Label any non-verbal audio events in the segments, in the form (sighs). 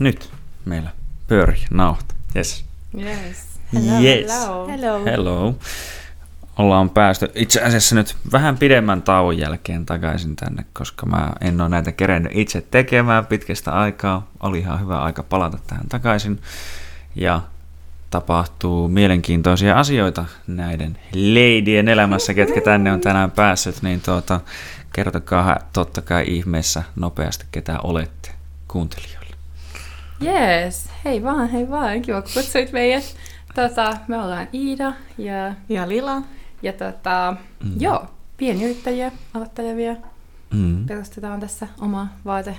Nyt meillä pyöri nauhat. Yes. Yes. Hello, yes. hello. Hello. Hello. Ollaan päästy itse asiassa nyt vähän pidemmän tauon jälkeen takaisin tänne, koska mä en ole näitä kerennyt itse tekemään pitkästä aikaa. Oli ihan hyvä aika palata tähän takaisin. Ja tapahtuu mielenkiintoisia asioita näiden leidien elämässä, ketkä tänne on tänään päässyt, niin tuota, kertokaa totta kai ihmeessä nopeasti, ketä olette kuuntelijoille. Yes. Hei vaan, hei vaan. Kiva, kun kutsuit meidät. Tota, me ollaan Iida ja, Ja Lila. ja tota, Mm. joo, pienyrittäjiä, aloittelevia. Mm. Perustetaan tässä oma vaate,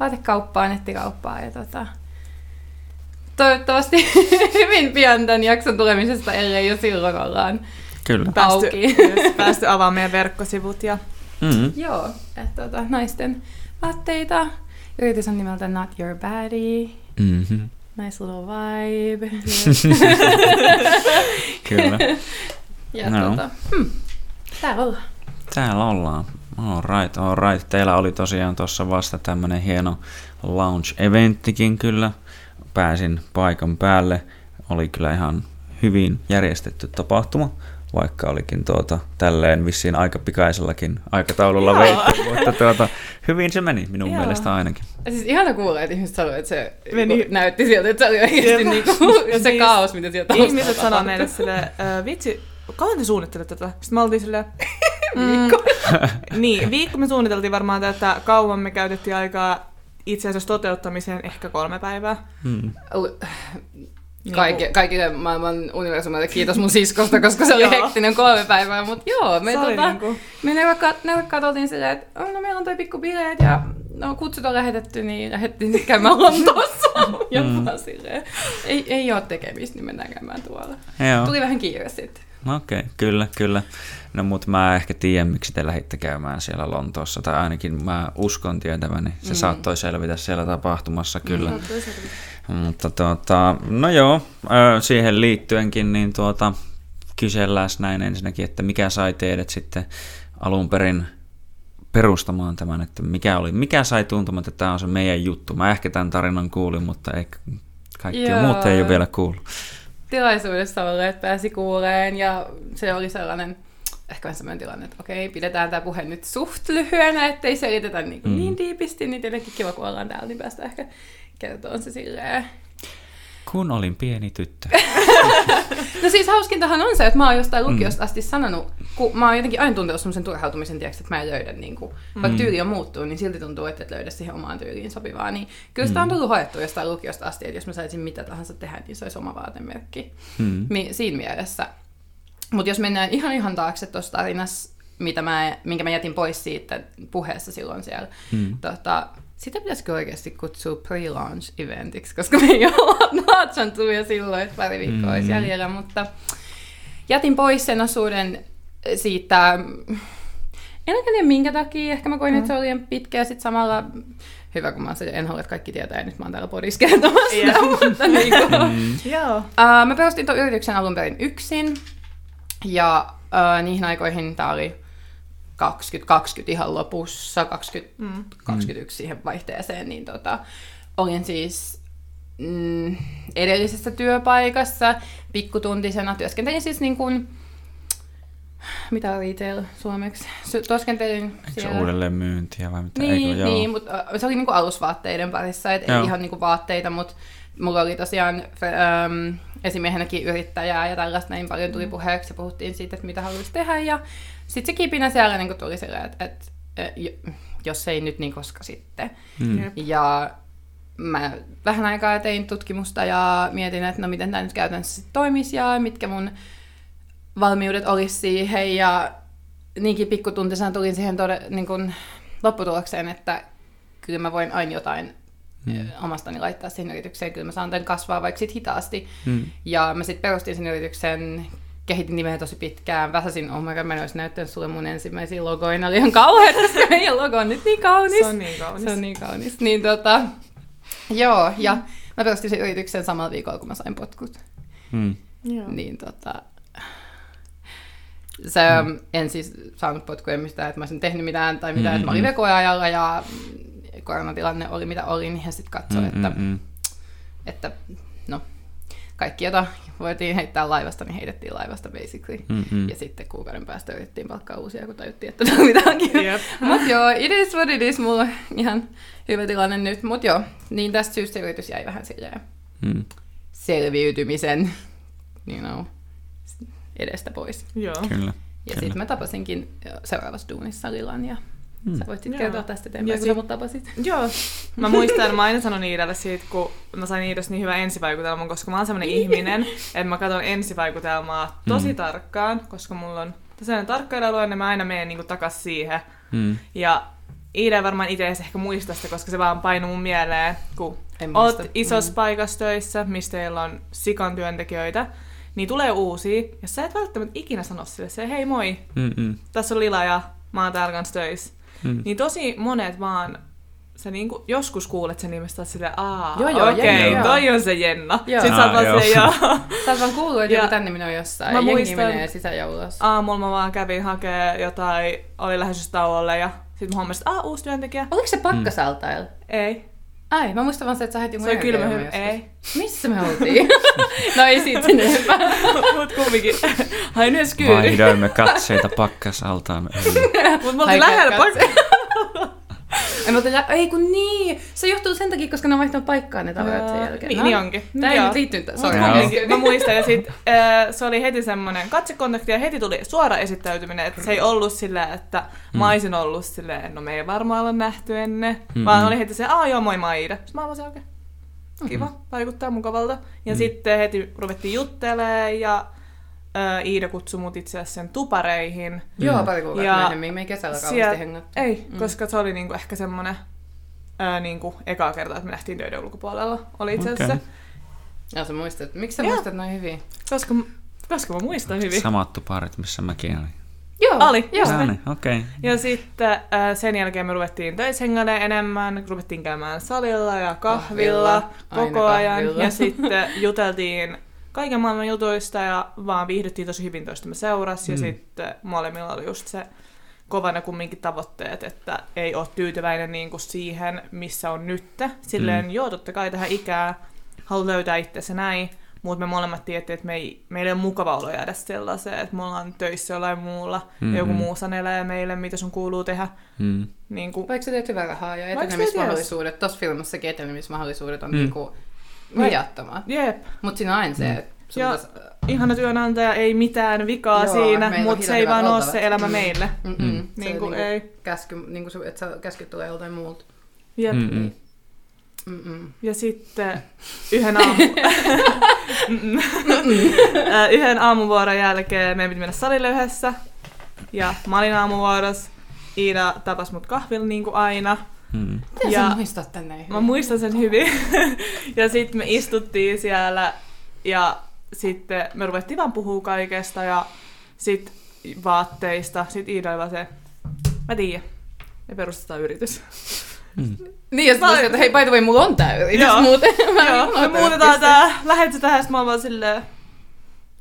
vaatekauppaa, nettikauppaa ja tota, toivottavasti (laughs) hyvin pian tämän jakson tulemisesta, ellei jo silloin ollaan. Kyllä. Päästy, Auki. just päästy avaamaan meidän verkkosivut. Ja... Mm. Joo, että tota, naisten vaatteita. Yritys on nimeltä Not Your Body. Mm-hmm. Nice little vibe. (laughs) Kyllä. (laughs) ja No. tota, hmm, täällä ollaan. Täällä ollaan. All right, all right. Teillä oli tosiaan tuossa vasta tämmönen hieno lounge-eventtikin kyllä. Pääsin paikan päälle. Oli kyllä ihan hyvin järjestetty tapahtuma, vaikka olikin tuota, tälleen vissiin aika pikaisellakin aikataululla veitty, mutta tuota, hyvin se meni minun Joo. mielestä ainakin. Ja Siis ihana kuulla, että ihmiset sanoo, että se Meni- näytti siltä, että se oli oikeasti Jep. niinku, Ja (laughs) se siis kaos, mitä siellä taustalla Ihmiset sanoo meille silleen, äh, vitsi, kauan te suunnittelette tätä? Sitten me oltiin silleen, (laughs) Viikko. Mm, (laughs) niin, viikko me suunniteltiin varmaan tätä, kauan me käytettiin aikaa itse asiassa toteuttamiseen ehkä kolme päivää. Hmm. Kaikki, kaikille maailman universumille kiitos mun siskosta, koska se oli hektinen kolme päivää, mutta joo, me, tota, niinku- me neuvoa kat- neuvoa katsottiin silleen, että oh, no meillä on toi pikku bileet ja no, kutsut on lähetetty, niin lähdettiin (laughs) käymään Lontoossa. ja Mm. silleen, ei, ei ole tekemistä, niin mennään käymään tuolla. Joo. Tuli vähän kiire sitten. Okei, okay, kyllä, kyllä. No mutta mä ehkä tiedän, miksi te lähditte käymään siellä Lontoossa, tai ainakin mä uskon tietäväni. Se mm. saattoi selvitä siellä tapahtumassa, kyllä. Mm. Mutta tuota, no joo, siihen liittyenkin, niin tuota, kysellään näin ensinnäkin, että mikä sai teidät sitten alun perin perustamaan tämän, että mikä, oli, mikä sai tuntumaan, että tämä on se meidän juttu. Mä ehkä tämän tarinan kuulin, mutta ei, kaikki Joo. muut ei ole vielä kuullut. Tilaisuudessa olleet pääsi kuuleen ja se oli sellainen ehkä vähän sellainen tilanne, että okei, pidetään tämä puhe nyt suht lyhyenä, ettei selitetä niin, Mm. niin diipisti, niin tietenkin kiva, kun ollaan täällä, niin päästä ehkä kertomaan se silleen. Kun olin pieni tyttö. (laughs) No siis hauskintahan on se, että mä oon jostain Mm. lukiosta asti sanonut, kun mä oon jotenkin aina tuntenut semmoisen turhautumisen, tiiäks, että mä en löydä, niin kuin, vaikka Mm. tyyli on muuttunut, niin silti tuntuu, että et löydä siihen omaan tyyliin sopivaa. Niin kyllä sitä on Mm. tullut hoettua jostain lukiosta asti, että jos mä saisin mitä tahansa tehdä, niin se olisi oma vaatemerkki. Mm. Mi- siinä mielessä. Mutta jos mennään ihan ihan taakse tuossa tarinassa, mitä mä, minkä mä jätin pois siitä puheessa silloin siellä, Mm. tota, sitä pitäisikö oikeasti kutsua pre-launch eventiksi, koska me ei (laughs) olla jo silloin, että pari viikkoa olisi Mm. jäljellä, mutta jätin pois sen osuuden siitä, en oikein tiedä minkä takia, ehkä mä koin, että se oli liian pitkä ja sitten samalla hyvä, kun mä en halua, että kaikki tietää, ja nyt mä oon täällä podissa kertomassa, Jep. (laughs) mutta niin kuin, Mm. Joo. Uh, mä perustin tuon yrityksen alun perin yksin. Ja uh, niihin aikoihin tää oli 2020 ihan lopussa, 20, Mm. 21 siihen vaihteeseen, niin tota, olin siis mm, edellisessä työpaikassa pikkutuntisena. Työskentelin siis niin kuin, mitä retail suomeksi? Työskentelin Eikö se siellä. uudelleen myyntiä vai mitä? Niin, Eikö, joo. niin mutta äh, se oli niinku alusvaatteiden parissa, et Joo. ei ihan niinku vaatteita, mutta mulla oli tosiaan ähm, esimiehenäkin yrittäjää ja tällaista näin paljon Mm. tuli puheeksi ja puhuttiin siitä, että mitä haluaisi tehdä ja sitten se kipinä siellä niinku tuli silleen, että et, et, jo- jos ei nyt, niin koska sitten. Mm. Ja mä vähän aikaa tein tutkimusta ja mietin, että no miten tämä nyt käytännössä sit toimisi ja mitkä mun valmiudet olisi siihen. Ja niinkin pikkutuntisena tulin siihen tode, niin kun lopputulokseen, että kyllä mä voin aina jotain Mm. mm. omastani laittaa siihen yritykseen. Kyllä mä saan tämän kasvaa vaikka sit hitaasti. Mm. Ja mä sitten perustin sen yrityksen, kehitin nimeä tosi pitkään, väsäsin, oh my god, mä en olisi näyttänyt sulle mun ensimmäisiä logoja, ne oli ihan kauheat, koska (laughs) meidän logo on nyt niin kaunis. Se on niin kaunis. Se on niin kaunis. Niin tota, joo, ja mä perustin sen yrityksen samalla viikolla, kun mä sain potkut. Mm. Joo. Niin tota, se, mm. en siis saanut potkuja mistään, että mä olisin tehnyt mitään tai mitään, mm-hmm. että mä olin vekoajalla ja koronatilanne oli mitä oli, niin he sitten katsoi, Mm, että, mm, mm. että no, kaikki, jota voitiin heittää laivasta, niin heitettiin laivasta basically. Mm, mm. Ja sitten kuukauden päästä yritettiin palkkaa uusia, kun tajuttiin, että tarvitaankin. Jep. Mut joo, it is what it is, mulla on ihan hyvä tilanne nyt. Mut joo, niin tästä syystä yritys jäi vähän silleen Mm. selviytymisen, you know, edestä pois. Joo. Kyllä. Ja sitten mä tapasinkin seuraavassa duunissa Lilan ja Mm. sä voit sitten Joo. kertoa tästä Ja eteenpäin, kun sit- sä mut tapasit. Joo. (laughs) Mä muistan, mä aina sanon Iidalle siitä, kun mä sain Iidasta niin hyvän ensivaikutelman, koska mä oon sellainen ihminen, että mä katson ensivaikutelmaa tosi Mm. tarkkaan, koska mulla on sellainen tarkkailualue, niin mä aina menen niinku takas siihen. Mm. Ja Iida varmaan itse ehkä muista sitä, koska se vaan painui mun mieleen, kun En oot muista. isossa Mm. paikassa töissä, missä teillä on sikan työntekijöitä, niin tulee uusia, ja sä et välttämättä ikinä sano sille se, hei moi, Mm, mm. tässä on Lila ja mä oon täällä kanssa töissä. Mm. Niin tosi monet vaan, sä niinku joskus kuulet sen nimestä oot silleen, aa, Joo, joo, okei, Jenna, joo. toi on se Jenna. Joo. Sitten sä oot Aa, vaan joo. silleen, joo. Sä oot vaan kuullut, että joku tänne minä on jossain. Mä Jengi muistan- menee sisään ja ulos. Aamulla mä vaan kävin hakee jotain, oli lähdössä tauolle ja sit mä huomasin, että aa, uusi työntekijä. Oliko se pakkasaltailla? Ei. Ai, mä muistan vaan se, että sä heti mun Se oli kylmä joskus. Ei. Missä me oltiin? (laughs) no ei siitä sen enempää. Mut kumminkin. Hain yhdessä kyyri. Vaihdoimme katseita pakkasaltaan. (laughs) Mut me oltiin lähellä katse. Mutta lä- ei kun niin. Se johtuu sen takia, koska ne on vaihtanut paikkaa ne tavarat sen jälkeen. Niin, No, niin onkin. Tää ei nyt liittynyt. Sorry. Mä muistan, ja sit äh, se oli heti semmonen katsekontakti, ja heti tuli suora esittäytyminen, että se ei ollut silleen, että mä olisin ollut silleen, no me ei varmaan olla nähty ennen, Mm. vaan oli heti se, aa joo, moi mä oon Iida. Sitten mä olin oikein, kiva, vaikuttaa mukavalta. Ja Mm. sitten heti ruvettiin juttelemaan, ja äh, Iida kutsui mut itse asiassa sen tupareihin. Joo, pari kuukautta Ja myöhemmin. Me ei kesällä kauheasti hengattu. Ei, Mm. koska se oli niinku ehkä semmonen ää, niinku eka kerta, että me nähtiin töiden ulkopuolella. Oli itse asiassa. Okei. Ja sä muistat. Miksi sä Joo. muistat noin hyvin? Koska, koska mä muistan hyvin. Samat tuparit, missä mäkin olin. Joo. Oli, Joo. No niin, okei. Ja sitten äh, sen jälkeen me ruvettiin töissä hengailemaan enemmän, ruvettiin käymään salilla ja kahvilla, Kahvilla, koko aina ajan. kahvilla. Ja sitten juteltiin kaiken maailman jutuista ja vaan viihdyttiin tosi hyvin toistamme seurassa. Ja Mm. sitten molemmilla oli just se kovana kumminkin tavoitteet, että ei ole tyytyväinen niin kuin siihen, missä on nyt. Silleen, Mm. joo, totta kai tähän ikää haluaa löytää itsensä näin, mutta me molemmat tiedettiin, että me ei, meillä ei ole mukava olo jäädä sellaiseen, että me ollaan töissä jollain muulla, Mm-mm. ja joku muu sanelee meille, mitä sun kuuluu tehdä. Mm. Niin kuin, Vaikka sä teet hyvää rahaa ja etenemismahdollisuudet, tossa filmassakin etenemismahdollisuudet on Mm. mm. niinku Niin. rajattomat. jep, Mut siinä on aina se, Mm. että sun Ja- pitäis- ihana työnantaja, ei mitään vikaa Joo, siinä, mutta se ei vaan ole oltavat. se elämä Mm. meille. Mm-mm. Mm. Niin niinku kuin ei. Käsky, niinku se, että sä käsky tulee joltain muulta. Jep. Mm-mm. Mm-mm. Ja sitten yhden, aamu... (laughs) Yhden aamuvuoron jälkeen meidän piti mennä salille yhdessä. Ja mä olin aamuvuorossa. Iida tapas mut kahvilla niin kuin aina. Mm. Miten Ja- sä muistat tänne ihan? Mä muistan sen hyvin. (laughs) ja sitten me istuttiin siellä ja sitten me ruvettiin vaan puhua kaikesta ja sit vaatteista. Sitten Iida oli se, mä tiedän, me perustetaan yritys. Mm. Niin, ja sitten että hei, by the way, mulla on tää yritys Joo. muuten. (laughs) Mä Joo, me muutetaan tää, lähetty tähän, sit mä oon vaan silleen,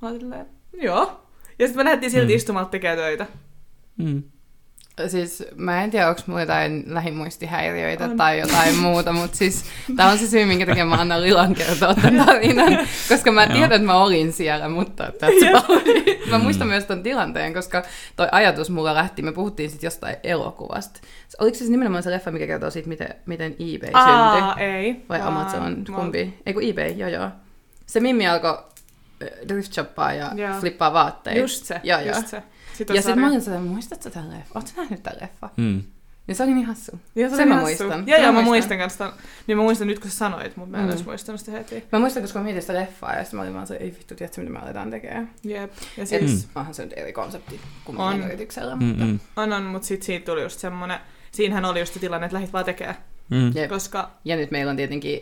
mä oon silleen, joo. Ja sitten me lähdettiin silti Mm. istumaan tekemään töitä. Mm. Siis mä en tiedä, onko mulla jotain lähimuistihäiriöitä On. tai jotain muuta, mutta siis tää on se syy, minkä takia mä annan Lilan kertoa tämän (laughs) tarinan, koska mä Joo. tiedän, että mä olin siellä, mutta that's. Mä muistan myös ton tilanteen, koska toi ajatus mulla lähti, me puhuttiin sitten jostain elokuvasta. Oliko se siis nimenomaan se leffa, mikä kertoo siitä, miten, miten eBay syntyi? Aa, ei. Vai vaan Amazon, mä- kumpi? Ei kun eBay, joo joo. Se Mimmi alkoi äh, thrift shoppaa ja Joo. flippaa vaatteita. Just se, Joo, joo. just se. Sitten Ja on sitten mä olin sellainen, muistatko tämän leffa? Ootko sä nähnyt tämän leffa? Mm. Ja se oli niin hassu. Joo, se sen mä hassu. muistan. Sen joo, mä muistan. kanssa. Niin mä muistan nyt, kun sä sanoit, mutta mä en Mm. olisi muistanut sitä heti. Mä muistan, koska mä mietin sitä leffaa ja sitten mä olin vaan se, ei vittu, tiedätkö mitä me aletaan tekemään. Jep. Ja sit, Mm. onhan se nyt eri konsepti kuin On. yrityksellä. Mutta... Mm-mm. on, on, mutta sit siitä tuli just semmonen, siinähän oli just se tilanne, että lähit vaan tekemään. Mm. Jep. Koska Ja nyt meillä on tietenkin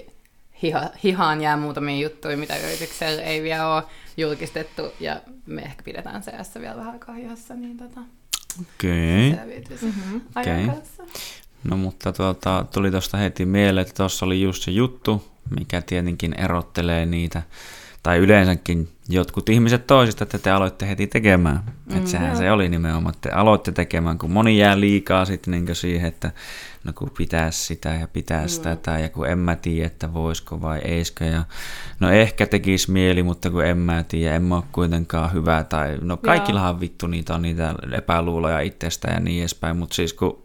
hiha, hihaan jää muutamia juttuja, mitä yrityksellä ei vielä ole julkistettu, ja me ehkä pidetään CS vielä vähän aikaa hihassa, niin tota, Okei. se mm-hmm. kanssa. No mutta tuota, tuli tuosta heti mieleen, että tuossa oli just se juttu, mikä tietenkin erottelee niitä tai yleensäkin jotkut ihmiset toisista, että te aloitte heti tekemään. Mm, että sehän joo. se oli nimenomaan, että te aloitte tekemään, kun moni jää liikaa sitten niin siihen, että no kun pitäisi sitä ja pitäisi mm. tätä ja kun en mä tiedä, että voisiko vai eiskö ja no ehkä tekisi mieli, mutta kun en mä tiedä, en mä ole kuitenkaan hyvä tai no kaikillahan vittu niitä on niitä epäluuloja itsestä ja niin edespäin, mutta siis kun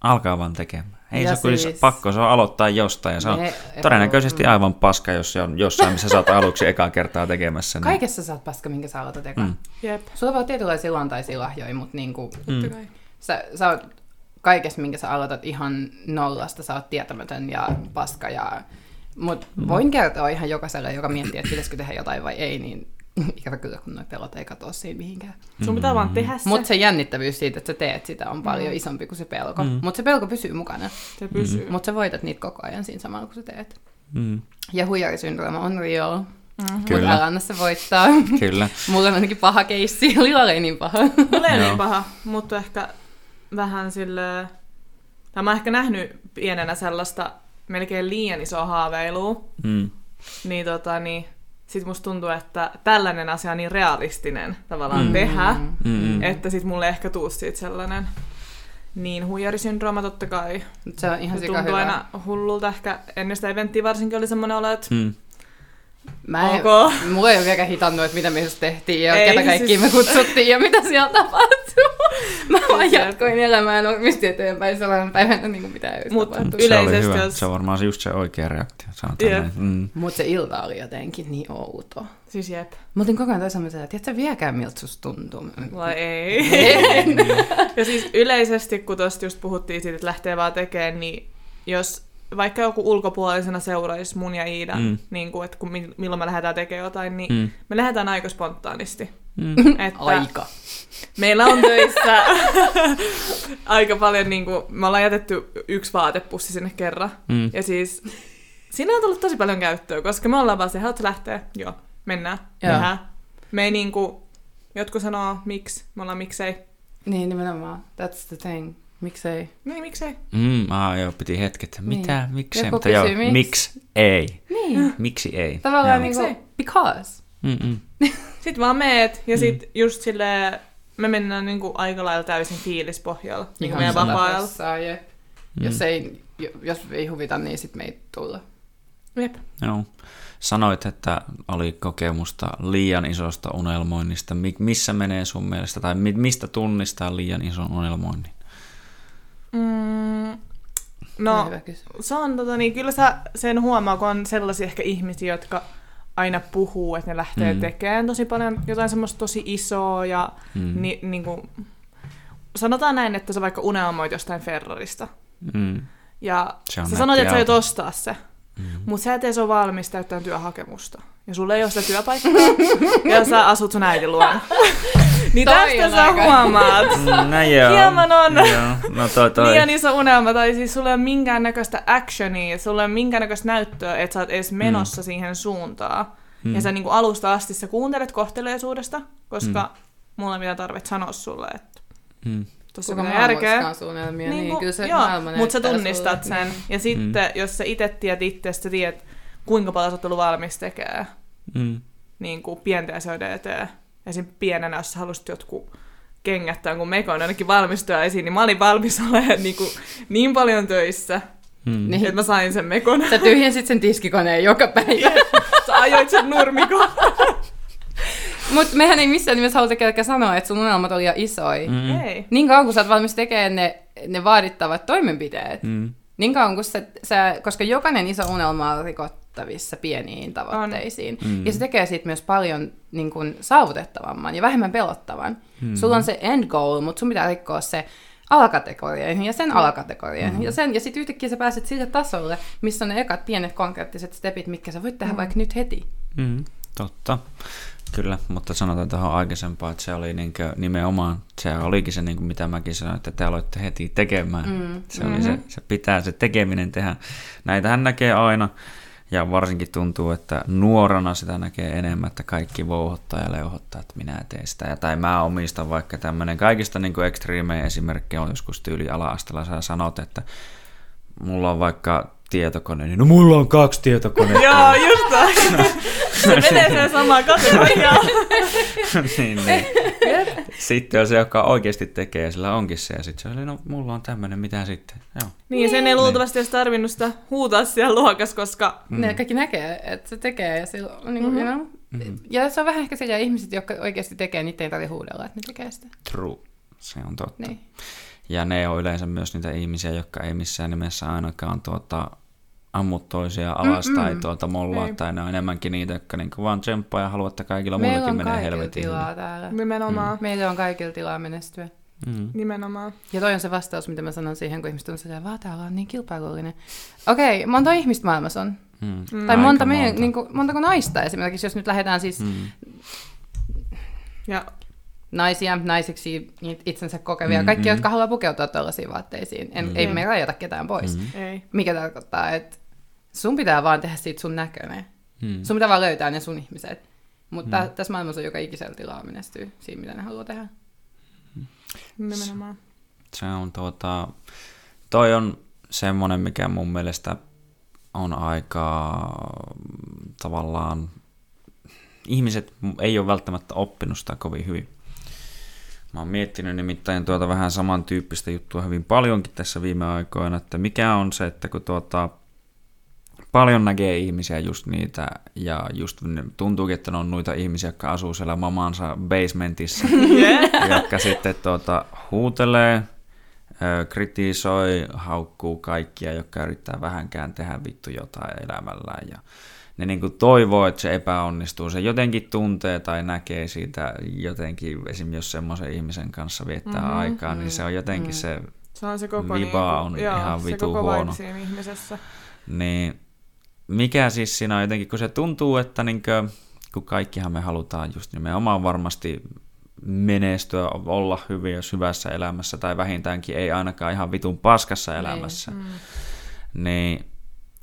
alkaa vaan tekemään. Ei ja se siis... Olisi pakko, se on aloittaa jostain ja se on ne, todennäköisesti aivan paska, jos se on jossain, missä sä oot aluksi ekaa kertaa tekemässä. Niin... Kaikessa sä oot paska, minkä sä aloitat ekaa. Mm. Jep. Sulla voi olla tietynlaisia luontaisia lahjoja, mutta niinku, mm. sä, sä oot kaikessa, minkä sä aloitat ihan nollasta, sä oot tietämätön ja paska. Ja... Mutta mm. voin kertoa ihan jokaiselle, joka miettii, että pitäisikö tehdä jotain vai ei, niin (laughs) ikävä kyllä, kun noi pelot ei katoa siinä mihinkään. Sun pitää vaan tehdä se. Mutta se jännittävyys siitä, että sä teet sitä, on paljon mm. isompi kuin se pelko. Mm. Mutta se pelko pysyy mukana. Se pysyy. Mm. Mutta sä voitat niitä koko ajan siinä samalla, kun sä teet. Mm. Ja huijarisyndrooma on real. Mm-hmm. Kyllä. Mutta älä anna se voittaa. Kyllä. (laughs) Mulla on ainakin paha keissi, Lilla ei niin paha. Mulla ei niin paha, mutta ehkä vähän sille... Tai mä oon ehkä nähnyt pienenä sellaista melkein liian isoa haaveilua. Mm. Niin tota, niin sit musta tuntuu, että tällainen asia on niin realistinen tavallaan mm. tehdä, mm. että sit mulle ehkä tuu siitä sellainen niin huijarisyndrooma totta kai. Se on ihan se tuntuu hyvä. aina hullulta. Ehkä ennen sitä eventtiä varsinkin oli semmoinen olo, että mm. Mä en, okay. Mulla ei ole vieläkään hitannut, että mitä me just tehtiin ja ei, ketä kaikki siis... me kutsuttiin ja mitä siellä tapahtui. (laughs) Mä vaan jatkoin elämää normisti eteenpäin sellainen päivänä, niin kuin mitä ei Mut yleisesti, se oli hyvä. Jos... Se on varmaan just se oikea reaktio. Yeah. Mm. Mutta se ilta oli jotenkin niin outo. Siis jep. Mä olin koko ajan toisaalta että et sä vieläkään miltä susta tuntuu. Vai (laughs) ei. ja siis yleisesti, kun tuosta just puhuttiin siitä, että lähtee vaan tekemään, niin jos vaikka joku ulkopuolisena seuraisi mun ja Iida, mm. niin kuin, että kun, milloin me lähdetään tekemään jotain, niin mm. me lähdetään aika spontaanisti. Mm. (laughs) Että aika. Meillä on töissä (laughs) aika paljon, niin kuin, me ollaan jätetty yksi vaatepussi sinne kerran. Mm. Ja siis siinä on tullut tosi paljon käyttöä, koska me ollaan vaan se, haluatko lähteä? Joo, mennään, Joo. Me ei niin kuin, jotkut sanoo miksi, me ollaan miksei. Niin, nimenomaan. That's the thing. Miksei? Niin, miksei? Mm, ah, joo, piti hetket. Mitä? Niin. Miksei? Joku Mutta joo, miksi? miksi ei? Niin. (gasps) Miksi ei? Tavallaan niin kuin, because. Mm-mm. (laughs) sitten vaan meet, ja sitten mm. just silleen, me mennään niin kuin aika lailla täysin fiilispohjalla. Niin kuin meidän vapaa-ajalla. Mm. Jos, ei, jos ei huvita, niin sitten me ei tulla. Jep. Joo. Sanoit, että oli kokemusta liian isosta unelmoinnista. Missä menee sun mielestä, tai mistä tunnistaa liian ison unelmoinnin? Mm, no, se on tota, niin, kyllä sä sen huomaa, kun on sellaisia ehkä ihmisiä, jotka aina puhuu, että ne lähtee mm. tekemään tosi paljon jotain semmoista tosi isoa ja mm. ni, niin kuin, sanotaan näin, että sä vaikka unelmoit jostain Ferrarista. Mm. Ja sä sanoit, että sä aiot ostaa se. Mm. Mutta sä et edes ole valmis täyttämään työhakemusta. Ja sulla ei ole sitä työpaikkaa. ja sä asut sun äidin luona. (laughs) niin tästä sä aika. huomaat. (laughs) Mm, no joo. Hieman on joo. No toi, toi. liian iso unelma. Tai siis sulla ei ole minkäännäköistä actionia. Sulla ei ole minkäännäköistä näyttöä, että sä oot edes menossa mm. siihen suuntaan. Mm. Ja sä niin alusta asti sä kuuntelet kohteleisuudesta, koska mm. mulla ei mitään tarvitse sanoa sulle, että mm tosi Kuka järkeä. suunnitelmia, niin, niin kyllä se joo, mutta sä tunnistat sulle. sen. Niin. Ja sitten, mm. jos sä itse tiedät itse, sä tiedät, kuinka paljon sä oot ollut valmis tekemään mm. niin kuin pienten asioiden eteen. Esim. pienenä, jos sä halusit jotkut kengät tai kun meikon ainakin valmistua esiin, niin mä olin valmis (laughs) olemaan niin, kuin, niin paljon töissä, mm. että mä sain sen mekon. Sä tyhjensit sen tiskikoneen joka päivä. sä ajoit sen nurmikon. (laughs) Mutta mehän ei missään nimessä haluta kelkään sanoa, että sun unelmat oli jo isoja. Mm. Ei. Niin kauan kun sä oot valmis tekemään ne, ne vaadittavat toimenpiteet, mm. niin kauan kun sä, sä, koska jokainen iso unelma on rikottavissa pieniin tavoitteisiin. Mm. Ja se tekee siitä myös paljon niin kun, saavutettavamman ja vähemmän pelottavan. Mm. Sulla on se end goal, mutta sun pitää rikkoa se alakategorioihin ja sen mm. alakategorioihin. Mm. Ja, sen, ja sitten yhtäkkiä sä pääset sille tasolle, missä on ne ekat pienet konkreettiset stepit, mitkä sä voit tehdä mm. vaikka nyt heti. Mm. Totta. Kyllä, mutta sanotaan tuohon aikaisempaan, että se oli niin nimenomaan, se olikin se, niin kuin mitä mäkin sanoin, että te aloitte heti tekemään. Mm. Se, mm-hmm. oli se, se pitää se tekeminen tehdä. Näitähän näkee aina, ja varsinkin tuntuu, että nuorana sitä näkee enemmän, että kaikki vouhottaa ja leuhottaa, että minä teen sitä. Ja, tai mä omistan vaikka tämmöinen kaikista niin kuin ekstriimejä esimerkkejä on joskus tyyli ala-astella, sä sanot, että mulla on vaikka tietokone, niin no mulla on kaksi tietokonetta. Joo, just (laughs) Se (laughs) menee sen samaan kategoriaan. (laughs) niin, niin. Sitten on se, joka oikeasti tekee, ja sillä onkin se. Ja sitten se oli, no mulla on tämmöinen, mitä sitten? Joo. Niin, sen ei luultavasti olisi tarvinnut sitä huutaa siellä luokassa, koska Mm. Ne kaikki näkee, että se tekee. Ja, silloin, niin kuin, mm-hmm. you know, Mm. ja se on vähän ehkä sellaisia ihmiset, jotka oikeasti tekee, niitä ei tarvitse huudella, että ne tekee sitä. True. Se on totta. Niin. Ja ne on yleensä myös niitä ihmisiä, jotka ei missään nimessä ainakaan tuota, ammu toisia alas Mm-mm. tai tuota mollaa, Ei. tai ne on enemmänkin niitä, jotka niinku vaan tsemppaa ja haluaa, että kaikilla Meillä muillakin on menee kaikilla helvetin. tilaa täällä. nimenomaan. Meillä on kaikilla tilaa menestyä. Mm. Nimenomaan. Ja toi on se vastaus, mitä mä sanon siihen, kun ihmiset on silleen, vaan täällä on niin kilpailullinen. Okei, monta ihmistä maailmassa on? Mm. Mm. Tai Aika monta, meidän, monta. niin kuin, montako naista esimerkiksi, jos nyt lähdetään siis mm. Mm. Ja naisia, naisiksi niitä itsensä kokevia, Mm, kaikki, mm. jotka haluaa pukeutua tällaisiin vaatteisiin. En, Mm. Ei me rajata ketään pois. Mm. ei. Mikä tarkoittaa, että sun pitää vaan tehdä siitä sun näköinen. Mm. Sun pitää vaan löytää ne sun ihmiset. Mutta mm. tässä maailmassa on joka ikisellä tilaa menestyy siinä, mitä ne haluaa tehdä. Nimenomaan. Se on tuota, toi on semmonen, mikä mun mielestä on aika mm, tavallaan, ihmiset ei ole välttämättä oppinut sitä kovin hyvin. Mä oon miettinyt nimittäin tuota vähän samantyyppistä juttua hyvin paljonkin tässä viime aikoina, että mikä on se, että kun tuota, paljon näkee ihmisiä just niitä, ja just tuntuukin, että ne on noita ihmisiä, jotka asuu siellä mamansa basementissa, (laughs) Yeah. jotka sitten tuota, huutelee, kritisoi, haukkuu kaikkia, jotka yrittää vähänkään tehdä vittu jotain elämällään. Ja ne niin toivoo, että se epäonnistuu. Se jotenkin tuntee tai näkee siitä jotenkin, esim. jos semmoisen ihmisen kanssa viettää Mhm, mm-hmm, aikaa, niin se on jotenkin mm. se, Se on se koko, Viba niinku, on joo, ihan se vitun koko huono. ihmisessä. niin mikä siis siinä on jotenkin, kun se tuntuu, että niin kuin, kun kaikkihan me halutaan just nimenomaan varmasti menestyä, olla hyviä hyvässä elämässä tai vähintäänkin ei ainakaan ihan vitun paskassa elämässä, Mm. niin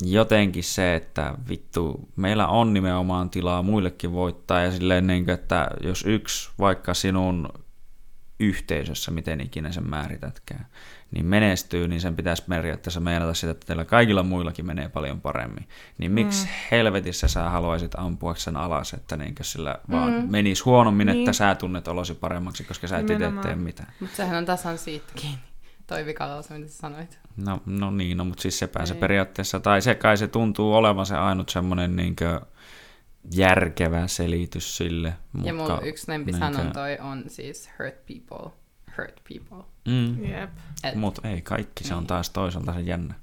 jotenkin se, että vittu, meillä on nimenomaan tilaa muillekin voittaa ja silleen, niin kuin, että jos yksi vaikka sinun yhteisössä, miten ikinä sen määritätkään, niin menestyy, niin sen pitäisi periaatteessa meinata sitä, että teillä kaikilla muillakin menee paljon paremmin. Niin miksi mm. helvetissä sä haluaisit ampua sen alas, että niinkö sillä vaan Mm. menisi huonommin, Niin. että sä tunnet olosi paremmaksi, koska sä et itse tee mitään. Mutta sehän on tasan siitä kiinni. Toi vikalaus, mitä sä sanoit. No, no niin, no, mutta siis sepä se Ei. periaatteessa, tai se kai se tuntuu olevan se ainut semmoinen niinkö järkevä selitys sille. Ja mutta mun yksi lempi niinkö- sanonta on siis hurt people, hurt people. Mm, Jep. Mutta ei kaikki, se on Niin. taas toisaalta se jännä.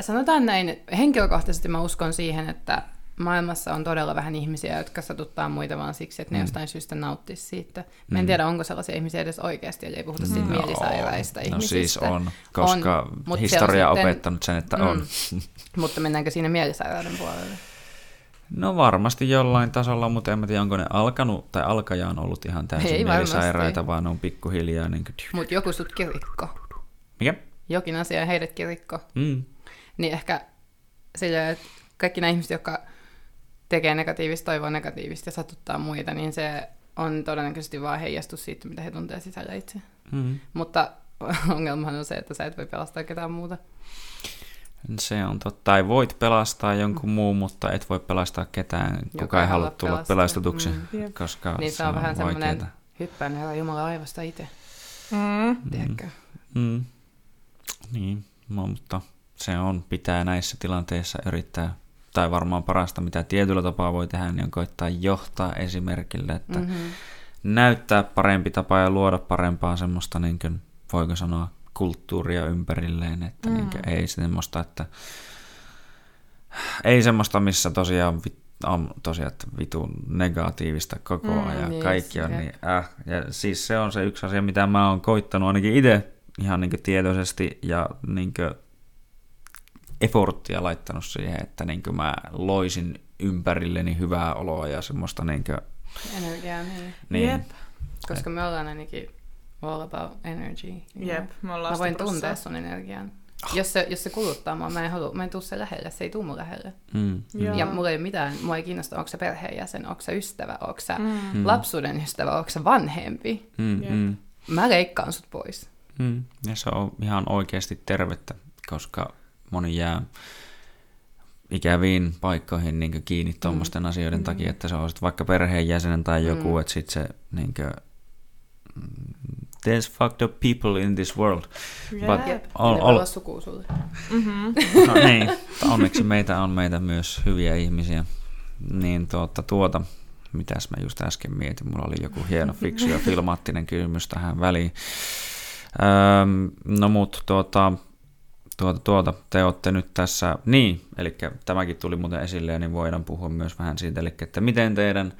Sanotaan näin, henkilökohtaisesti mä uskon siihen, että maailmassa on todella vähän ihmisiä, jotka satuttaa muita vaan siksi, että ne Mm. jostain syystä nauttisi siitä. Mä en Mm. tiedä, onko sellaisia ihmisiä edes oikeasti, eli ei puhuta siitä No, mielisairaista No ihmisistä. siis on, koska On, historia on opettanut sen, että Mm. on. Mutta mennäänkö siinä mielisairauden puolelle? No varmasti jollain tasolla, mutta en mä tiedä, onko ne alkanut, tai alkaja on ollut ihan täysin Ei mielisairaita, vaan on pikkuhiljaa niin kuin... Mutta joku sut kirikko. Mikä? Jokin asia heidät kirikko. Mm. Niin ehkä sillä, että kaikki nämä ihmiset, jotka tekee negatiivista, toivoo negatiivista ja satuttaa muita, niin se on todennäköisesti vaan heijastus siitä, mitä he tuntee sisällä itse. Mm. Mutta (laughs) ongelmahan on se, että sä et voi pelastaa ketään muuta. Se on totta. Tai voit pelastaa jonkun muun, mutta et voi pelastaa ketään, kuka Joka ei ei halua tulla pelastaa. pelastetuksi, Mm. Koska Niin se on vähän semmoinen hyppään herra Jumala aivasta itse, Mm. tiedätkö? Mm. Niin, no, mutta se on, pitää näissä tilanteissa yrittää, tai varmaan parasta, mitä tietyllä tapaa voi tehdä, niin on koittaa johtaa esimerkille, että mm. Mm-hmm. näyttää parempi tapa ja luoda parempaa semmoista, niin kuin, voiko sanoa, kulttuuria ympärilleen, että mm. niin kuin, ei semmoista, että ei semmoista, missä tosiaan on tosiaan että vitun negatiivista koko Mm, ajan. yes, Kaikki on jep. niin, äh. Ja siis se on se yksi asia, mitä mä oon koittanut ainakin itse ihan niin tietoisesti ja niin efforttia laittanut siihen, että niin mä loisin ympärilleni hyvää oloa ja semmoista niin kuin, Energiaa, niin. niin, Jep. Koska me ollaan ainakin all about energy. Jep, me ollaan Mä voin tuntea sun energian. Jos se, jos se kuluttaa mua, mä en, halua, mä en tuu sen lähelle, se ei tuu mun lähelle. mm, Joo. Ja mulla ei ole mitään, mua ei kiinnosta, onko se perheenjäsen, onko se ystävä, onko se Mm. Mm. lapsuuden ystävä, onko se vanhempi. mm, Jep. mm, Mä leikkaan sut pois. mm. Ja se on ihan oikeasti tervettä, koska moni jää ikäviin paikkoihin niin kiinni tuommoisten mm. asioiden mm. takia, että se on vaikka perheenjäsenen tai joku, mm. että sitten se niin kuin, there's fucked up people in this world. Yeah. But yep. all, all... sukua sulle. Mm-hmm. no, niin, onneksi meitä on meitä myös hyviä ihmisiä. Niin tuota, tuota, mitäs mä just äsken mietin, mulla oli joku hieno fiksu ja filmaattinen kysymys tähän väliin. Öm, no mut tuota, tuota, tuota, te olette nyt tässä, niin, eli tämäkin tuli muuten esille, niin voidaan puhua myös vähän siitä, eli että miten teidän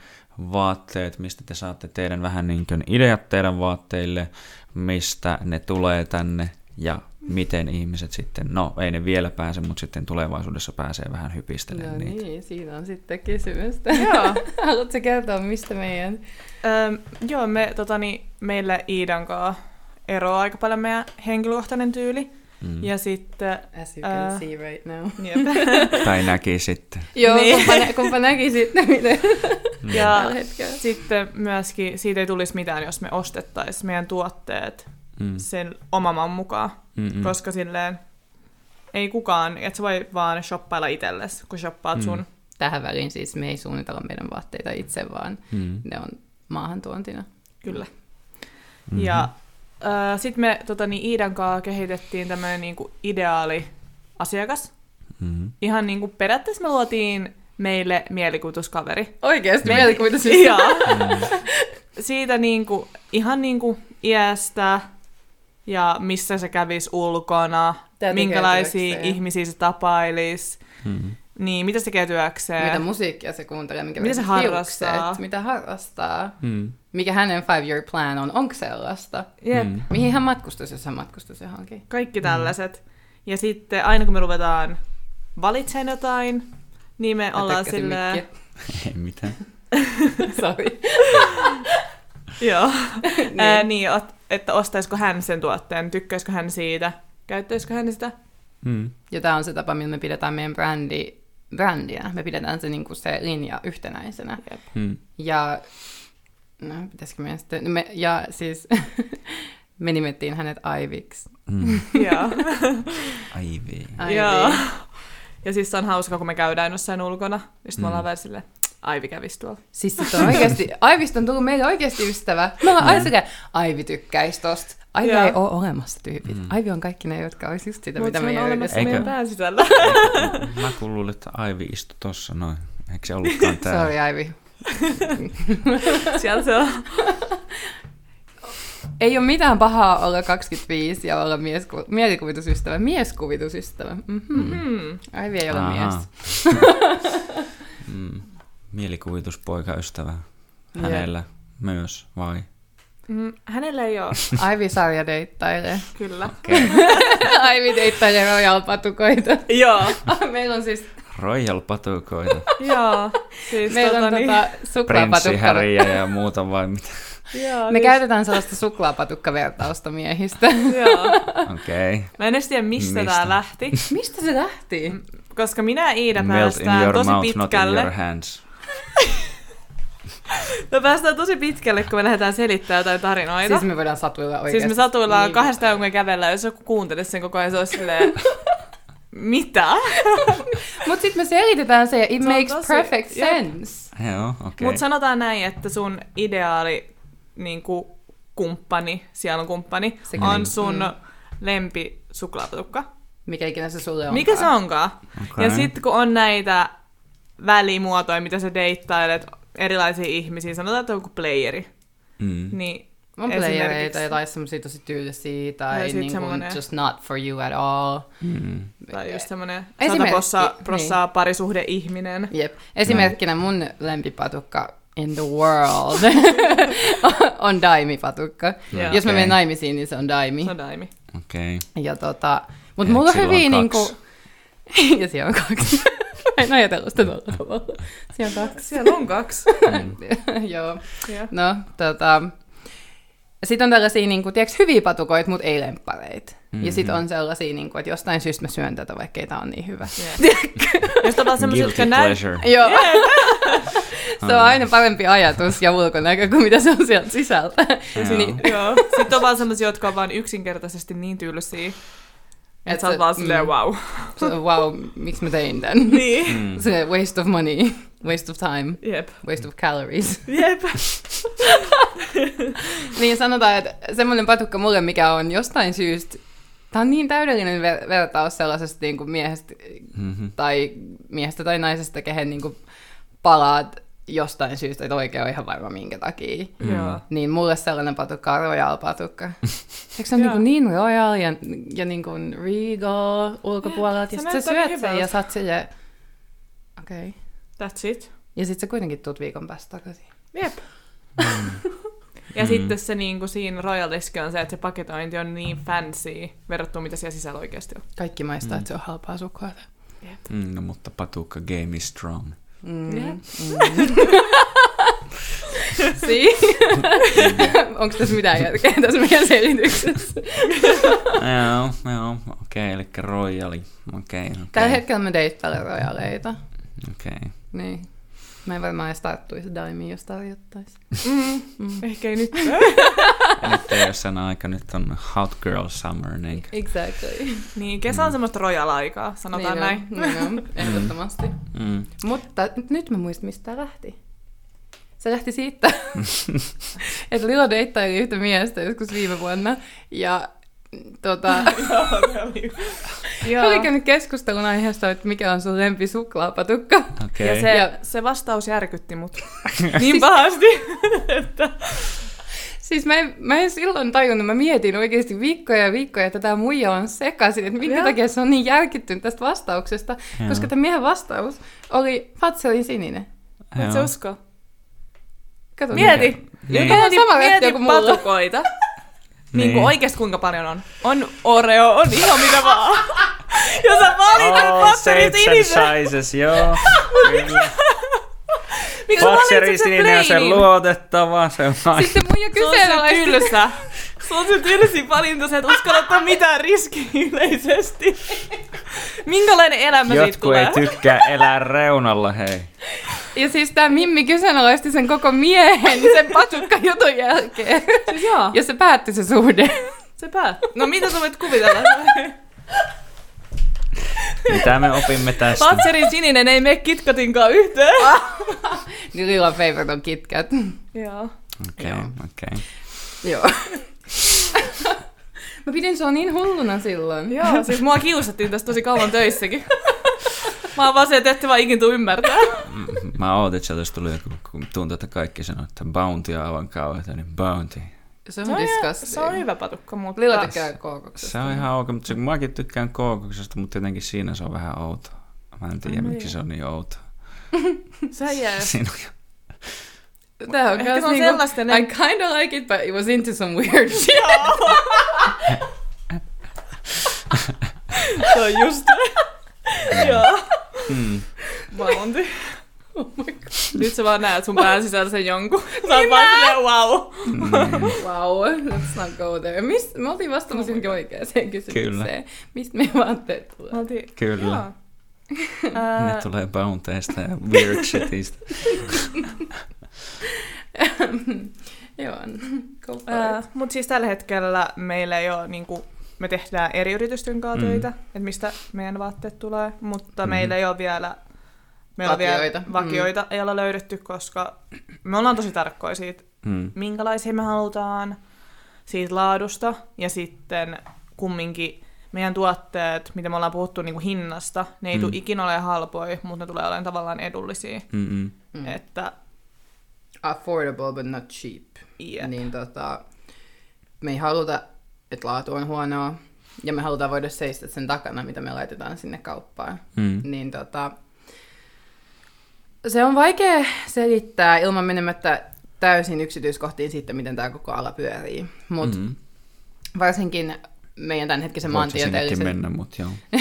vaatteet, mistä te saatte teidän vähän niin kuin ideat teidän vaatteille, mistä ne tulee tänne ja miten ihmiset sitten, no ei ne vielä pääse, mutta sitten tulevaisuudessa pääsee vähän hypistelemään no niitä. niin, siinä on sitten kysymystä. Joo. (laughs) Haluatko kertoa, mistä meidän... Öö, joo, me, totani, meillä Iidan kanssa eroaa aika paljon meidän henkilökohtainen tyyli. Mm. Ja sitten... As you can uh, see right now. (laughs) (laughs) tai näki sitten. Joo, niin. kumpa, kumpa näki sitten, miten Ja sitten myöskin siitä ei tulisi mitään, jos me ostettaisiin meidän tuotteet mm. sen oman mukaan. Mm-mm. Koska silleen ei kukaan, et sä voi vaan shoppailla itsellesi, kun shoppaat mm. sun. Tähän väliin siis me ei suunnitella meidän vaatteita itse, vaan mm. ne on maahantuontina. Kyllä. Mm-hmm. Ja sitten me tota, niin Iidan kanssa kehitettiin tämmöinen niinku ideaali asiakas. Mm-hmm. Ihan niinku periaatteessa me luotiin meille mielikuvituskaveri. Oikeasti Me... mielikuvituskaveri? Joo. Mm. (laughs) Siitä niinku, ihan niinku iästä ja missä se kävisi ulkona, Tätä minkälaisia ihmisiä se tapailisi. Mm. Niin, mitä se tekee työkseen? Mitä musiikkia se kuuntelee, minkä mitä se harrastaa? Hiukset, mitä harrastaa? Mm. Mikä hänen five-year plan on? Onko sellaista? Yep. Mm. Mihin hän matkustaisi, jos hän matkustaisi johonkin? Kaikki tällaiset. Mm. Ja sitten aina kun me ruvetaan valitsemaan jotain, niin me ollaan silleen... (laughs) Ei mitään. (laughs) Sorry. (laughs) Joo. niin. Ää, niin, että ostaisiko hän sen tuotteen, tykkäisikö hän siitä, käyttäisikö hän sitä. Mm. Ja tämä on se tapa, millä me pidetään meidän brändi, brändiä. Me pidetään se, niin kuin se linja yhtenäisenä. Yep. Mm. Ja no, pitäisikö meidän sitten... Me, ja siis (laughs) me nimettiin hänet Aiviksi. Mm. (laughs) Joo. Aivi. Joo. Ja siis se on hauska, kun me käydään jossain ulkona, ja sitten mm. me ollaan vähän silleen, Aivi kävisi tuolla. Siis sit on oikeasti, (laughs) Aivista on tullut meille oikeasti ystävä. Me ollaan aina silleen, Aivi tykkäisi tosta. Aivi ei ole olemassa tyypit. Mm. Aivi on kaikki ne, jotka olisi just sitä, Mut mitä me ei olemassa Eikö... meidän pään sisällä. Mä kuulin, että Aivi istui tossa noin. Eikö se ollutkaan (laughs) täällä? Sorry, Aivi. (laughs) Siellä se on. Ei ole mitään pahaa olla 25 ja olla miesku- mielikuvitusystävä. Mieskuvitusystävä. Mm-hmm. Mm-hmm. Aivi ei ole mies. mm. Mielikuvituspoikaystävä hänellä yeah. myös, vai? Mm, hänellä ei ole. (laughs) Aivi sarja deittailee. Kyllä. Okay. (laughs) Aivi deittailee Royal-patukoita. (laughs) Joo. Meillä on siis... Royal-patukoita. Joo. Siis Meillä on tota, tota suklaapatukka. ja muuta vai mitä? Joo, Me niin... käytetään sellaista suklaapatukkavertausta miehistä. Joo. Okei. Okay. Mä en edes tiedä, mistä, mistä? tämä lähti. mistä se lähti? Koska minä Iida Melt päästään tosi mouth, pitkälle. Not in your hands. Me päästään tosi pitkälle, kun me lähdetään selittämään jotain tarinoita. Siis me voidaan satuilla oikeasti. Siis me satuillaan niin. kahdesta kun me kävellään, jos joku kuuntelisi sen koko ajan, se olisi silleen... Mitä? (laughs) Mutta sitten me selitetään se, it se makes tosi, perfect sense. Joo, okei. Okay. Mutta sanotaan näin, että sun ideaali niin kuin, kumppani, kumppani, Sekä on sun mm. lempi suklaapatukka. Mikä ikinä se sulle onkaan. Mikä se onkaan. Okay. Ja sitten kun on näitä välimuotoja, mitä sä deittailet, erilaisia ihmisiä, sanotaan, että on joku playeri, mm. niin on playereita tai semmoisia tosi tyylisiä tai niin semmoinen... just not for you at all. Mm. Tai just semmoinen sata prossaa, prossaa niin. parisuhde-ihminen. Jep. Esimerkkinä mun lempipatukka in the world (laughs) on daimi-patukka. Yeah. Jos mä menen naimisiin, niin se on daimi. Se on daimi. Okei. Okay. Ja tota, mut ja mulla on hyvin niinku... ja siellä on kaksi. En ajatellut sitä tuolla tavalla. Siellä on kaksi. Siellä on kaksi. (laughs) Joo. Yeah. No, tota... Sitten on tällaisia, niin kuin, tiedätkö, hyviä patukoita, mutta ei lemppareita. Mm-hmm. Ja sitten on sellaisia, niin kuin, että jostain syystä mä syön tätä, vaikka ei tämä on niin hyvä. Yeah. Jos on sellaisia, jotka näy... Joo. Yeah. (laughs) se on aina parempi ajatus ja ulkonäkö kuin mitä se on sieltä sisältä. niin. Joo. Sitten on vaan sellaisia, jotka on vaan yksinkertaisesti niin tylsiä, Että sä oot vaan silleen, wow. (laughs) So, wow, miksi mä tein tän? niin. Mm. Se waste of money, waste of time, Jep. waste of calories. (laughs) Jep. (laughs) niin sanotaan, että semmoinen patukka mulle, mikä on jostain syystä, tämä on niin täydellinen ver- vertaus sellaisesta niin kuin miehestä, Mm-hmm. tai miehestä tai naisesta, kehen niin kuin palaat jostain syystä, että oikein on ihan varma minkä takia. Mm. Joo. Niin mulle sellainen patukka on Royal patukka. (laughs) Eikö se ole niin, niin Royal ja, ja niin kuin Regal ulkopuolelta, ja Se sitten sä syöt sen ja sä oot silleen, okei. Okay. That's it. Ja sitten sä kuitenkin tuut viikon päästä takaisin. Jep. ja Mm. sitten se niinku siinä Royaliskin on se, että se paketointi on niin fancy verrattuna mitä siellä sisällä oikeasti on. Kaikki maistaa, Mm. että se on halpaa suklaata. Mm, no, mutta patukka game is strong. Mm. Jep. (laughs) Si? (laughs) Onko tässä mitään järkeä tässä meidän selityksessä? joo, joo, okei, eli royali. Okei, okei. Tällä hetkellä me deittailen royaleita. Okei. Niin. Mä en varmaan edes tarttuisi daimiin, jos tarjottaisi. Mm. Mm. Ehkä ei nyt. (laughs) Nyt ei ole sen aika, nyt on hot girl summer, niin Exactly. niin, kesä on semmoista royal-aikaa, sanotaan niin näin. On, niin on, (laughs) ehdottomasti. mm. Mutta nyt mä muistan, mistä tää lähti. Se lähti siitä, (laughs) että Lilo deittaili yhtä miestä joskus viime vuonna. Ja tota, (laughs) Joo. oli käynyt keskustelun aiheesta, että mikä on sun lempi suklaapatukka. okei. Ja se, Ja- se vastaus järkytti mut (laughs) niin pahasti, (laughs) että Siis mä en, mä en silloin tajunnut, mä mietin oikeasti viikkoja ja viikkoja, että tämä muija on sekaisin, että minkä Joo. takia se on niin järkyttynyt tästä vastauksesta, Joo. koska tämän miehen vastaus oli Fatselin sininen. et se usko. Kato, Mieti, Niin. mieti, mieti kuin mulla. patukoita. Niin Niin. kuin oikeasti kuinka paljon on. On Oreo, on ihan mitä vaan. (laughs) ja sä valitat Oh, sinisen. sizes, joo. Miksi sininen on se luotettava, se on. Sitten muija Se on se tylsä. (laughs) Se on se tylsin valinta, sä et uskalla ottaa mitään riskiä yleisesti. Minkälainen elämä siitä Jotkut tulee? ei tykkää elää reunalla, hei. Ja siis tämä Mimmi kyseenalaisti sen koko miehen sen patukka jutun jälkeen. Siis joo, Ja se päätti se suhde. se päät. No mitä sä voit kuvitella? Mitä me opimme tästä? Fatserin sininen ei mene kitkatinkaan yhteen. Niin Lilan favorite on KitKat. Joo. Okei, Joo. okei. Joo. Mä pidin sua niin hulluna silloin. Joo, siis mua kiusattiin tässä tosi kauan töissäkin. (laughs) Mä oon vaan se, että ette vaan ikin tuu ymmärtää. Mm, Mä ootin, että sieltä tullut joku, kun tuntuu, että kaikki sanoo, että bounty on aivan kauheita, niin bounty. Se on, Se on, disgusting. se on hyvä patukka, mutta... Lila tekee kookoksesta. Se on ihan ok, mutta se, mäkin tykkään kookoksesta, mutta jotenkin siinä se on vähän outo. Mä en tiedä, miksi niin. se on niin outo. (laughs) Se jää. Siinä on Tää on Ehkä se on niinku, sellaista, I ne- kinda like it, but it was into some weird shit. Se on just. Joo. Mm. Bounty. Oh my god. Nyt sä vaan näet sun pään sisällä sen jonkun. Sä oot vaan silleen, wow. Niin. Wow, let's not go there. Mist, me oltiin vastaamassa oh oikeaan kysymykseen. Mistä meidän vaatteet tulee? Me oltiin... Kyllä. Joo. Ne tulee bounteista ja weird shitista. (laughs) Joo, go for ää, it. Mut siis tällä hetkellä meillä ei ole niinku me tehdään eri yritysten kanssa Mm. töitä, että mistä meidän vaatteet tulee, mutta Mhm. meillä ei ole vielä meillä on Vakioita. Vielä vakioita ei olla löydetty, koska me ollaan tosi tarkkoja siitä, Mm. minkälaisia me halutaan, siitä laadusta ja sitten kumminkin meidän tuotteet, mitä me ollaan puhuttu niin kuin hinnasta, ne ei Mm. tule ikinä olemaan halpoja, mutta ne tulee olemaan tavallaan edullisia. Mm-mm. Mm. Että, Affordable but not cheap. Jep. Niin tota, me ei haluta, että laatu on huonoa, ja me halutaan voida seistä sen takana, mitä me laitetaan sinne kauppaan. Mm. Niin tota, se on vaikea selittää ilman menemättä täysin yksityiskohtiin siitä, miten tämä koko ala pyörii. Mutta Mm. varsinkin meidän tämänhetkisen Voit maantieteellisen... mennä, mutta joo. (laughs)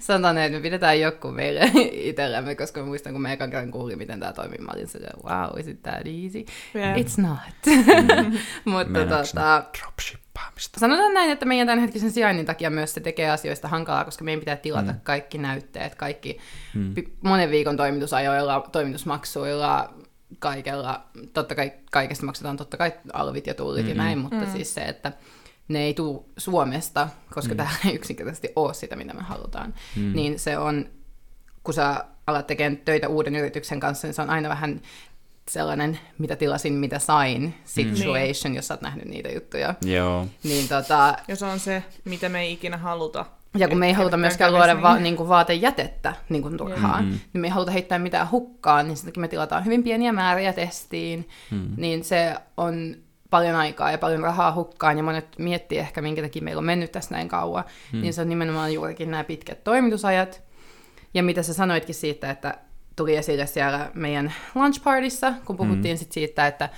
Sanotaan, että me pidetään joku meille (laughs) itsellämme, koska mä muistan, kun mä ekan kerran kuulin, miten tämä toimii, mä olin silleen, wow, is it that easy? Jep. It's not. (laughs) Mutta Meinaatko tota, dropshippaamista? sanotaan näin, että meidän tämänhetkisen sijainnin takia myös se tekee asioista hankalaa, koska meidän pitää tilata Mm. kaikki näytteet, kaikki Mm. monen viikon toimitusajoilla, toimitusmaksuilla, kaikella, totta kai kaikesta maksetaan totta kai alvit ja tullit mm-hmm. ja näin, mutta mm. siis se, että ne ei tule Suomesta, koska mm. täällä ei yksinkertaisesti ole sitä, mitä me halutaan. Mm. Niin se on, kun sä alat tekemään töitä uuden yrityksen kanssa, niin se on aina vähän sellainen, mitä tilasin, mitä sain situation, mm. jos sä oot nähnyt niitä juttuja. Joo. Niin tota, Ja se on se, mitä me ei ikinä haluta. ja kun me ei haluta myöskään luoda niin. va- niin kuin vaatejätettä niin kuin turhaan, Mm-hmm. niin me ei haluta heittää mitään hukkaan, niin sen takia me tilataan hyvin pieniä määriä testiin, Mm. niin se on paljon aikaa ja paljon rahaa hukkaan, ja monet miettii ehkä, minkä takia meillä on mennyt tässä näin kauan, mm. niin se on nimenomaan juurikin nämä pitkät toimitusajat, ja mitä sä sanoitkin siitä, että tuli esille siellä meidän lunch partyssa, kun puhuttiin mm. sit siitä, että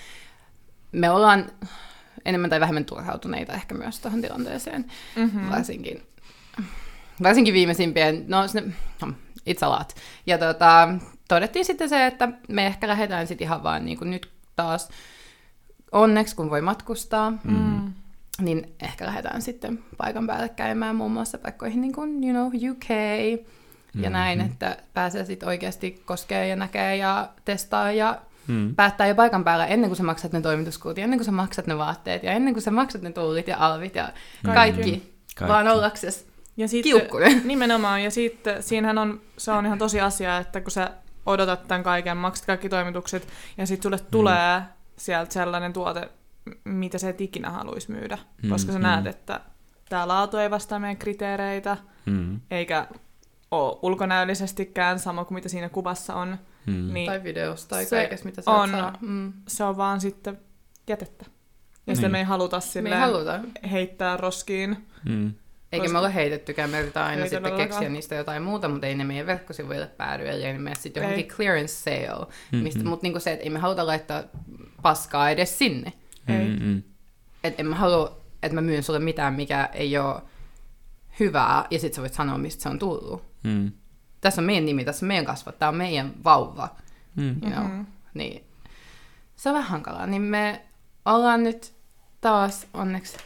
me ollaan enemmän tai vähemmän turhautuneita ehkä myös tuohon tilanteeseen, mm-hmm. varsinkin, varsinkin viimeisimpien, no se, no, it's a lot. Ja tota, todettiin sitten se, että me ehkä lähdetään sitten ihan vaan niin kuin nyt taas onneksi, kun voi matkustaa, Mm. niin ehkä lähdetään sitten paikan päälle käymään muun muassa paikkoihin niin kuin, you know, UK ja näin, että pääsee sitten oikeasti koskee ja näkee ja testaa ja Mm. päättää jo paikan päällä ennen kuin sä maksat ne toimituskulut ja ennen kuin sä maksat ne vaatteet ja ennen kuin sä maksat ne tullit ja alvit ja kaikki, kaikki. Kaikki. vaan ollakses Ja sitten, kiukkunen. (laughs) Nimenomaan, ja sitten siinähän on, se on ihan tosi asia, että kun sä odotat tämän kaiken, maksat kaikki toimitukset, ja sitten sulle tulee sieltä sellainen tuote, mitä sä et ikinä haluaisi myydä. Mm, Koska sä mm. näet, että tämä laatu ei vastaa meidän kriteereitä, Mm. eikä ole ulkonäöllisestikään sama kuin mitä siinä kuvassa on. Mm. Niin Tai videosta tai Se kaikesta, mitä sä on- saa. Mm. se on vaan sitten jätettä. Ja sitä Niin. me ei haluta Me ei haluta. heittää roskiin. Mm. Eikä Koska- me ole heitettykään, me yritetään aina Ei sitten keksiä niistä jotain muuta, mutta ei ne meidän verkkosivuille päädy, ellei ne mene sitten johonkin clearance sale. Mm, Mistä, mm. Mutta niinku se, että ei me haluta laittaa paskaa edes sinne. Ei. Mm. Että en mä halua, että mä myyn sulle mitään, mikä ei ole hyvää, ja sitten sä voit sanoa, mistä se on tullut. Mm. Tässä on meidän nimi, tässä on meidän kasvat, tämä on meidän vauva. Mm. You know? Mhm. Niin se on vähän hankalaa. Niin me ollaan nyt taas onneksi,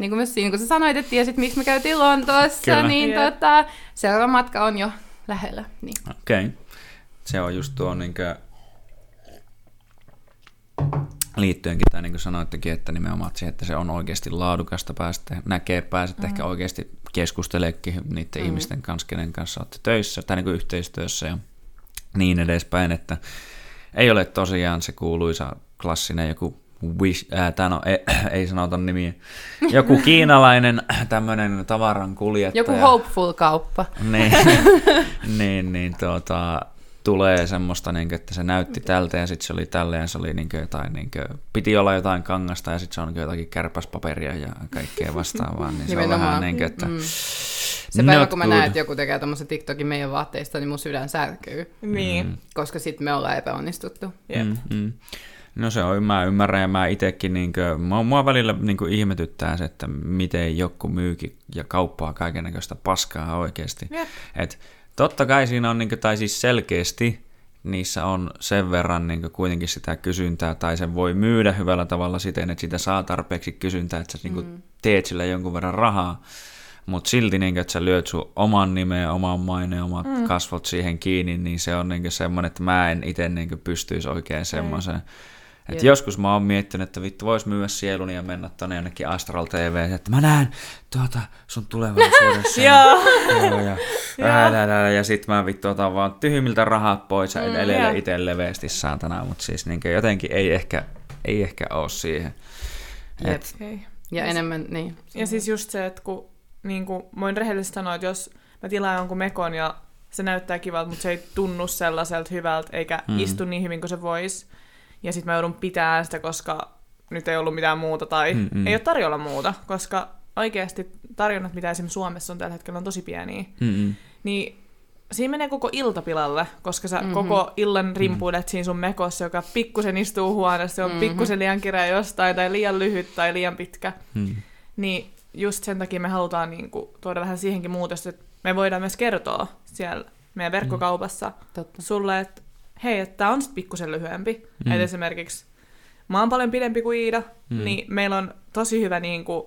niin kuin myös siinä, kun sä sanoit, että tiesit, miksi me käytiin Lontoossa, Kyllä. niin Jep. tota, seuraava matka on jo lähellä. Niin. Okei. Okay. Se on just tuo niinkö liittyenkin, tai niin kuin sanoittekin, että nimenomaan siihen, että se on oikeasti laadukasta päästä näkee, pääset mm. ehkä oikeasti keskusteleekin niiden mm. ihmisten kanssa, kenen kanssa olette töissä tai niin kuin yhteistyössä ja niin edespäin, että ei ole tosiaan se kuuluisa klassinen joku wish, ää, tää no, ei, (clears throat) ei sanota nimiä, joku (laughs) kiinalainen tämmöinen tavaran kuljettaja. Joku hopeful-kauppa. (laughs) Niin, niin, niin tuota, tulee semmoista, niin kuin, että se näytti tältä ja sitten se oli tälle ja se oli niin kuin jotain, niin kuin, piti olla jotain kangasta ja sitten se on niin jotakin kärpäspaperia ja kaikkea vastaavaa, niin se on vähän niin kuin, että Mm. Se päivä, not kun mä good. näen, että joku tekee tommosen TikTokin meidän vaatteista, niin mun sydän särkyy, Niin. Mm. koska sitten me ollaan epäonnistuttu. Jep. Mm, mm. No se on, mä ymmärrän ja mä itekin, niin kuin, mua, mua välillä niin kuin ihmetyttää se, että miten joku myykin ja kauppaa kaikennäköistä paskaa oikeasti. Jep. Et totta kai siinä on, niin kuin, tai siis selkeästi niissä on sen verran niin kuitenkin sitä kysyntää, tai sen voi myydä hyvällä tavalla siten, että sitä saa tarpeeksi kysyntää, että sä niin kuin, teet sillä jonkun verran rahaa, mutta silti, niin kuin, että sä lyöt sun oman nimen, oman maineen, omat mm. kasvot siihen kiinni, niin se on niin semmoinen, että mä en itse niin pystyisi oikein semmoiseen. Et Jep. joskus mä oon miettinyt, että vittu vois myydä sieluni ja mennä tonne jonnekin Astral TV, että mä näen tuota sun tulevaisuudessa. (laughs) Joo. Joo, ja, ää, ää, ää, ja sit mä vittu otan vaan tyhmiltä rahat pois ja mm, edelleen itse leveästi saatana, mutta siis niin jotenkin ei ehkä, ei ehkä oo siihen. Jep. Et, Ei. Ja enemmän, niin. Ja siis just se, että kun niin kuin, voin rehellisesti sanoa, että jos mä tilaan jonkun mekon ja se näyttää kivalta, mutta se ei tunnu sellaiselta hyvältä eikä mm. istu niin hyvin kuin se voisi. Ja sitten mä joudun pitämään sitä, koska nyt ei ollut mitään muuta tai Mm, mm. ei ole tarjolla muuta, koska oikeasti tarjonnat, mitä esimerkiksi Suomessa on tällä hetkellä, on tosi pieniä. mm, Niin siinä menee koko iltapilalle, koska sä Mhm. mm-hmm. koko illan rimpuilet siinä sun mekossa, joka pikkusen istuu huoneessa, se on Mhm. mm-hmm. pikkusen liian kireä jostain, tai liian lyhyt tai liian pitkä. mm, Niin just sen takia me halutaan niin kuin, tuoda vähän siihenkin muutosta, että me voidaan myös kertoa siellä meidän verkkokaupassa Totta. sulle, että hei, että tämä on sitten pikkusen lyhyempi. Mm. Että esimerkiksi mä oon paljon pidempi kuin Iida, Mm. niin meillä on tosi hyvä niin kuin,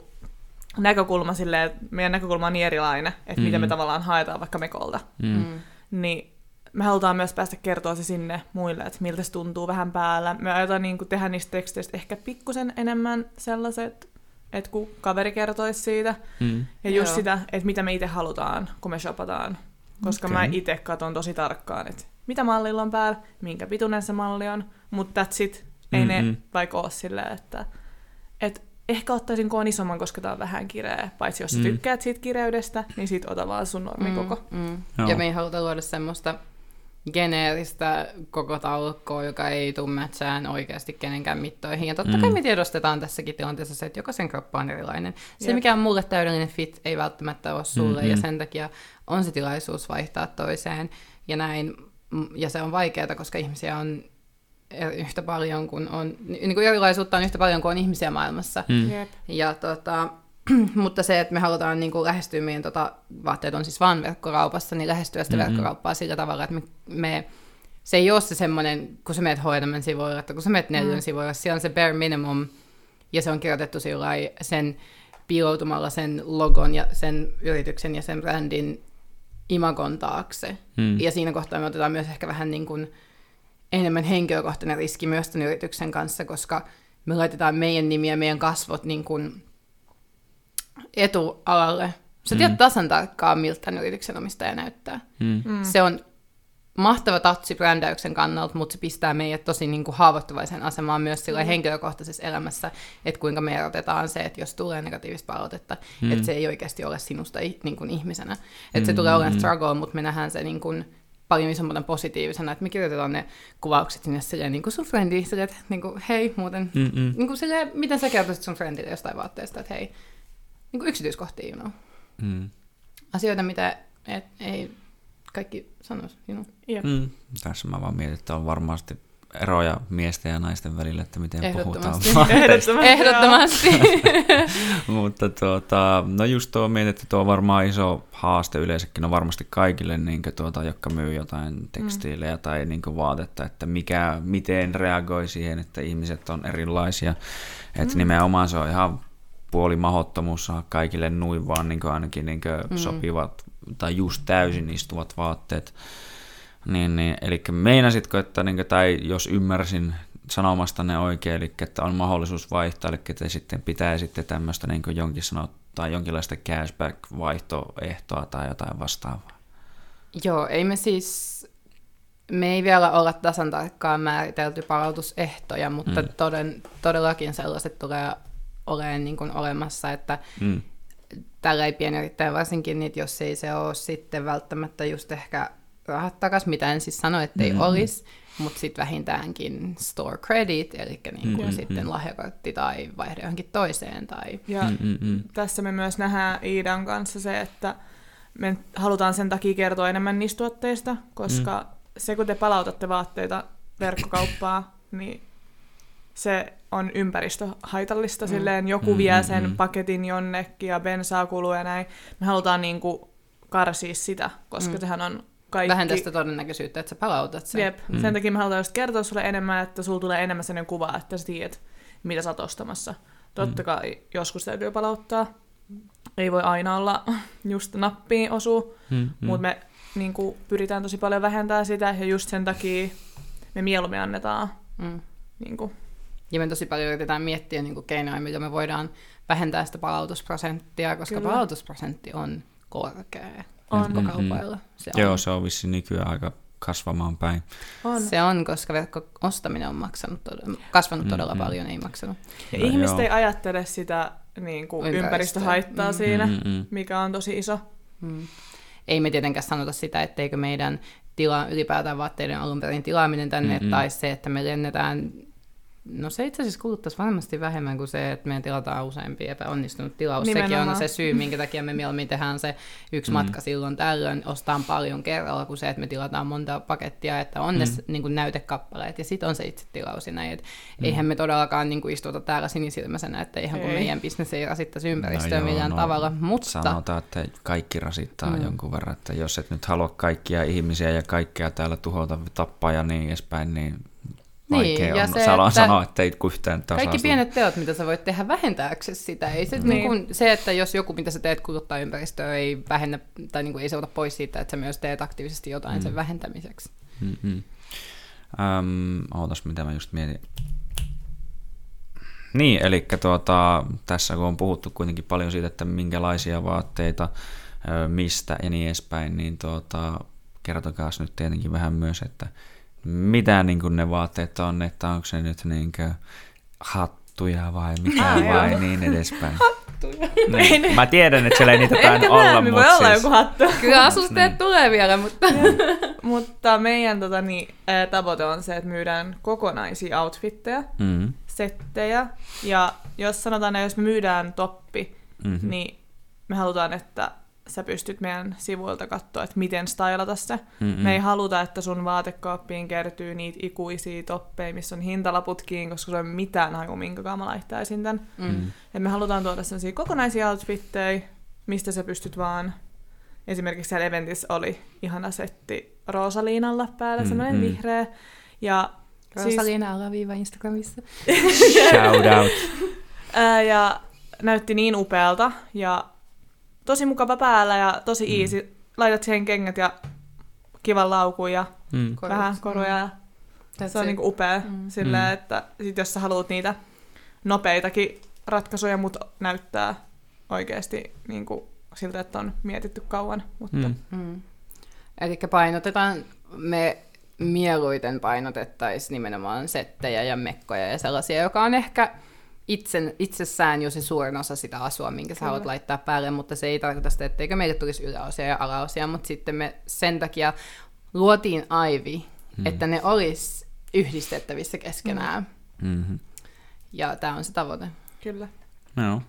näkökulma silleen, että meidän näkökulma on niin erilainen, että mm. mitä me tavallaan haetaan vaikka mekolta. mm, Mm. Niin me halutaan myös päästä kertoa se sinne muille, että miltä se tuntuu vähän päällä. Me aiotaan niin kuin, tehdä niistä teksteistä ehkä pikkusen enemmän sellaiset että kun kaveri kertoisi siitä. Mm. Ja just Joo. sitä, että mitä me itse halutaan, kun me shopataan. Koska Okei. mä itse katon tosi tarkkaan, että mitä mallilla on päällä, minkä pituinen se malli on. Mutta that's it. Ei Mm-mm. ne vaikka ole silleen, että, että ehkä ottaisin koon isomman, koska tää on vähän kireä. Paitsi jos Mm. tykkäät siitä kireydestä, niin sit ota vaan sun normikoko. Mm, mm. Joo. Ja me ei haluta luoda semmoista geneeristä koko taulukkoa, joka ei tule mätsään oikeasti kenenkään mittoihin. Ja totta kai Mm. me tiedostetaan tässäkin tilanteessa se, että jokaisen kroppa on erilainen. Se, Jep. mikä on mulle täydellinen fit, ei välttämättä ole sulle, Mm-mm. ja sen takia on se tilaisuus vaihtaa toiseen. Ja näin, ja se on vaikeaa, koska ihmisiä on yhtä paljon kuin on, niin kuin erilaisuutta on yhtä paljon kuin on ihmisiä maailmassa. Mm. Jep. Ja tota, (clears throat) mutta se, että me halutaan niin kuin lähestyä meidän tota, vaatteet on siis vaan verkkokaupassa, niin lähestyä sitä Mhm. verkkokauppaa sillä tavalla, että me, me se ei ole se semmoinen, kun sä meet H&M sivuille, että kun sä meet Nellyn Mm. sivuille, siellä on se bare minimum, ja se on kirjoitettu sillä sen piiloutumalla sen logon ja sen yrityksen ja sen brändin imagon taakse. Mm. Ja siinä kohtaa me otetaan myös ehkä vähän niin kuin enemmän henkilökohtainen riski myös tämän yrityksen kanssa, koska me laitetaan meidän nimi ja meidän kasvot niin kuin etualalle. Sä tiedät Mm. tasan tarkkaan, miltä tämän yrityksen omistaja näyttää. Mm. Mm. Se on mahtava tatsi brändäyksen kannalta, mutta se pistää meidät tosi niin kuin haavoittuvaisen asemaan myös sillä Mm. henkilökohtaisessa elämässä, että kuinka me erotetaan se, että jos tulee negatiivista palautetta, Mm. että se ei oikeasti ole sinusta niin kuin ihmisenä. Että se Mm, tulee olemaan struggle, mutta me nähdään se niin kuin paljon isompana positiivisena, että me kirjoitetaan ne kuvaukset sinne silleen niin kuin sun friendi, silleen, että niin kuin, hei muuten, Mm, mm. niin kuin silleen, miten sä kertoisit sun friendille jostain vaatteesta, että hei, niin kuin yksityiskohtia, you know. Mm. Asioita, mitä et, ei kaikki sanoisi, you know. Mm. Tässä mä vaan mietin, että on varmasti eroja miesten ja naisten välillä, että miten puhutaan Ehdottomasti. (laughs) Ehdottomasti. (laughs) Mutta tuota, no just tuo mietin, että tuo on varmaan iso haaste yleensäkin, no varmasti kaikille, niin tuota, jotka myy jotain tekstiilejä mm. tai niin vaatetta, että mikä, miten reagoi siihen, että ihmiset on erilaisia. Että mm. nimenomaan se on ihan puoli mahottomuus saada kaikille nuin vaan niin ainakin niin mm. sopivat tai just täysin istuvat vaatteet. Niin, niin, eli meinasitko, että, niin tai jos ymmärsin sanomasta ne oikein, eli että on mahdollisuus vaihtaa, eli että sitten pitää sitten tämmöistä niin jonkin sanot, tai jonkinlaista cashback-vaihtoehtoa tai jotain vastaavaa. Joo, ei me siis, me ei vielä olla tasan tarkkaan määritelty palautusehtoja, mutta mm. toden, todellakin sellaiset tulee olemaan niin kuin olemassa, että Mm. Tällä ei pienyrittäjä varsinkin, niin jos ei se ole sitten välttämättä just ehkä rahat takas, mitä en siis sano, että ei Mm. mm. olisi, mutta sitten vähintäänkin store credit, eli niin kuin Mm, sitten mm. lahjakortti tai vaihde johonkin toiseen. Tai... Ja Mm, mm, mm. tässä me myös nähdään Iidan kanssa se, että me halutaan sen takia kertoa enemmän niistä tuotteista, koska mm. se kun te palautatte vaatteita verkkokauppaa, niin se on ympäristöhaitallista. Mm. Silleen joku Mm, vie mm, sen mm. paketin jonnekin ja bensaa kuluu ja näin. Me halutaan niinku karsia sitä, koska mm. Mm. sehän on kaikki... Vähentää sitä todennäköisyyttä, että sä palautat sen. Jep. Mm. Mm. Sen takia me halutaan just kertoa sulle enemmän, että sulla tulee enemmän sellainen kuva, että sä tiedät, mitä sä oot ostamassa. Totta Mm. kai joskus täytyy palauttaa. Ei voi aina olla just nappiin osu, Mm, mm. mutta me niin kuin, pyritään tosi paljon vähentämään sitä ja just sen takia me mieluummin annetaan. Mm. Niin kuin, Ja me tosi paljon yritetään miettiä niin kuin keinoja, millä me voidaan vähentää sitä palautusprosenttia, koska Kyllä. Palautusprosentti on korkea On. verkkokaupoilla. Se on. Joo, se on vissiin nykyään aika kasvamaan päin. on. Se on, koska verkko-ostaminen on maksanut todella, kasvanut Mm, todella mm. paljon, ei maksanut. Ja No ihmiset joo. ei ajattele sitä niin kuin Ympäristöä. ympäristöhaittaa Mm. siinä, Mm, mm. mikä on tosi iso. Mm. Ei me tietenkään sanota sitä, etteikö meidän tila, ylipäätään vaatteiden alun perin tilaaminen tänne, Mm-mm. tai se, että me lennetään No se itse asiassa kuluttaisi varmasti vähemmän kuin se, että me tilataan useampi epäonnistunut tilaus. Sekin Nimenomaan. on se syy, minkä takia me mieluummin tehdään se yksi Mm. matka silloin tällöin, ostaan paljon kerralla, kuin se, että me tilataan monta pakettia, että on ne Mm. mm. niin kuin näytekappaleet ja sitten on se itse tilaus ja näin. Et Eihän me todellakaan niin kuin istuta täällä sinisilmäisenä, että ihan kun Ei. meidän bisnes ei rasittaisi ympäristöä No joo, millään no, tavalla, mutta... Sanotaan, että kaikki rasittaa mm. Mm. jonkun verran, että jos et nyt halua kaikkia ihmisiä ja kaikkea täällä tuhota, tappaa ja niin edespäin, niin vaikea Niin, ja on se, sanoa, että sanoa, että ei yhtään tasaista. Kaikki pienet teot, mitä sä voit tehdä vähentääksesi sitä. Ei se, Niin. niin. Niin se, että jos joku, mitä sä teet, kuluttaa ympäristöä, ei vähennä, tai niin kuin ei se ota pois siitä, että sä myös teet aktiivisesti jotain Mm. mm. sen vähentämiseksi. Mm-mm. Öm, ootas, mitä mä just mietin. niin, eli tuota, tässä kun on puhuttu kuitenkin paljon siitä, että minkälaisia vaatteita, mistä ja niin edespäin, niin tuota, kertokaa nyt tietenkin vähän myös, että mitä niin kuin ne vaatteet on, että onko se nyt niin kuin hattuja vai mitä Ah, vai joo. niin edespäin. (laughs) Hattuja. Niin. Mä tiedän, että siellä ei niitä (laughs) päin Ehkä olla, myöhemmin voi mutta olla siis, joku hattu. (laughs) Kyllä asusteet tulee vielä, mutta... Mutta meidän tota, niin, ää, tavoite on se, että myydään kokonaisia outfitteja, mm, settejä. Ja jos sanotaan, että jos me myydään toppi, mm-hmm. niin me halutaan, että sä pystyt meidän sivuilta katsoa, että miten stylata se. Mm-mm. Me ei haluta, että sun vaatekaappiin kertyy niitä ikuisia toppeja, missä on hintalaputkin, koska se on mitään haju, minkä mä laittaisin tän. Mm. Et me halutaan tuoda sellaisia kokonaisia outfitteja, mistä sä pystyt vaan... Esimerkiksi siellä eventissä oli ihana setti Rosaliinalla päällä, Mm, semmoinen mm. vihreä. Ja, Rosalina alaviiva Instagramissa. Shout out. (laughs) ja näytti niin upealta ja tosi mukava päällä ja tosi Mm. easy. Laitat siihen kengät ja kivan laukun ja Mm. Vähän koruja. Ja That's se on it. niinku upea Mm. silleen, Mm. että sit jos sä haluat niitä nopeitakin ratkaisuja, mut näyttää oikeasti niinku siltä, että on mietitty kauan. Mutta Mm. Mm. Eli painotetaan, me mieluiten painotettaisiin nimenomaan settejä ja mekkoja ja sellaisia, joka on ehkä itsen, itsessään jo se suurin osa sitä asua, minkä sä Kyllä. haluat laittaa päälle, mutta se ei tarkoita sitä, etteikö meille tulisi yläosia ja alaosia, mutta sitten me sen takia luotiin Aivi, Mm. että ne olisi yhdistettävissä keskenään. Mm-hmm. Ja tämä on se tavoite. kyllä. Joo.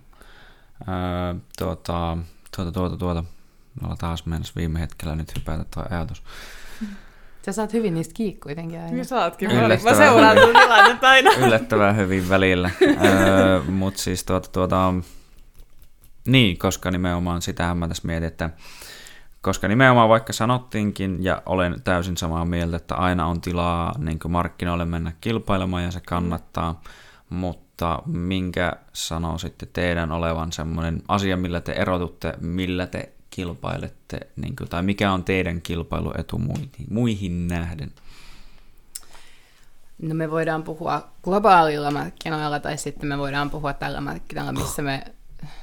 Öö, tuota, tuota, tuota, tuota. Mulla taas mennessä viime hetkellä nyt hypätä tuo ajatus. Sä saat hyvin niistä kiinni kuitenkin aina. Niin saatkin. Yllättävää. Mä seuraan sun tilannetta aina. Yllättävän hyvin välillä. (laughs) öö, Mutta siis tuota, tuota, niin, koska nimenomaan sitähän mä tässä mietin, että koska nimenomaan vaikka sanottiinkin, ja olen täysin samaa mieltä, että aina on tilaa niin markkinoille mennä kilpailemaan ja se kannattaa, mutta minkä sanoo sitten teidän olevan semmoinen asia, millä te erotutte, millä te kilpailette, niin kuin, tai mikä on teidän kilpailuetu muihin, muihin nähden? No me voidaan puhua globaalilla markkinoilla tai sitten me voidaan puhua tällä markkinoilla, missä me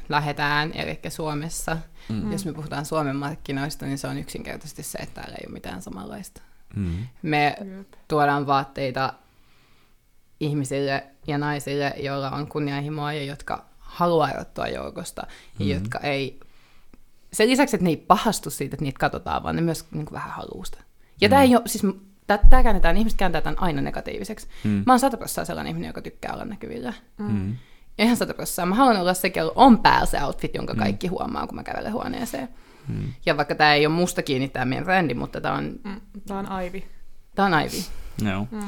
lähdetään, eli Suomessa. Mm. Jos me puhutaan Suomen markkinoista, niin se on yksinkertaisesti se, että täällä ei ole mitään samanlaista. Mm. Me Jep. tuodaan vaatteita ihmisille ja naisille, joilla on kunnianhimoa ja jotka haluaa erottua joukosta ja Mhm. jotka ei... Sen lisäksi, että ne ei pahastu siitä, että niitä katsotaan, vaan ne myös niin kuin vähän haluaa sitä. Ja mm. tämä ei ole, siis tämä käännetään, ihmiset kääntää tämän aina negatiiviseksi. Mm. Mä oon 100 prosenttia sellainen ihminen, joka tykkää olla näkyvillä. Mm. Ja ihan 100 prosenttia. Mä haluan olla se, kello on päällä se outfit, jonka kaikki huomaa, kun mä kävelen huoneeseen. Mm. Ja vaikka tämä ei ole musta kiinni tämä meidän brändi, mutta tämä on, Mm, Tää on Aivi. tää on Aivi. Joo. Mm.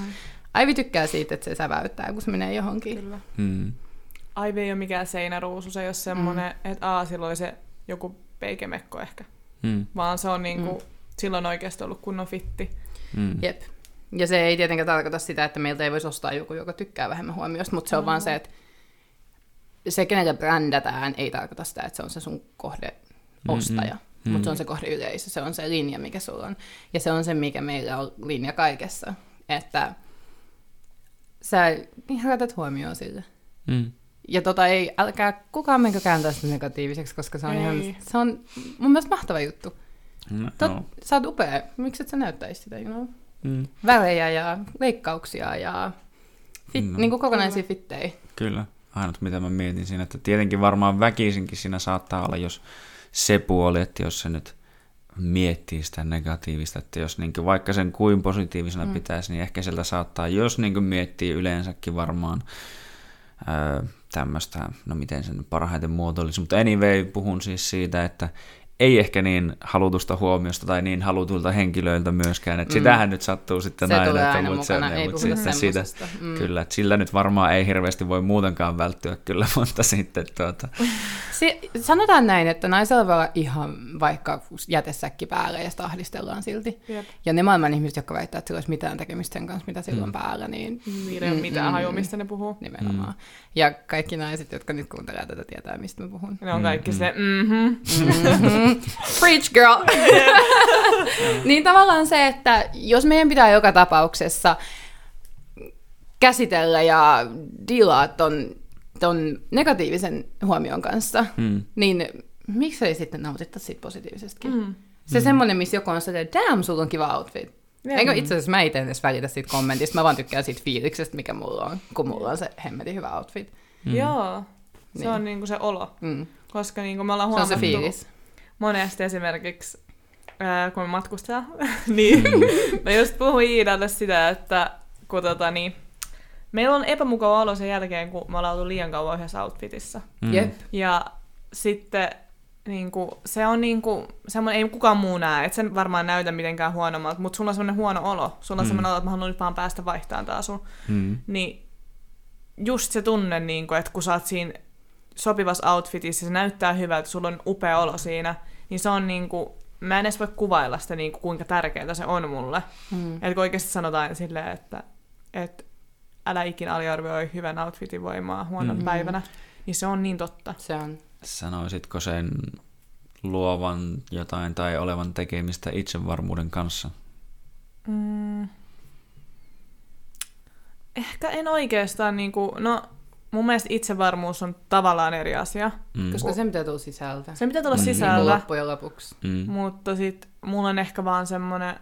Aivi tykkää siitä, että se säväyttää, kun se menee johonkin. Kyllä. Mm. Aivi ei ole mikään seinäruusu, se ei ole semmoinen, mm. että aa, silloin se joku peikemekko ehkä. Mm. Vaan se on niinku, mm. silloin oikeasti ollut kunnon fitti. Mm. Jep. Ja se ei tietenkään tarkoita sitä, että meiltä ei voisi ostaa joku, joka tykkää vähemmän huomiosta, mutta se on vaan se, että se, kenelle brändätään, ei tarkoita sitä, että se on se sun kohde ostaja. Mm. Mutta se on se kohde yleisö, se on se linja, mikä sulla on. Ja se on se, mikä meillä on linja kaikessa. Että sä herätät huomioon sille. Mm. Ja tota ei, älkää kukaan menkö kääntää sitä negatiiviseksi, koska se on, Ei. ihan, se on mun mielestä mahtava juttu. No, Tot, joo. Sä oot upea. Miksi et sä näyttäisi sitä, you know? Mm. Värejä ja leikkauksia ja fit, No. no. niin kuin kokonaisia fittejä. Kyllä. Ainut mitä mä mietin siinä, että tietenkin varmaan väkisinkin siinä saattaa olla, jos se puoli, että jos se nyt miettii sitä negatiivista, että jos niin vaikka sen kuin positiivisena mm. pitäisi, niin ehkä sieltä saattaa, jos niin miettii yleensäkin varmaan öö, tämmöistä, no miten sen parhaiten muotoilisi, mutta anyway, puhun siis siitä, että ei ehkä niin halutusta huomiosta tai niin halutulta henkilöiltä myöskään, että mm. sitähän nyt sattuu sitten Se aina, tulee että, aina mutta mukana, se, ei mutta puhuta sitten siitä, semmosesta. Mm. Kyllä, että sillä nyt varmaan ei hirveästi voi muutenkaan välttyä kyllä, (laughs) mutta sitten tuota, Se, sanotaan näin, että naisella voi olla ihan vaikka jätesäkki päällä ja sitä ahdistellaan silti. Jep. Ja ne maailman ihmiset, jotka väittää, että sillä olisi mitään tekemistä sen kanssa, mitä sillä on päällä, niin ei ole mitään Mm, hajua, mm. mistä ne puhuu. nimenomaan. Ja kaikki naiset, jotka nyt kuuntelee tätä, tietää, mistä mä puhun. Ne on kaikki se, mhm. Mhm. Preach girl! (laughs) niin tavallaan se, että jos meidän pitää joka tapauksessa käsitellä ja dealaa ton ton negatiivisen huomion kanssa, Mm. niin miksei sitten nautittaisi siitä positiivisestakin? Mm. Se semmoinen, missä joku on silleen, damn, sulla on kiva outfit. Jep. Eikö itse asiassa mä itse edes välitä siitä kommentista, mä vaan tykkään siitä fiiliksestä, mikä mulla on, kun mulla on se hemmetin hyvä outfit. Mm. Joo, se Niin. on niinku se olo. Mm. Koska niinku me ollaan Se on huomattu se fiilis. Monesti esimerkiksi, ää, kun me matkustetaan, (laughs) niin mä just puhuin Iidalle sitä, että kun tota, niin, meillä on epämukava olo sen jälkeen, kun me ollaan oltu liian kauan yhdessä outfitissa. Mm. Jep. Ja sitten niin kuin, se on niin kuin, semmoinen, ei kukaan muu näe, et sen varmaan näytä mitenkään huonommalta, mutta sulla on semmoinen huono olo. Sulla on Mm. semmoinen olo, että mä haluan nyt vaan päästä vaihtamaan taas sun. Mm. Niin just se tunne, niin kuin, että kun sä oot siinä sopivassa outfitissa, se näyttää hyvältä, sulla on upea olo siinä, niin se on niin kuin, mä en edes voi kuvailla sitä, niin kuin, kuinka tärkeää se on mulle. Mm. Että kun oikeasti sanotaan silleen, että, että älä ikinä aliarvioi hyvän outfitin voimaa huonona Mm. päivänä, niin se on niin totta. Se on. Sanoisitko sen luovan jotain tai olevan tekemistä itsevarmuuden kanssa? Mm. Ehkä en oikeastaan, niin kuin, no mun mielestä itsevarmuus on tavallaan eri asia. Mm. Koska se pitää tulla sisältä. Se pitää tulla Mm. Niin kuin sisällä, loppujen lopuksi. Mm. mutta sit mulla on ehkä vaan semmonen,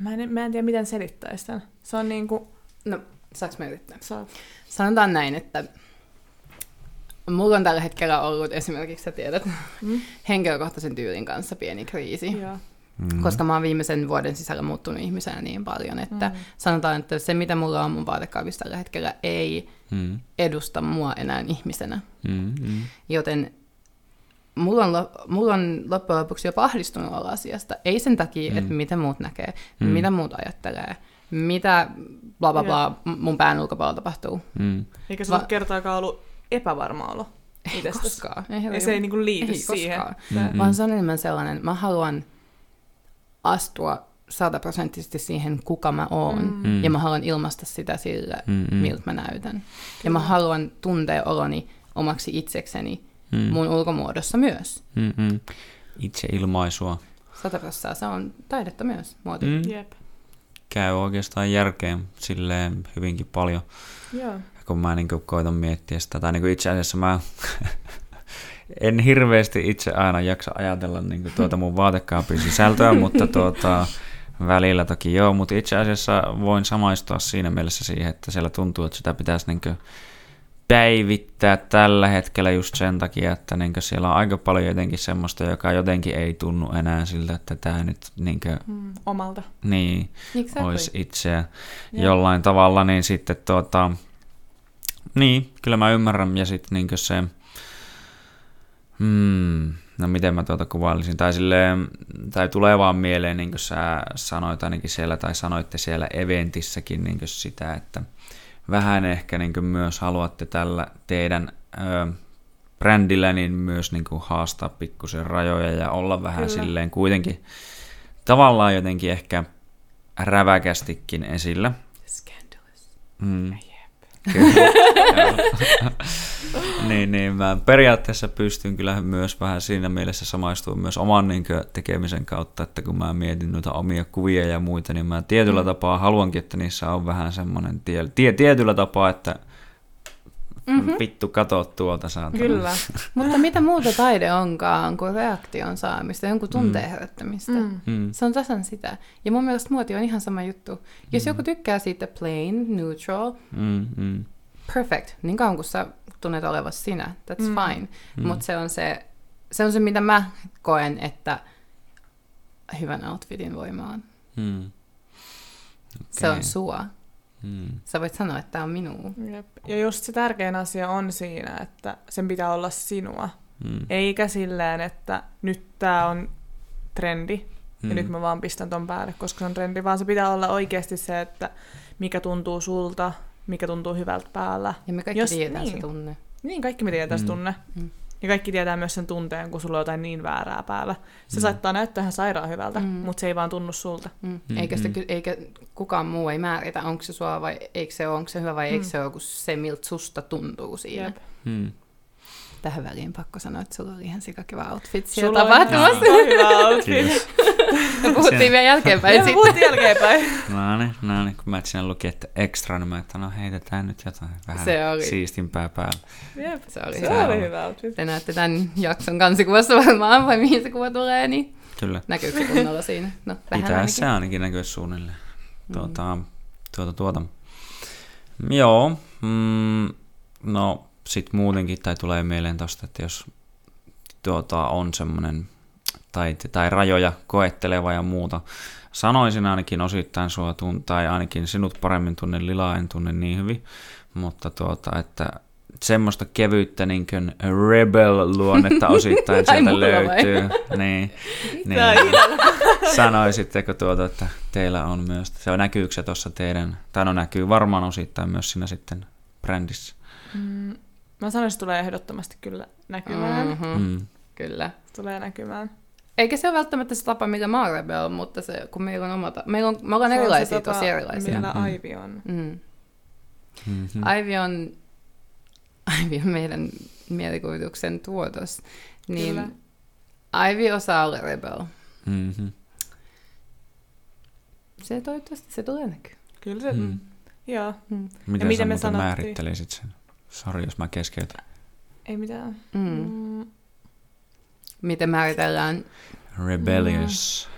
mä en, mä en tiedä miten selittäisi tämän. Se on niinku, No, saaks mä yrittää? saa, Sanotaan näin, että mulla on tällä hetkellä ollut esimerkiksi, sä tiedät, mm? henkilökohtaisen tyylin kanssa pieni kriisi. Joo. Mm. Koska mä oon viimeisen vuoden sisällä muuttunut ihmisenä niin paljon, että Mm. sanotaan, että se mitä mulla on mun vaatekaapissa tällä hetkellä ei Mm. edusta mua enää ihmisenä. Mm. Mm. Joten mulla on, mulla on loppujen lopuksi jopa ahdistunut olla asiasta. Ei sen takia, Mm. että mitä muut näkee, Mm. mitä muut ajattelee, mitä bla bla bla mun pään ulkopuolella tapahtuu. Mm. Eikä sulla Va- Va- kertaakaan ollut epävarma olo Ei itsestäsi. koskaan. Ei, Ei se ei niinku liity ei siihen. koskaan. Mm. Vaan se on enemmän sellainen, mä haluan astua sataprosenttisesti siihen, kuka mä oon. Mm. Mm. Ja mä haluan ilmaista sitä sillä, Mm. Mm. miltä mä näytän. Ja mä haluan tuntea oloni omaksi itsekseni Mm. mun ulkomuodossa myös. Mm. Mm. Itse ilmaisua. Sataprossaa se on taidetta myös, muoti. Mm. Jep. Käy oikeastaan järkeen silleen hyvinkin paljon. Joo. kun mä niin koitan miettiä sitä, tai niin itse asiassa mä (laughs) en hirveästi itse aina jaksa ajatella niin tuota mun vaatekaapin sisältöä, mutta tuota, välillä toki joo, mutta itse asiassa voin samaistua siinä mielessä siihen, että siellä tuntuu, että sitä pitäisi niin päivittää tällä hetkellä just sen takia, että niin siellä on aika paljon jotenkin semmoista, joka jotenkin ei tunnu enää siltä, että tämä nyt niin kuin, Mm. Omalta. niin, Exactly. olisi itseä Joo. jollain tavalla, niin sitten tuota, niin, kyllä mä ymmärrän, ja sitten niin se, hmm, no miten mä tuota kuvailisin, tai silleen, tai tulee vaan mieleen, niin kuin sä sanoit ainakin siellä, tai sanoitte siellä eventissäkin niin sitä, että vähän ehkä niin myös haluatte tällä teidän ö, brändillä niin myös niin kuin haastaa pikkusen rajoja ja olla vähän Kyllä. Kyllä. silleen kuitenkin tavallaan jotenkin ehkä räväkästikin esillä. Scandalous. Mm. Kyllä. (laughs) Niin, niin, mä periaatteessa pystyn kyllä myös vähän siinä mielessä samaistumaan myös oman niin kuin, tekemisen kautta, että kun mä mietin noita omia kuvia ja muita, niin mä tietyllä mm. tapaa haluankin, että niissä on vähän semmoinen tie, tie, tietyllä tapaa, että mm-hmm. vittu kato tuolta saatana. Kyllä. (laughs) Mutta mitä muuta taide onkaan kuin reaktion saamista, jonkun tunteen herättämistä. Mm. Mm. Se on tasan sitä. Ja mun mielestä muoti on ihan sama juttu. Jos joku tykkää siitä plain, neutral, Mm, mm, perfect, niin kauan kuin sä tunnet olevasi sinä, that's Mm. mm. fine. Mm. Mutta se on se, se on se, mitä mä koen, että hyvän outfitin voima on. mm. Se on sua. Mm. Sä voit sanoa, että tämä on minua. Jep. Ja just se tärkein asia on siinä, että sen pitää olla sinua. Mm. Eikä silleen, että nyt tää on trendi Mm. ja nyt mä vaan pistän ton päälle, koska se on trendi, vaan se pitää olla oikeasti se, että mikä tuntuu sulta, mikä tuntuu hyvältä päällä. Ja me kaikki Jos- tiedetään niin. se tunne. Niin, kaikki me tietää se Mm. tunne. Mm. Ja kaikki tietää myös sen tunteen, kun sulla on jotain niin väärää päällä. Se Mm. saattaa näyttää ihan sairaan hyvältä, Mm. mutta se ei vaan tunnu sulta. Mm. Mm, Eikä, sitä, mm. eikä kukaan muu ei määritä, onko se sua vai eikö se ole, onko se hyvä vai Mm. eikö se ole, kun se miltä susta tuntuu siinä. Jep. Mm. Tähän väliin pakko sanoa, että sulla oli ihan sikakiva outfit Sulla siellä on sika hyvä outfit. Kiitos. (laughs) Me puhuttiin vielä jälkeenpäin me sitten. puhuttiin jälkeenpäin. No niin, no niin, kun mä siinä luki, että extra, niin mä että no heitetään nyt jotain vähän Se oli- siistimpää päälle. Jep. Se oli Se hyvä. oli hyvä outfit. Te näette tämän jakson kansikuvassa varmaan, vai mihin se kuva tulee, niin Kyllä. näkyykö se kunnolla siinä? No, (laughs) vähän Pitää ainakin. se ainakin näkyä suunnilleen. Tuota, tuota, tuota. Joo, mm, no sit muutenkin, tai tulee mieleen tosta, että jos tuota, on semmoinen, tai, tai rajoja koetteleva ja muuta, sanoisin ainakin osittain sua tun, tai ainakin sinut paremmin tunne, Lila en tunne niin hyvin, mutta tuota, että semmoista kevyyttä niin rebel-luonnetta osittain (laughs) Ai sieltä vai? löytyy. Niin, niin. (laughs) Sanoisitteko tuota, että teillä on myös, se on näkyykö se tuossa teidän, tai no näkyy varmaan osittain myös siinä sitten brändissä. Mm, Mä sanoisin, että tulee ehdottomasti kyllä näkymään. Mm. Mm-hmm. Mm. Kyllä. Tulee näkymään. Eikä se ole välttämättä se tapa, millä mä oon rebel, mutta se, kun meillä on oma ta- meillä on, me ollaan Se on se erilaisia, tapa, tosi erilaisia. Millä. Aivi on. Mm. Mm-hmm. Aivi on, Aivi on meidän mielikuvituksen tuotos. Niin Kyllä. Aivi osaa olla rebel. Mm-hmm. Se toivottavasti se tulee näkyy. Kyllä se, Mm. joo. Mm. Miten miten sä me sanottiin? määrittelisit sen? Sori, jos mä keskeytän. Ei mitään. Mm. Mm. Miten määritellään Rebellious.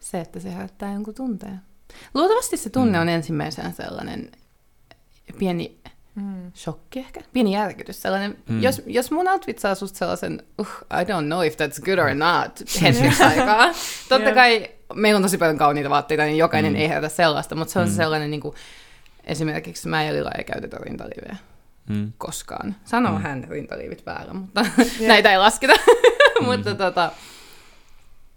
se, että se herättää jonkun tunteen? Luultavasti se tunne Mm. on ensimmäisenä sellainen pieni Mm. shokki ehkä, pieni järkytys. Sellainen, Mm. mm. jos, jos mun outfit saa susta sellaisen, uh, I don't know if that's good or not, hetkeksi (laughs) aikaa. Totta Jep. kai meillä on tosi paljon kauniita vaatteita, niin jokainen Mm. mm. ei herätä sellaista, mutta se on Mm. mm. sellainen, niin kuin, esimerkiksi mä ja Lila ei käytetä rintaliivejä Mm. koskaan. Sanoo Mm. mm. hän rintaliivit väärin, mutta (laughs) näitä ei lasketa. (laughs) mutta tota,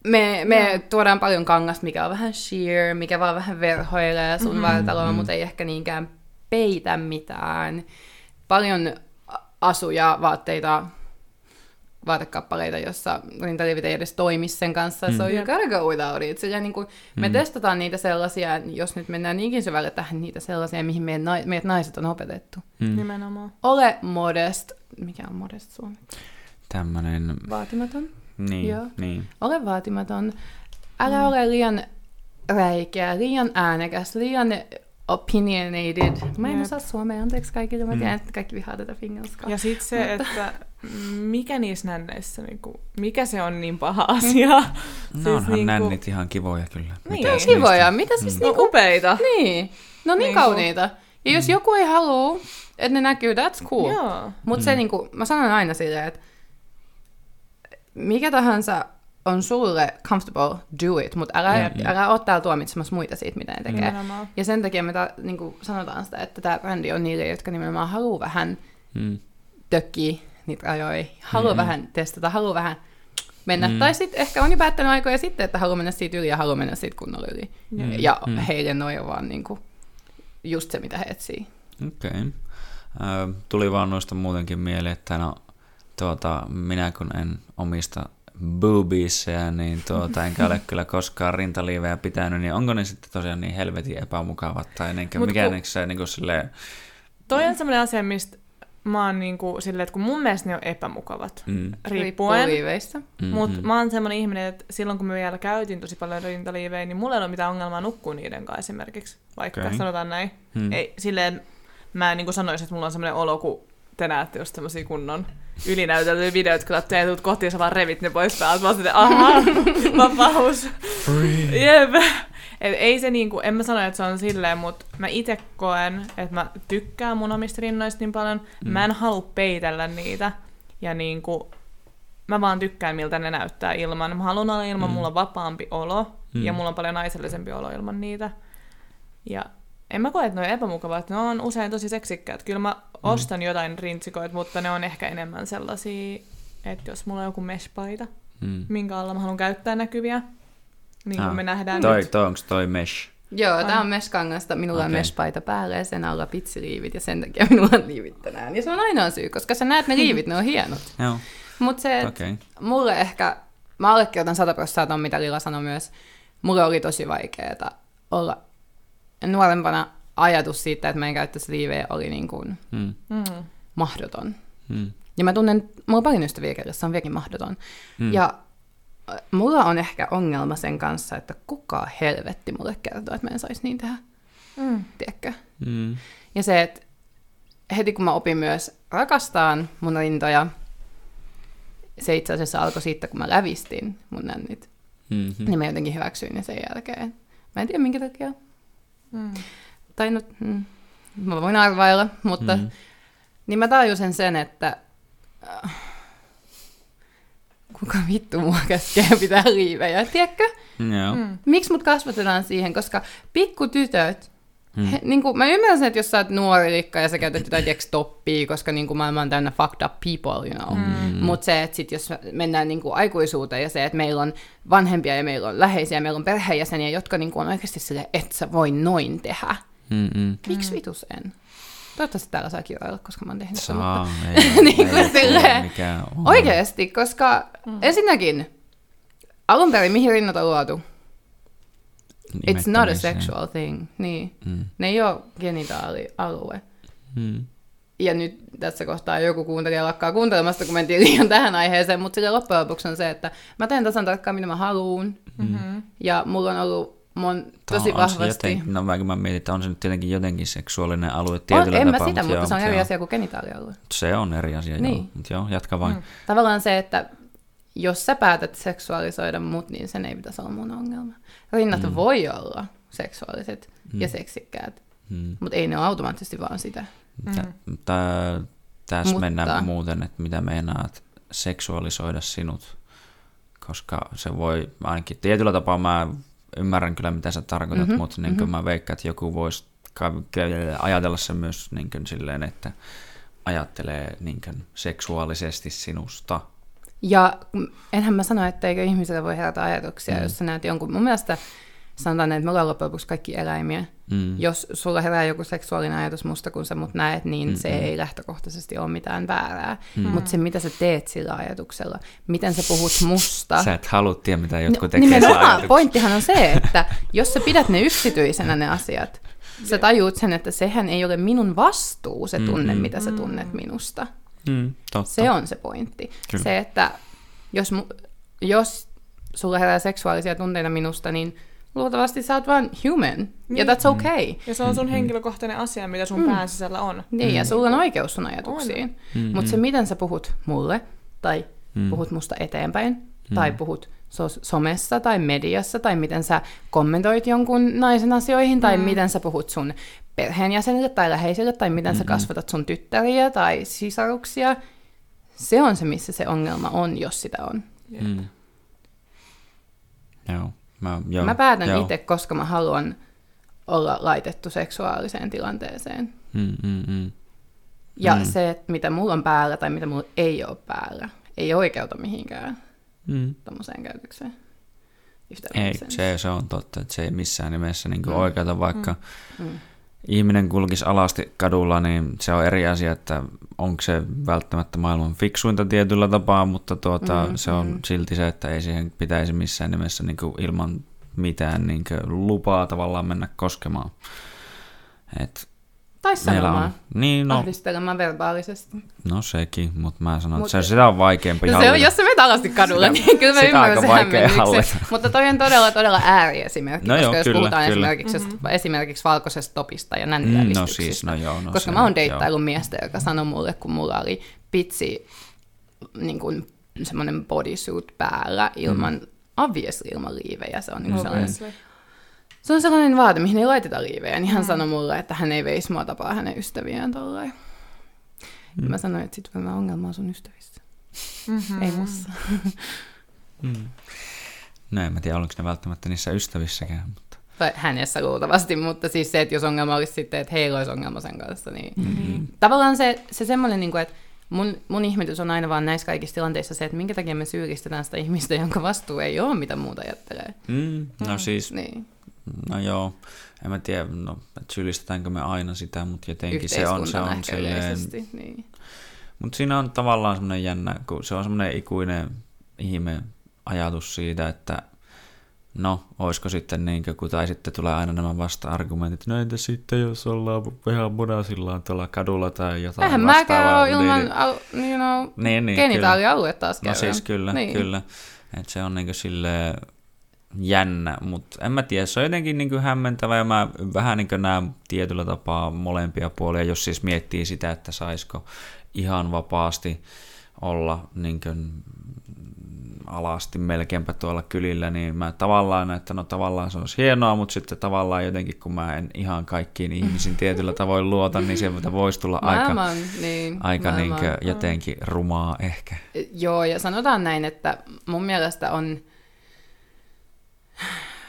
me, me Joo. tuodaan paljon kangasta, mikä on vähän sheer, mikä vaan vähän verhoilee sun Mhm. mm-hmm. vartaloa, Mhm. mutta ei ehkä niinkään peitä mitään. Paljon asuja, vaatteita, vaatekappaleita, jossa rintaliivit ei edes toimi sen kanssa. Mm. So you gotta go without it. Ja niin kuin, me Mm. testataan niitä sellaisia, jos nyt mennään niinkin syvälle tähän, niitä sellaisia, mihin meidän, nai- meidät naiset on opetettu. Mm. Nimenomaan. Ole modest. Mikä on modest suomeksi? Tämmönen, Vaatimaton. niin, Joo. niin. Ole vaatimaton. Älä mm. ole liian räikeä, liian äänekäs, liian opinionated. Mä en Jep. osaa suomea, anteeksi kaikille. Mä Mm. tiedän, että kaikki vihaa tätä fingelskaa. Ja sitten se, että mikä niissä nänneissä, niinku, mikä se on niin paha asia. No Siis onhan niinku- nännit ihan kivoja kyllä. Niin. Mitäs Kivoja, niistä? mitä siis Mm. mm. No niinku... upeita. Niin, no niin Niinku- kauniita. Ja jos joku ei halua, että ne näkyy, that's cool. Mutta Mm. se niinku, mä sanon aina silleen, että mikä tahansa on sulle comfortable, do it, mutta älä, Jep. älä ole täällä tuomitsemassa muita siitä, mitä ne tekee. Nimenomaan. Ja sen takia me ta, niin kuin sanotaan sitä, että tämä brändi on niille, jotka nimenomaan haluaa vähän Mm. tökkiä niitä rajoja, haluaa Mm. vähän testata, haluaa vähän mennä. Mm. Tai sitten ehkä on jo päättänyt aikoja sitten, että haluaa mennä siitä yli ja haluaa mennä siitä kunnolla yli. Mm. Ja Mm. mm. heille noin on vaan niin kuin just se, mitä he etsii. Okei. Okay. Tuli vaan noista muutenkin mieleen, että no, tuota, minä kun en omista boobiesseja, niin tuota, enkä ole kyllä koskaan rintaliivejä pitänyt, niin onko ne sitten tosiaan niin helvetin epämukavat, tai niinkö, Mut mikä kun- kun... se niin kuin silleen, Toi on semmoinen asia, mistä mä oon niinku silleen, että kun mun mielestä ne on epämukavat, mm, riippuen. liiveistä. mm, Mutta mä oon semmoinen ihminen, että silloin kun me vielä käytin tosi paljon rintaliivejä, niin mulla ei ole mitään ongelmaa nukkua niiden kanssa esimerkiksi, vaikka okay. sanotaan näin. mm, Ei, silleen mä en niin sanoisin, että mulla on semmoinen olo, kun te näette just semmosia kunnon ylinäyteltyjä videoita, kun te tulet kotiin ja sä vaan revit ne pois päältä. Mä oon ahaa, (laughs) vapaus. Jep. Et ei se niinku, en mä sano, että se on silleen, mutta mä itse koen, että mä tykkään mun omista rinnoista niin paljon. Mm. Mä en halua peitellä niitä. Ja niinku, mä vaan tykkään, miltä ne näyttää ilman. Mä haluan olla ilman, Mm. mulla on vapaampi olo. Mm. Ja mulla on paljon naisellisempi olo ilman niitä. Ja en mä koe, että ne on epämukavat. Ne on usein tosi seksikkäät. Kyllä mä ostan jotain rintsikoita, mutta ne on ehkä enemmän sellaisia, että jos mulla on joku mesh-paita, mm. minkä alla mä haluan käyttää näkyviä, niin kuin Ah, me nähdään Toi, nyt. toi, onks toi mesh? Joo, Ai. tämä on meskangasta. Minulla okay. on meshpaita päällä ja sen alla pitsiliivit ja sen takia (laughs) minulla on liivit tänään. Ja se on ainoa syy, koska sä näet ne liivit, ne on hienot. (laughs) Joo, Mutta se. Okay. mulle ehkä, mä allekirjoitan 100 prosenttia ton, mitä Lila sanoi myös, mulle oli tosi vaikeaa olla nuorempana ajatus siitä, että mä en käyttäisi liivejä, oli niin kuin Mm, Mm. mahdoton. mm, Ja mä tunnen, mulla on paljon ystäviä, joilla se on vieläkin mahdoton. mm. Ja mulla on ehkä ongelma sen kanssa, että kuka helvetti mulle kertoo, että mä en saisi niin tehdä. Mm. Tiedätkö? Mm. Ja se, että heti kun mä opin myös rakastaan mun rintoja, se itse asiassa alkoi siitä, kun mä lävistin mun nännit. Mm-hmm. Niin mä jotenkin hyväksyin ne sen jälkeen. Mä en tiedä minkä takia. Mm. Tai no, mm, mä voin arvailla, mutta Mm. niin mä tajusin sen, että äh, kuka vittu mua käskee pitää liivejä, tiedätkö? Joo. Mm. Miksi mut kasvatetaan siihen, koska pikkutytöt, Mm. he, niin kuin, mä ymmärrän sen, että jos sä oot nuori likka ja sä käytät jotain (coughs) tiedätkö, toppia, koska niin kuin, maailma on täynnä fucked up people, you know. Mm. Mutta se, että sit jos mennään niin kuin, aikuisuuteen ja se, että meillä on vanhempia ja meillä on läheisiä ja meillä on perheenjäseniä, jotka niin kuin, on oikeasti silleen, että sä voi noin tehdä. Mm-mm. Miksi vitus en? Toivottavasti täällä saa kiroilla, koska mä oon tehnyt sen, Saa, mutta- ei, (laughs) Niin kuin ei, silleen. Oikeasti, koska mm. ensinnäkin, alun perin mihin rinnat on luotu? It's not a sexual thing. Niin. Mm. Ne ei ole genitaalialue. Mm. Ja nyt tässä kohtaa joku kuuntelija lakkaa kuuntelemasta, kun mentiin liian tähän aiheeseen, mutta sille loppujen lopuksi on se, että mä teen tasan tarkkaan, mitä mä haluan. Mm-hmm. Ja mulla on ollut mon, tosi on se vahvasti... Joten, no mä, mä mietin, että on se nyt tietenkin jotenkin seksuaalinen alue On, tietyllä en mä tapaa. sitä, mut mutta joo, se on eri joo. asia kuin genitaalialue. Se on eri asia, Niin. joo. Mutta joo, jatka vain. Mm. Tavallaan se, että jos sä päätät seksuaalisoida mut, niin sen ei pitäisi olla mun ongelma. Rinnat mm. voi olla seksuaaliset mm. ja seksikkäät, Mm. mutta ei ne ole automaattisesti vaan sitä. Tä- tää- Tässä Mutta- mennään muuten, että mitä meinaat seksuaalisoida sinut, koska se voi ainakin tietyllä tapaa mä ymmärrän kyllä mitä sä tarkoitat, mm-hmm, mutta niin mm-hmm. mä veikkaan, että joku voisi ka- ajatella sen myös niin kuin silleen, että ajattelee niin kuin seksuaalisesti sinusta. Ja enhän mä sano, että eikö ihmisellä voi herätä ajatuksia, mm. jos sä näet jonkun. Mun mielestä sanotaan, että me ollaan loppujen lopuksi kaikki eläimiä. Mm. Jos sulla herää joku seksuaalinen ajatus musta, kun sä mut näet, niin mm-hmm. se ei lähtökohtaisesti ole mitään väärää. Mm. Mutta se, mitä sä teet sillä ajatuksella, miten sä puhut musta. Sä et halua tiedä, mitä jotkut No, tekee sillä nimenomaan, ajatuksella. pointtihan on se, että jos sä pidät ne yksityisenä ne asiat, sä tajuut sen, että sehän ei ole minun vastuu se tunne, Mm-mm. mitä sä tunnet minusta. Mm, totta. Se on se pointti. Kyllä. Se, että jos, mu- jos sulla herää seksuaalisia tunteita minusta, niin luultavasti sä oot vaan human. Ja Niin. that's okay. Ja se on sun henkilökohtainen asia, mitä sun pään sisällä on. Niin, ja sulla on oikeus sun ajatuksiin. Mm, Mutta se, miten sä puhut mulle, tai Mm. puhut musta eteenpäin, tai puhut somessa tai mediassa, tai miten sä kommentoit jonkun naisen asioihin, tai miten sä puhut sun perheenjäsenille tai läheisille, tai miten sä kasvatat sun tyttäriä tai sisaruksia. Se on se, missä se ongelma on, jos sitä on. Mm. Joo. Mä, joo. Mä päätän joo. itse, koska mä haluan olla laitettu seksuaaliseen tilanteeseen. Mm, mm, mm. Ja Mm. mm. se, että mitä mulla on päällä tai mitä mulla ei ole päällä, ei oikeuta mihinkään Mm. tommoseen käytökseen. Ei, se, se on totta, että se ei missään nimessä niin mm. oikeuta, vaikka mm. Mm. ihminen kulkisi alasti kadulla, niin se on eri asia, että onko se välttämättä maailman fiksuinta tietyllä tapaa, mutta tuota, Mm, se on mm. silti se, että ei siihen pitäisi missään nimessä niin ilman mitään niin lupaa tavallaan mennä koskemaan. Et Tai meillä on, sanomaan, niin, no, ahdistelemaan verbaalisesti. no sekin, mutta mä sanon, Mut- että se, sitä on vaikeampi No se on, jos sä menet alasti kadulla, Sitä- niin kyllä mä ymmärrän sen hämmennyksen. Mutta toi on todella, todella ääriesimerkki, No koska joo, jos kyllä, puhutaan kyllä. esimerkiksi, mm-hmm. esimerkiksi valkoisesta topista ja Mm, nännilävistyksistä. no siis, no joo. No koska se, mä oon joo. deittaillut miestä, joka sanoi mulle, kun mulla oli pitsi niin kuin, semmoinen bodysuit päällä ilman, mm. obviously ilman liivejä. Se on, niin Mm. sellainen, Obviously. Se on sellainen vaate, mihin ei laiteta liivejä. Niin hän sanoi mulle, että hän ei veisi mua tapaa hänen ystäviään tollain. Mm. Mä sanoin, että sit varmaan ongelma on sun ystävissä. Mm-hmm. Ei mussa. Mm. No en mä tiedä, oliko ne välttämättä niissä ystävissäkään, mutta... Tai hänessä luultavasti, mutta siis se, että jos ongelma olisi sitten, että heillä olisi ongelma sen kanssa, niin Mm. tavallaan se, se semmoinen, niin kuin, että mun, mun ihmetys on aina vaan näissä kaikissa tilanteissa se, että minkä takia me syyllistetään sitä ihmistä, jonka vastuu ei ole, mitä muuta ajattelee. Mm, no siis, Niin. No joo, en mä tiedä, no, että syyllistetäänkö me aina sitä, mutta jotenkin se on, se on silleen... Niin. Mutta siinä on tavallaan semmoinen jännä, kun se on semmoinen ikuinen ihme ajatus siitä, että no, olisiko sitten niin kun, tai sitten tulee aina nämä vasta-argumentit, no entä sitten, jos ollaan vähän munasillaan tuolla kadulla tai jotain Eihän mäkään ole ilman Niin, au, you know, niin, niin, genitaalialue taas No siis kyllä, niin. kyllä. Et se on niinku sille jännä, mutta en mä tiedä, se on jotenkin niinku hämmentävä ja mä vähän niinku näen tietyllä tapaa molempia puolia, jos siis miettii sitä, että saisiko ihan vapaasti olla niinku alasti melkeinpä tuolla kylillä, niin mä tavallaan, että no tavallaan se olisi hienoa, mutta sitten tavallaan jotenkin, kun mä en ihan kaikkiin ihmisiin tietyllä tavoin luota, niin sieltä voisi tulla Maailman, aika, niin, aika maailman. niinkö jotenkin rumaa ehkä. Joo, ja sanotaan näin, että mun mielestä on,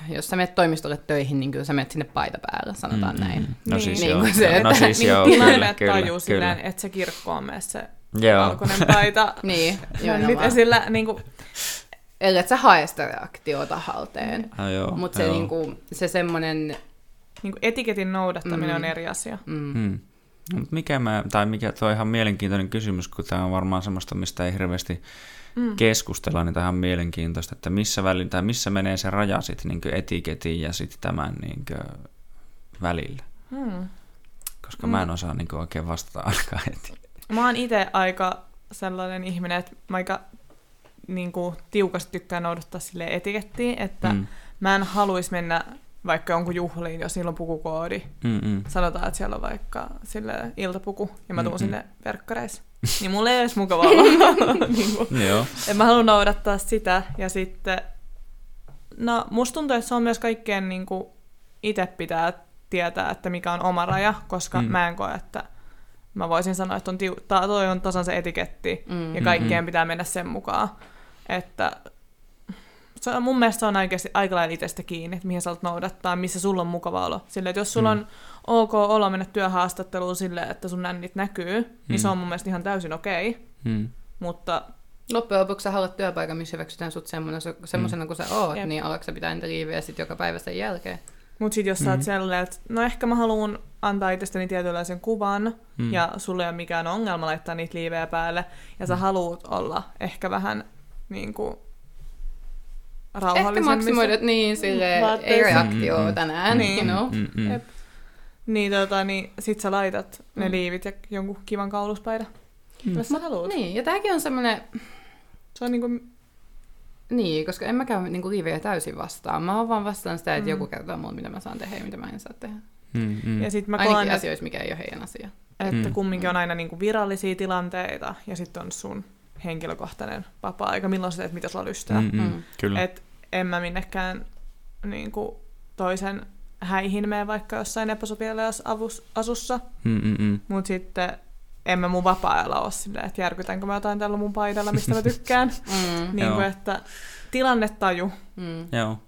jos sä menet toimistolle töihin, niin kyllä sä menet sinne paita päällä, sanotaan Mm, mm, näin. mm. No Niin. siis Niin joo. kuin se, no että- siis niin joo, kyllä, kyllä, tajuu kyllä. silleen, että se kirkkoon mene se Joo. valkoinen paita. (laughs) Niin, Ja (laughs) nyt nimenomaan. esillä niin kuin, Eli et sä hae sitä reaktiota halteen. Ah, joo, Mutta se, joo. niinku, se semmoinen... niin kuin etiketin noudattaminen Mm. on eri asia. Mm, Hmm. No, mut mikä mä, tai mikä, tuo on ihan mielenkiintoinen kysymys, kun tämä on varmaan semmoista, mistä ei hirveästi Mm. keskustella, niin tämä on mielenkiintoista, että missä, väli, tai missä menee se raja sitten niin etiketin ja sitten tämän niin välillä. Hmm. Koska Mm. mä en osaa niin oikein vastata ainakaan heti. Mä oon itse aika sellainen ihminen, että mä aika niin kuin, tiukasti tykkään noudattaa sille etikettiin, että mm. Mm. mä en haluaisi mennä vaikka jonkun juhliin, jos niillä on pukukoodi. Mm, mm. Sanotaan, että siellä on vaikka sille iltapuku, ja mä tuun Mm-mm. sinne verkkareissa. Niin mulle ei edes mukava olla. (laughs) niin kuin, Joo. en mä halua noudattaa sitä. Ja sitten, no musta tuntuu, että se on myös kaikkeen niin kuin, itse pitää tietää, että mikä on oma raja, koska Mm. mä en koe, että mä voisin sanoa, että on tiu- ta- toi on tasan se etiketti, mm, ja kaikkeen Mm-hmm. pitää mennä sen mukaan. Että se on, mun mielestä se on oikeasti aika lailla itsestä kiinni, että mihin sä noudattaa, missä sulla on mukava olo. Sille, että jos sulla Mm. on ok olo mennä työhaastatteluun silleen, että sun nännit näkyy, mm. niin se Mm. on mun mielestä ihan täysin okei. Okay. Mm. Mutta Loppujen lopuksi sä haluat työpaikan, missä hyväksytään sut semmoisena, semmoisena kuin sä oot, Jep. niin alatko sä pitää niitä liivejä sit joka päivä sen jälkeen? Mut sit jos sä oot Mhm. sellainen, että no ehkä mä haluan antaa itsestäni tietynlaisen kuvan, Mm. ja sulle ei ole mikään ongelma laittaa niitä liivejä päälle, ja sä haluut olla ehkä vähän niin kuin Ehkä rauhallisemmin. maksimoidut niin sille ei reaktio Mm, mm. tänään, Niin. you know? Mm, mm. Jep. Niin, tota, niin sit sä laitat ne Mm. liivit ja jonkun kivan kauluspaidan. Mm. Jos sä haluut. Niin, ja tämäkin on semmoinen, Se on niinku, niin, koska en mä käy niinku liivejä täysin vastaan. Mä oon vaan vastaan sitä, että Mm. joku kertoo mulle, mitä mä saan tehdä ja mitä mä en saa tehdä. Mm, mm. ja sit mä Ainakin koen, asioissa, mikä ei ole heidän asia. että Mm. kumminkin on aina niinku virallisia tilanteita ja sitten on sun henkilökohtainen vapaa-aika, milloin sä teet mitä sulla lystää. Mm, mm. Mm. Kyllä. Et en mä minnekään niinku, toisen häihin mene vaikka jossain epäsopilaassa asussa, Mm, mm, mm. mutta sitten en mä mun vapaa-ajalla ole silleen, että järkytänkö mä jotain tällä mun paidalla, mistä mä tykkään. (laughs) Mm. niin kuin, että tilannetaju. Mm. Joo.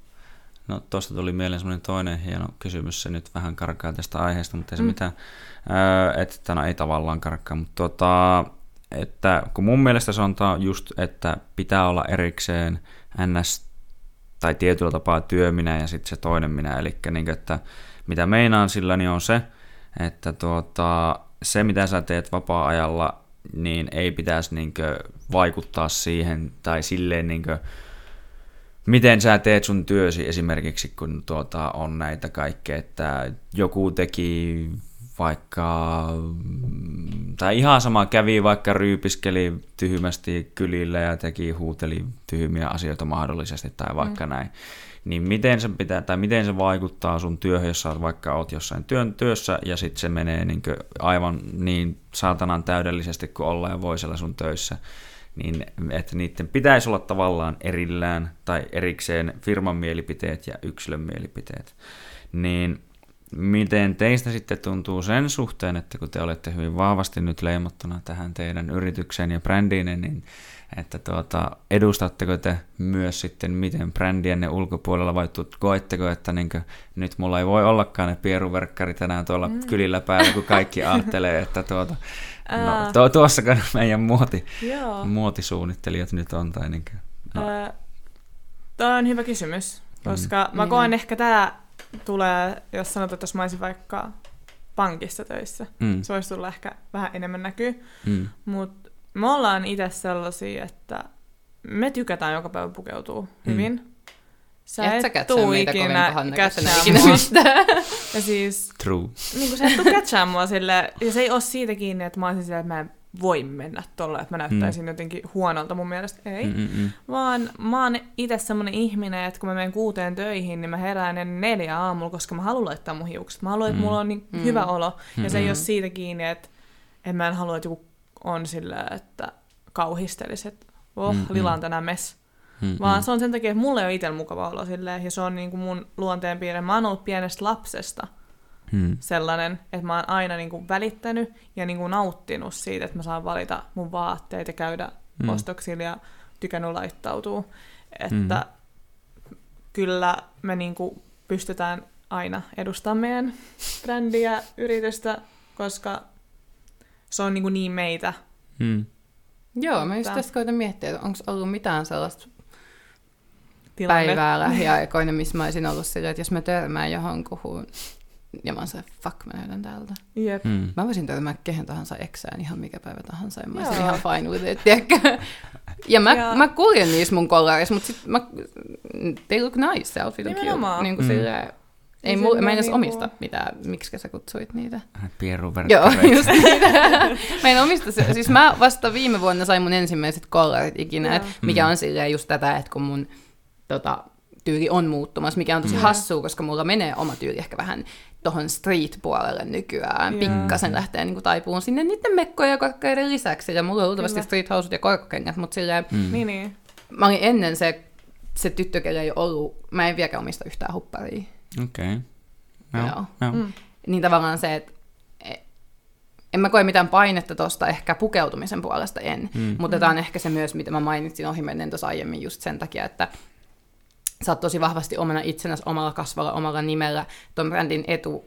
No tuosta tuli mieleen semmoinen toinen hieno kysymys, se nyt vähän karkaa tästä aiheesta, mutta ei se Mm. mitään, öö, että no ei tavallaan karkkaa, mutta tota, että kun mun mielestä se on ta- just, että pitää olla erikseen ns tai tietyllä tapaa työminä ja sitten se toinen minä, eli niin että mitä meinaan sillä niin on se, että tuota, se mitä sä teet vapaa-ajalla, niin ei pitäisi niinkö vaikuttaa siihen tai silleen niinkö miten sä teet sun työsi esimerkiksi, kun tuota on näitä kaikkea, että joku teki vaikka, tai ihan sama kävi vaikka ryypiskeli tyhmästi kylillä ja teki, huuteli tyhmiä asioita mahdollisesti tai vaikka mm. näin. Niin miten se pitää, tai miten se vaikuttaa sun työhön, jos sä vaikka oot jossain työn, työssä ja sitten se menee niin aivan niin saatanan täydellisesti kuin olla ja voi siellä sun töissä niin että niiden pitäisi olla tavallaan erillään tai erikseen firman mielipiteet ja yksilön mielipiteet. Niin miten teistä sitten tuntuu sen suhteen, että kun te olette hyvin vahvasti nyt leimattuna tähän teidän yritykseen ja brändiin, niin että tuota, edustatteko te myös sitten miten brändienne ulkopuolella vai koetteko, että niin nyt mulla ei voi ollakaan ne pieruverkkarit enää tuolla mm. kylillä päällä, kun kaikki (laughs) ajattelee, että tuota, no, to, tuossa meidän muoti, Joo. muotisuunnittelijat nyt on. Tai niin kuin, no, Tämä on hyvä kysymys, koska mm. mä Niin koen on. ehkä tämä tulee, jos sanotaan, että jos mä olisin vaikka pankissa töissä, mm, se voisi tulla ehkä vähän enemmän näkyy, mm, mutta me ollaan itse sellaisia, että me tykätään joka päivä pukeutua hyvin. Sä Et sä et kätsää tuu ikinä kätsää (laughs) ikinä mua. mistään. Ja siis true. niin kuin sä et tuu kätsää mua sille, ja se ei ole siitä kiinni, että mä olisin silleen, että mä en voi mennä tolle, että mä näyttäisin mm. jotenkin huonolta mun mielestä. Ei. Mm-mm. Vaan mä oon itse semmonen ihminen, että kun mä menen kuuteen töihin, niin mä herään ennen neljä aamulla, koska mä haluan laittaa mun hiukset. Mä haluan, että mm. mulla on niin mm. hyvä olo. Mm-hmm. Ja se ei ole siitä kiinni, että, että mä en halua, että joku on sillä, että kauhistelisi, että oh, mm-hmm. lila on tänään mess. Mm-hmm. Vaan se on sen takia, että mulla ei ole itsellä mukava olo silleen, ja se on niin kuin mun luonteenpiirre. Mä oon ollut pienestä lapsesta hmm. sellainen, että mä oon aina niin kuin välittänyt ja niin kuin nauttinut siitä, että mä saan valita mun vaatteet ja käydä hmm. ostoksilla ja tykännyt laittautua. Että hmm. kyllä me niin kuin pystytään aina edustamaan meidän brändiä, yritystä, koska se on niin, kuin niin meitä. Hmm. Joo, mä just tästä koitan miettiä, että onko ollut mitään sellaista Tilanne. päivää lähiaikoina, missä mä olisin ollut silleen, että jos mä törmään johonkuhun ja mä oon se, fuck, mä näytän täältä. Yep. Hmm. Mä voisin törmää kehen tahansa eksään ihan mikä päivä tahansa, ja mä olisin ihan fine with it, tiedätkö? Ja mä, ja... mä kuljen niissä mun kollarissa, mutta sit mä, they look nice, outfit on cute. Niin kuin mm. silleen, ei mul, mä en edes niinku... omista mitään, miksi sä kutsuit niitä. (laughs) Joo, just niitä. mä en omista se. Siis mä vasta viime vuonna sain mun ensimmäiset kollarit ikinä, et mikä mm. on silleen just tätä, että kun mun tota, tyyli on muuttumassa, mikä on tosi mm. hassua, koska mulla menee oma tyyli ehkä vähän tuohon street-puolelle nykyään. Yeah. Pikkasen lähtee niin taipuun sinne niiden mekkojen ja korkkeiden lisäksi. Ja mulla on luultavasti street housut ja korkkengät, mutta silleen... Mm. Niin, niin. Mä olin ennen se, se tyttö, kelle ei ollut... Mä en vieläkään omista yhtään hupparia. Okei. Okay. No, Joo. No. Mm. Niin tavallaan se, että e, en mä koe mitään painetta tuosta ehkä pukeutumisen puolesta en, mm. mutta tämä on ehkä se myös, mitä mä mainitsin ohimennen tuossa aiemmin just sen takia, että sä oot tosi vahvasti omana itsenäsi, omalla kasvalla, omalla nimellä, ton brändin etu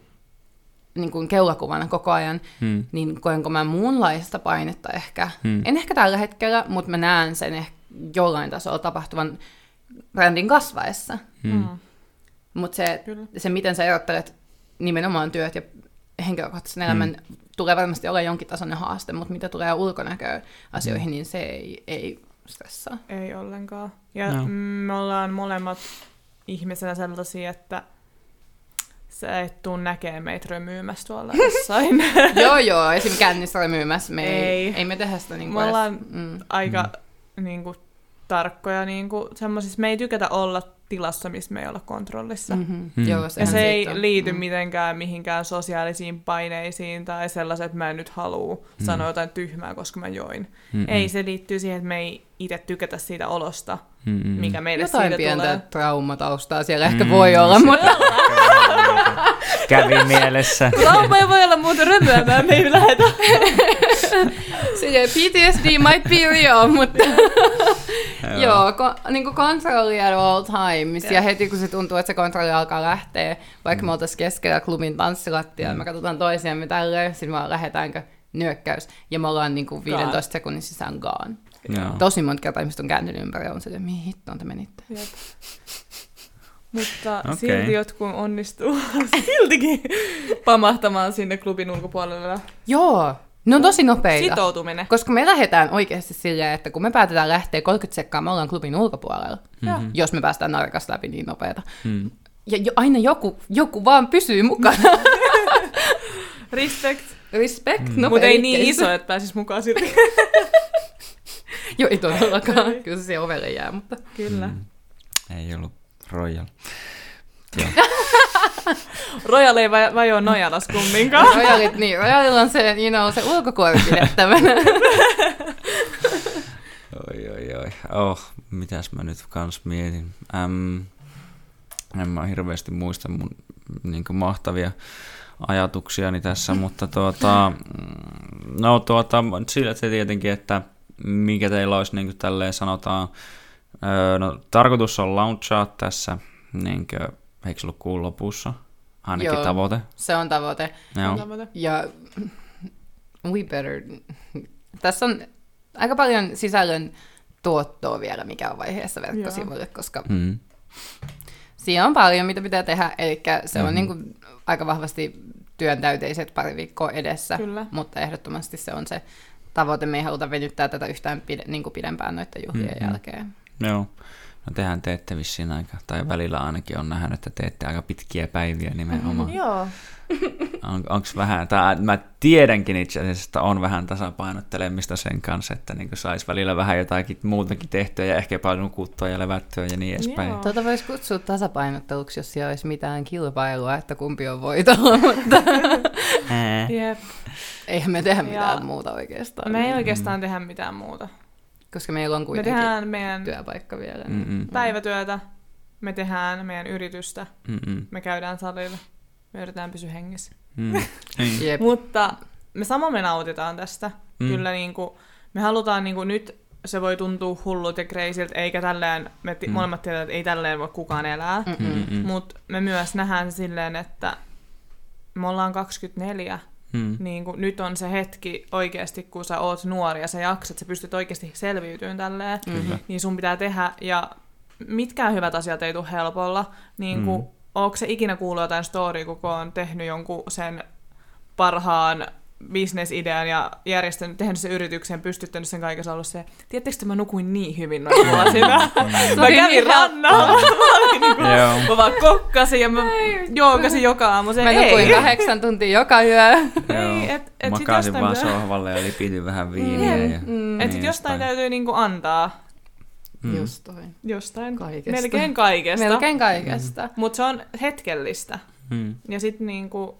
niin kuin keulakuvana koko ajan, hmm. niin koenko mä muunlaista painetta ehkä. Hmm. En ehkä tällä hetkellä, mutta mä näen sen ehkä jollain tasolla tapahtuvan brändin kasvaessa. Hmm. hmm. Mutta se, se, miten sä erottelet nimenomaan työt ja henkilökohtaisen elämän, hmm. tulee varmasti olla jonkin tasoinen haaste, mutta mitä tulee ulkonäköasioihin, asioihin, hmm. niin se ei, ei stressaa. Ei ollenkaan. Ja no. me ollaan molemmat ihmisenä sellaisia, että sä et tuu näkee meitä römyymässä tuolla (laughs) jossain. joo, joo, esim. kännissä römyymässä. Me ei, ei, ei me tehdä sitä niin kuin Me ollaan mm. aika mm. niin kuin, tarkkoja niin kuin, semmoisissa. Me ei tykätä olla tilassa, missä me ei olla kontrollissa. Mm-hmm. Mm. Joo, ja se ei on. liity mm. mitenkään mihinkään sosiaalisiin paineisiin tai sellaiset, että mä en nyt halua mm. sanoa jotain tyhmää, koska mä join. Mm-hmm. Ei, se liittyy siihen, että me ei itse tykätä siitä olosta, mm-hmm. mikä meille Jotain siitä pientä tulee. traumataustaa siellä ehkä mm. voi olla, mutta... (laughs) Kävi mielessä. (laughs) Trauma ei voi olla muuta römyämään, me ei lähetä. (laughs) PTSD might be real, mutta... Joo, ko- niin kuin kontrolli at all times. Yeah. Ja heti kun se tuntuu, että se kontrolli alkaa lähteä, vaikka mm. me oltaisiin keskellä klubin tanssilattia, mm. me katsotaan toisiamme tälleen, sitten vaan lähdetäänkö nyökkäys, ja me ollaan niin kuin 15 gone. sekunnin sisään gone. Joo. Tosi monta kertaa ihmiset on kääntynyt ympäri ja on se, että mihin hittoon te menitte. Jep. Mutta okay. silti jotkut onnistuu (laughs) siltikin pamahtamaan sinne klubin ulkopuolelle. Joo, ne on tosi nopeita. Sitoutuminen. Koska me lähdetään oikeasti silleen, että kun me päätetään lähteä 30 sekkaa, me ollaan klubin ulkopuolella. Mm-hmm. Jos me päästään narkasta läpi niin nopeita. Mm. Ja jo, aina joku, joku vaan pysyy mukana. (laughs) Respect. Respect. Mm. Mutta ei niin iso, että pääsis mukaan silti. (laughs) Joo, ei todellakaan. Kyllä se ovelle jää, mutta... Kyllä. Mm. Ei ollut Royal. (laughs) Royal ei vai, vai ole nojalas kumminkaan. Royalit, niin. Royalilla on se, you know, se ulkokuori pidettävänä. oi, oi, oi. Oh, mitäs mä nyt kans mietin. Ähm, en mä hirveästi muista mun niin mahtavia ajatuksiani tässä, mutta tuota, no tuota, sillä se tietenkin, että mikä teillä olisi niin tälleen sanotaan, no tarkoitus on launchaa tässä niin kuin, eikö ollut kuun lopussa? Ainakin Joo, tavoite. se on tavoite. Joo. Ja we better... Tässä on aika paljon sisällön tuottoa vielä, mikä on vaiheessa verkkosivuille, koska mm. siinä on paljon, mitä pitää tehdä. Eli se mm. on niin kuin aika vahvasti työntäyteiset pari viikkoa edessä, Kyllä. mutta ehdottomasti se on se tavoite. Me ei haluta venyttää tätä yhtään pide, niin kuin pidempään noiden juhlien mm-hmm. jälkeen. Joo. No tehän teette vissiin aika, tai välillä ainakin on nähnyt, että teette aika pitkiä päiviä nimenomaan. Joo. On, onks vähän, tai mä tiedänkin itse asiassa, että on vähän tasapainottelemista sen kanssa, että niin saisi välillä vähän jotakin muutakin tehtyä ja ehkä paljon nukuttua ja levättyä ja niin edespäin. Joo. Tuota voisi kutsua tasapainotteluksi, jos siellä olisi mitään kilpailua, että kumpi on voitolla, (laughs) mutta. Jep. eihän me tehdä Ja- mitään muuta oikeastaan. Me ei oikeastaan tehdä mitään muuta. Koska meillä on Me kuitenkin tehdään meidän työpaikka vielä. Niin. Mm-mm. päivätyötä, me tehdään meidän yritystä, Mm-mm. me käydään salilla, me yritetään pysyä hengissä. Mm. (laughs) Niin. Jep. Mutta me sama me nautitaan tästä. Mm. Kyllä niin kuin, me halutaan niin kuin, nyt se voi tuntua hullut ja crazyltä, eikä tälleen, me ti- Mm. mm. molemmat tiedetään, että ei tälleen voi kukaan elää. Mutta me myös nähdään silleen, että me ollaan 24, Mm. niin kuin, nyt on se hetki oikeasti, kun sä oot nuori ja sä jaksat, sä pystyt oikeasti selviytymään tälleen, Kyllä. niin sun pitää tehdä, ja mitkään hyvät asiat ei tule helpolla, niin kuin, Mm. onko se ikinä kuullut jotain story, kun on tehnyt jonkun sen parhaan bisnesidean ja järjestänyt, tehnyt sen yrityksen, pystyttänyt sen kaikessa ollut se, tiedättekö, että mä nukuin niin hyvin noin vuosina. mä kävin niin rannalla, mä, olin niinku, Joo. mä vaan kokkasin ja mä joogasin joka aamu. Se, Mä ei. nukuin kahdeksan tuntia joka yö. Joo. et- et sit Makasin jostain vaan pitää- sohvalle ja lipityin vähän viiniä. Mm. Ja Mm. Et niin sit jostain täytyy niinku antaa. Mm. Toi. Jostain. Kaikesta. Melkein kaikesta. Melkein kaikesta. Mutta se on hetkellistä. Mm. Ja sitten niinku,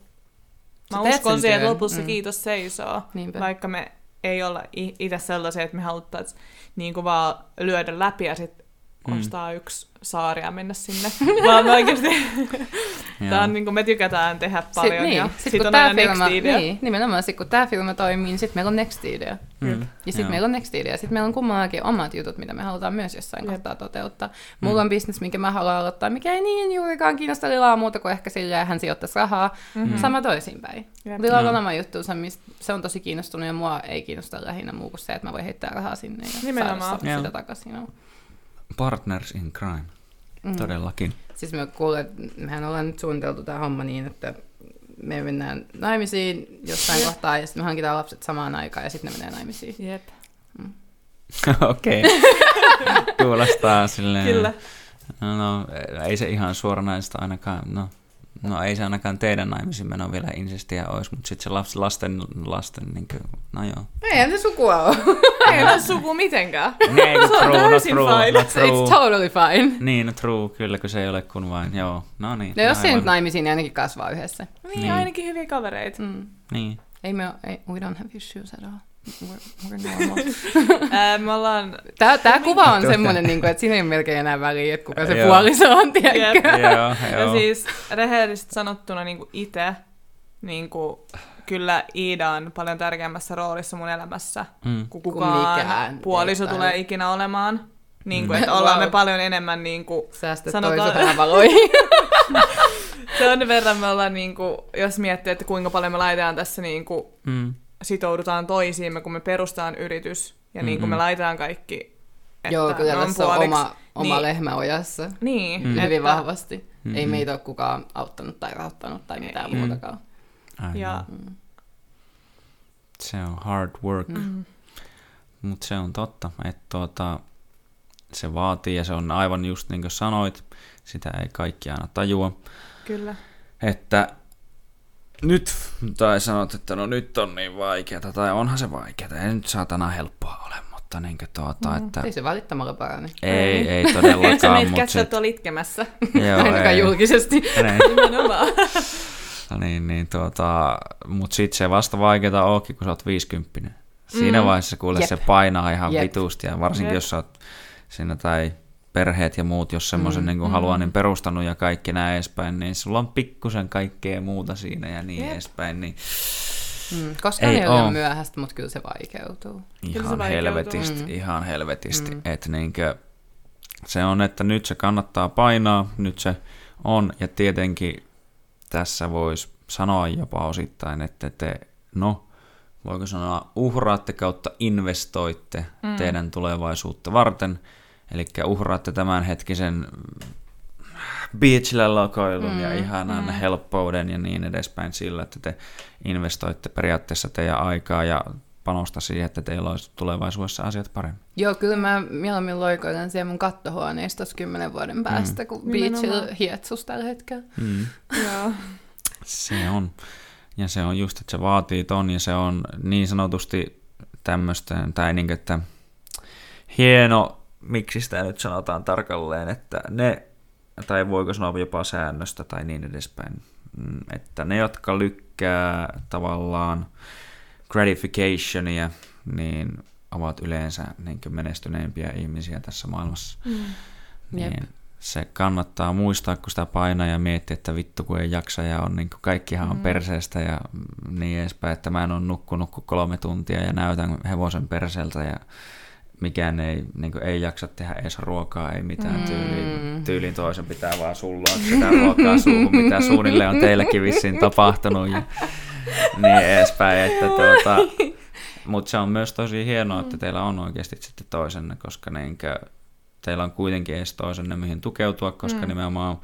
mä Sä uskon siihen, että lopussa Mm. kiitos seisoo. Niinpä. Vaikka me ei olla itse sellaisia, että me haluttaisiin niinku vaan lyödä läpi ja sitten Mm. ostaa yksi saari ja mennä sinne. (laughs) vaan me oikeasti, (laughs) tää on niinku, me tykätään tehdä paljon Sit, niin. ja sit, sit kun on aina next idea. niin, nimenomaan sit, kun tämä firma toimii, niin sitten meillä on next idea. Mm. Ja sitten meillä on next idea. Sitten meillä on kummallakin omat jutut, mitä me halutaan myös jossain Jep. kohtaa toteuttaa. Mulla on bisnes, minkä mä haluan aloittaa, mikä ei niin juurikaan kiinnosta Lilaa muuta kuin ehkä silleen, hän sijoittaisi rahaa. Mhm. Sama toisinpäin. Jep. Lilalla on oma mistä se on tosi kiinnostunut ja mua ei kiinnosta lähinnä muu kuin se, että mä voin heittää rahaa sinne ja Nimenomaan. saada sitä takaisin. No. Partners in crime. Mm. Todellakin. Siis me kuulen, että mehän ollaan nyt suunniteltu tämä homma niin, että me mennään naimisiin jossain Jep. kohtaa ja sitten me hankitaan lapset samaan aikaan ja sitten ne menee naimisiin. Jep. (laughs) Okei. (laughs) Kuulostaa silleen... Kyllä. No, no, ei se ihan suoranaista ainakaan, no, no ei se ainakaan teidän naimisiin meno vielä insestiä olisi, mutta sitten se laps, lasten, lasten, niin kuin, no joo. Eihän se sukua ole. (laughs) Ei ole suku mitenkään. (laughs) Nee, no, Se on true, no, täysin true, fine. no, It's true. totally fine. Niin, no true, kyllä, kun se ei ole kun vain, joo, no niin. No jos se nyt naimisiin, niin ainakin kasvaa yhdessä. Niin, Niin. ainakin hyviä kavereita. Mm. Niin. Ei me, ei, we don't have issues at all. Me ollaan... Tää, tää kuva on Tuota. semmonen, niin kuin, että siinä ei ole melkein enää väliä, että kuka se Joo. puoliso on, tiedätkö? Joo, Ja siis rehellisesti sanottuna niin itse, niin kyllä Iida on paljon tärkeämmässä roolissa mun elämässä Mm. kuin Kuin kukaan mikään. puoliso Ei tulee ikinä olemaan. Niin kuin, Mm. että ollaan Wow. me paljon enemmän niin kuin, Säästöt Sanotaan- toiset valoihin. sen verran me ollaan niin kuin, jos miettii, että kuinka paljon me laitetaan tässä niin kuin, Mm. Sitoudutaan toisiimme, kun me perustaan yritys ja niin kuin me laitetaan kaikki, että Joo, kyllä tässä on puoliksi- oma, oma niin, lehmä ojassa. Niin, Mm. että, Hyvin vahvasti. Mm-mm. Ei meitä ole kukaan auttanut tai rahoittanut tai mitään Ei. muutakaan. Aivan. Ja, Mm. Se on hard work, mm, mutta se on totta, että tuota, se vaatii ja se on aivan just niin kuin sanoit, sitä ei kaikki aina tajua. kyllä. että nyt, tai sanot, että no nyt on niin vaikeaa, tai onhan se vaikeaa, ei nyt saatana helppoa ole, mutta niin kuin tuota, Mm. että Ei se valittamalla parane. ei, ei (laughs) todellakaan, meitä mutta kätsää sit, itkemässä. joo, (laughs) Ainakaan ei, julkisesti. Niin, (laughs) Nimenomaan. niin, niin tuota, mutta sit se vasta vaikeaa onkin, kun sä oot 50. Siinä Mm. vaiheessa kuule Jep. se painaa ihan Jep. vitusti, ja varsinkin Jep. jos sä oot siinä tai perheet ja muut, jos semmoisen Mm, niin mm. haluaa, niin perustanut ja kaikki näin edespäin, niin sulla on pikkusen kaikkea muuta siinä ja niin Jep. edespäin, niin Mm. Koskaan Ei ei, ole myöhäistä, mutta kyllä se vaikeutuu. se Ihan vaikeutuu. helvetisti, Mm. ihan helvetisti. Mm. Että niinkö, se on, että nyt se kannattaa painaa, nyt se on, ja tietenkin tässä voisi sanoa jopa osittain, että te, no, voiko sanoa, uhraatte kautta investoitte mm. teidän tulevaisuutta varten, eli uhraatte tämänhetkisen beachillä lokoilun mm, ja Mm, ihanan mm. mm. helppouden ja niin edespäin sillä, että te investoitte periaatteessa teidän aikaa ja panosta siihen, että teillä olisi tulevaisuudessa asiat paremmin. Joo, kyllä mä mieluummin loikoilen siellä mun kattohuoneistossa kymmenen vuoden päästä, mm. kun Nimenomaan. hietsus tällä hetkellä. Mm. Joo. Se on. Ja se on just, että se vaatii ton ja se on niin sanotusti tämmöistä, tai niin, että hieno, miksi sitä nyt sanotaan tarkalleen, että ne, tai voiko sanoa jopa säännöstä tai niin edespäin, mm, että ne, jotka lykkää tavallaan gratificationia, niin ovat yleensä niin menestyneempiä ihmisiä tässä maailmassa. Mm. Jep. Niin se kannattaa muistaa, kun sitä painaa ja miettiä, että vittu kun ei jaksa ja on niin kuin kaikkihan on Mm. perseestä ja niin edespäin, että mä en ole nukkunut kuin kolme tuntia ja näytän hevosen perseeltä ja mikään ei, niin kuin, ei jaksa tehdä edes ruokaa, ei mitään Mm. tyyliin, tyyliin toisen pitää vaan sulloa sitä ruokaa suuhun, mitä suunnilleen on teillekin vissiin tapahtunut ja niin edespäin, että tuota, mutta se on myös tosi hienoa, että teillä on oikeasti sitten toisenne, koska niinkö, teillä on kuitenkin edes toisenne, mihin tukeutua, koska Mm. nimenomaan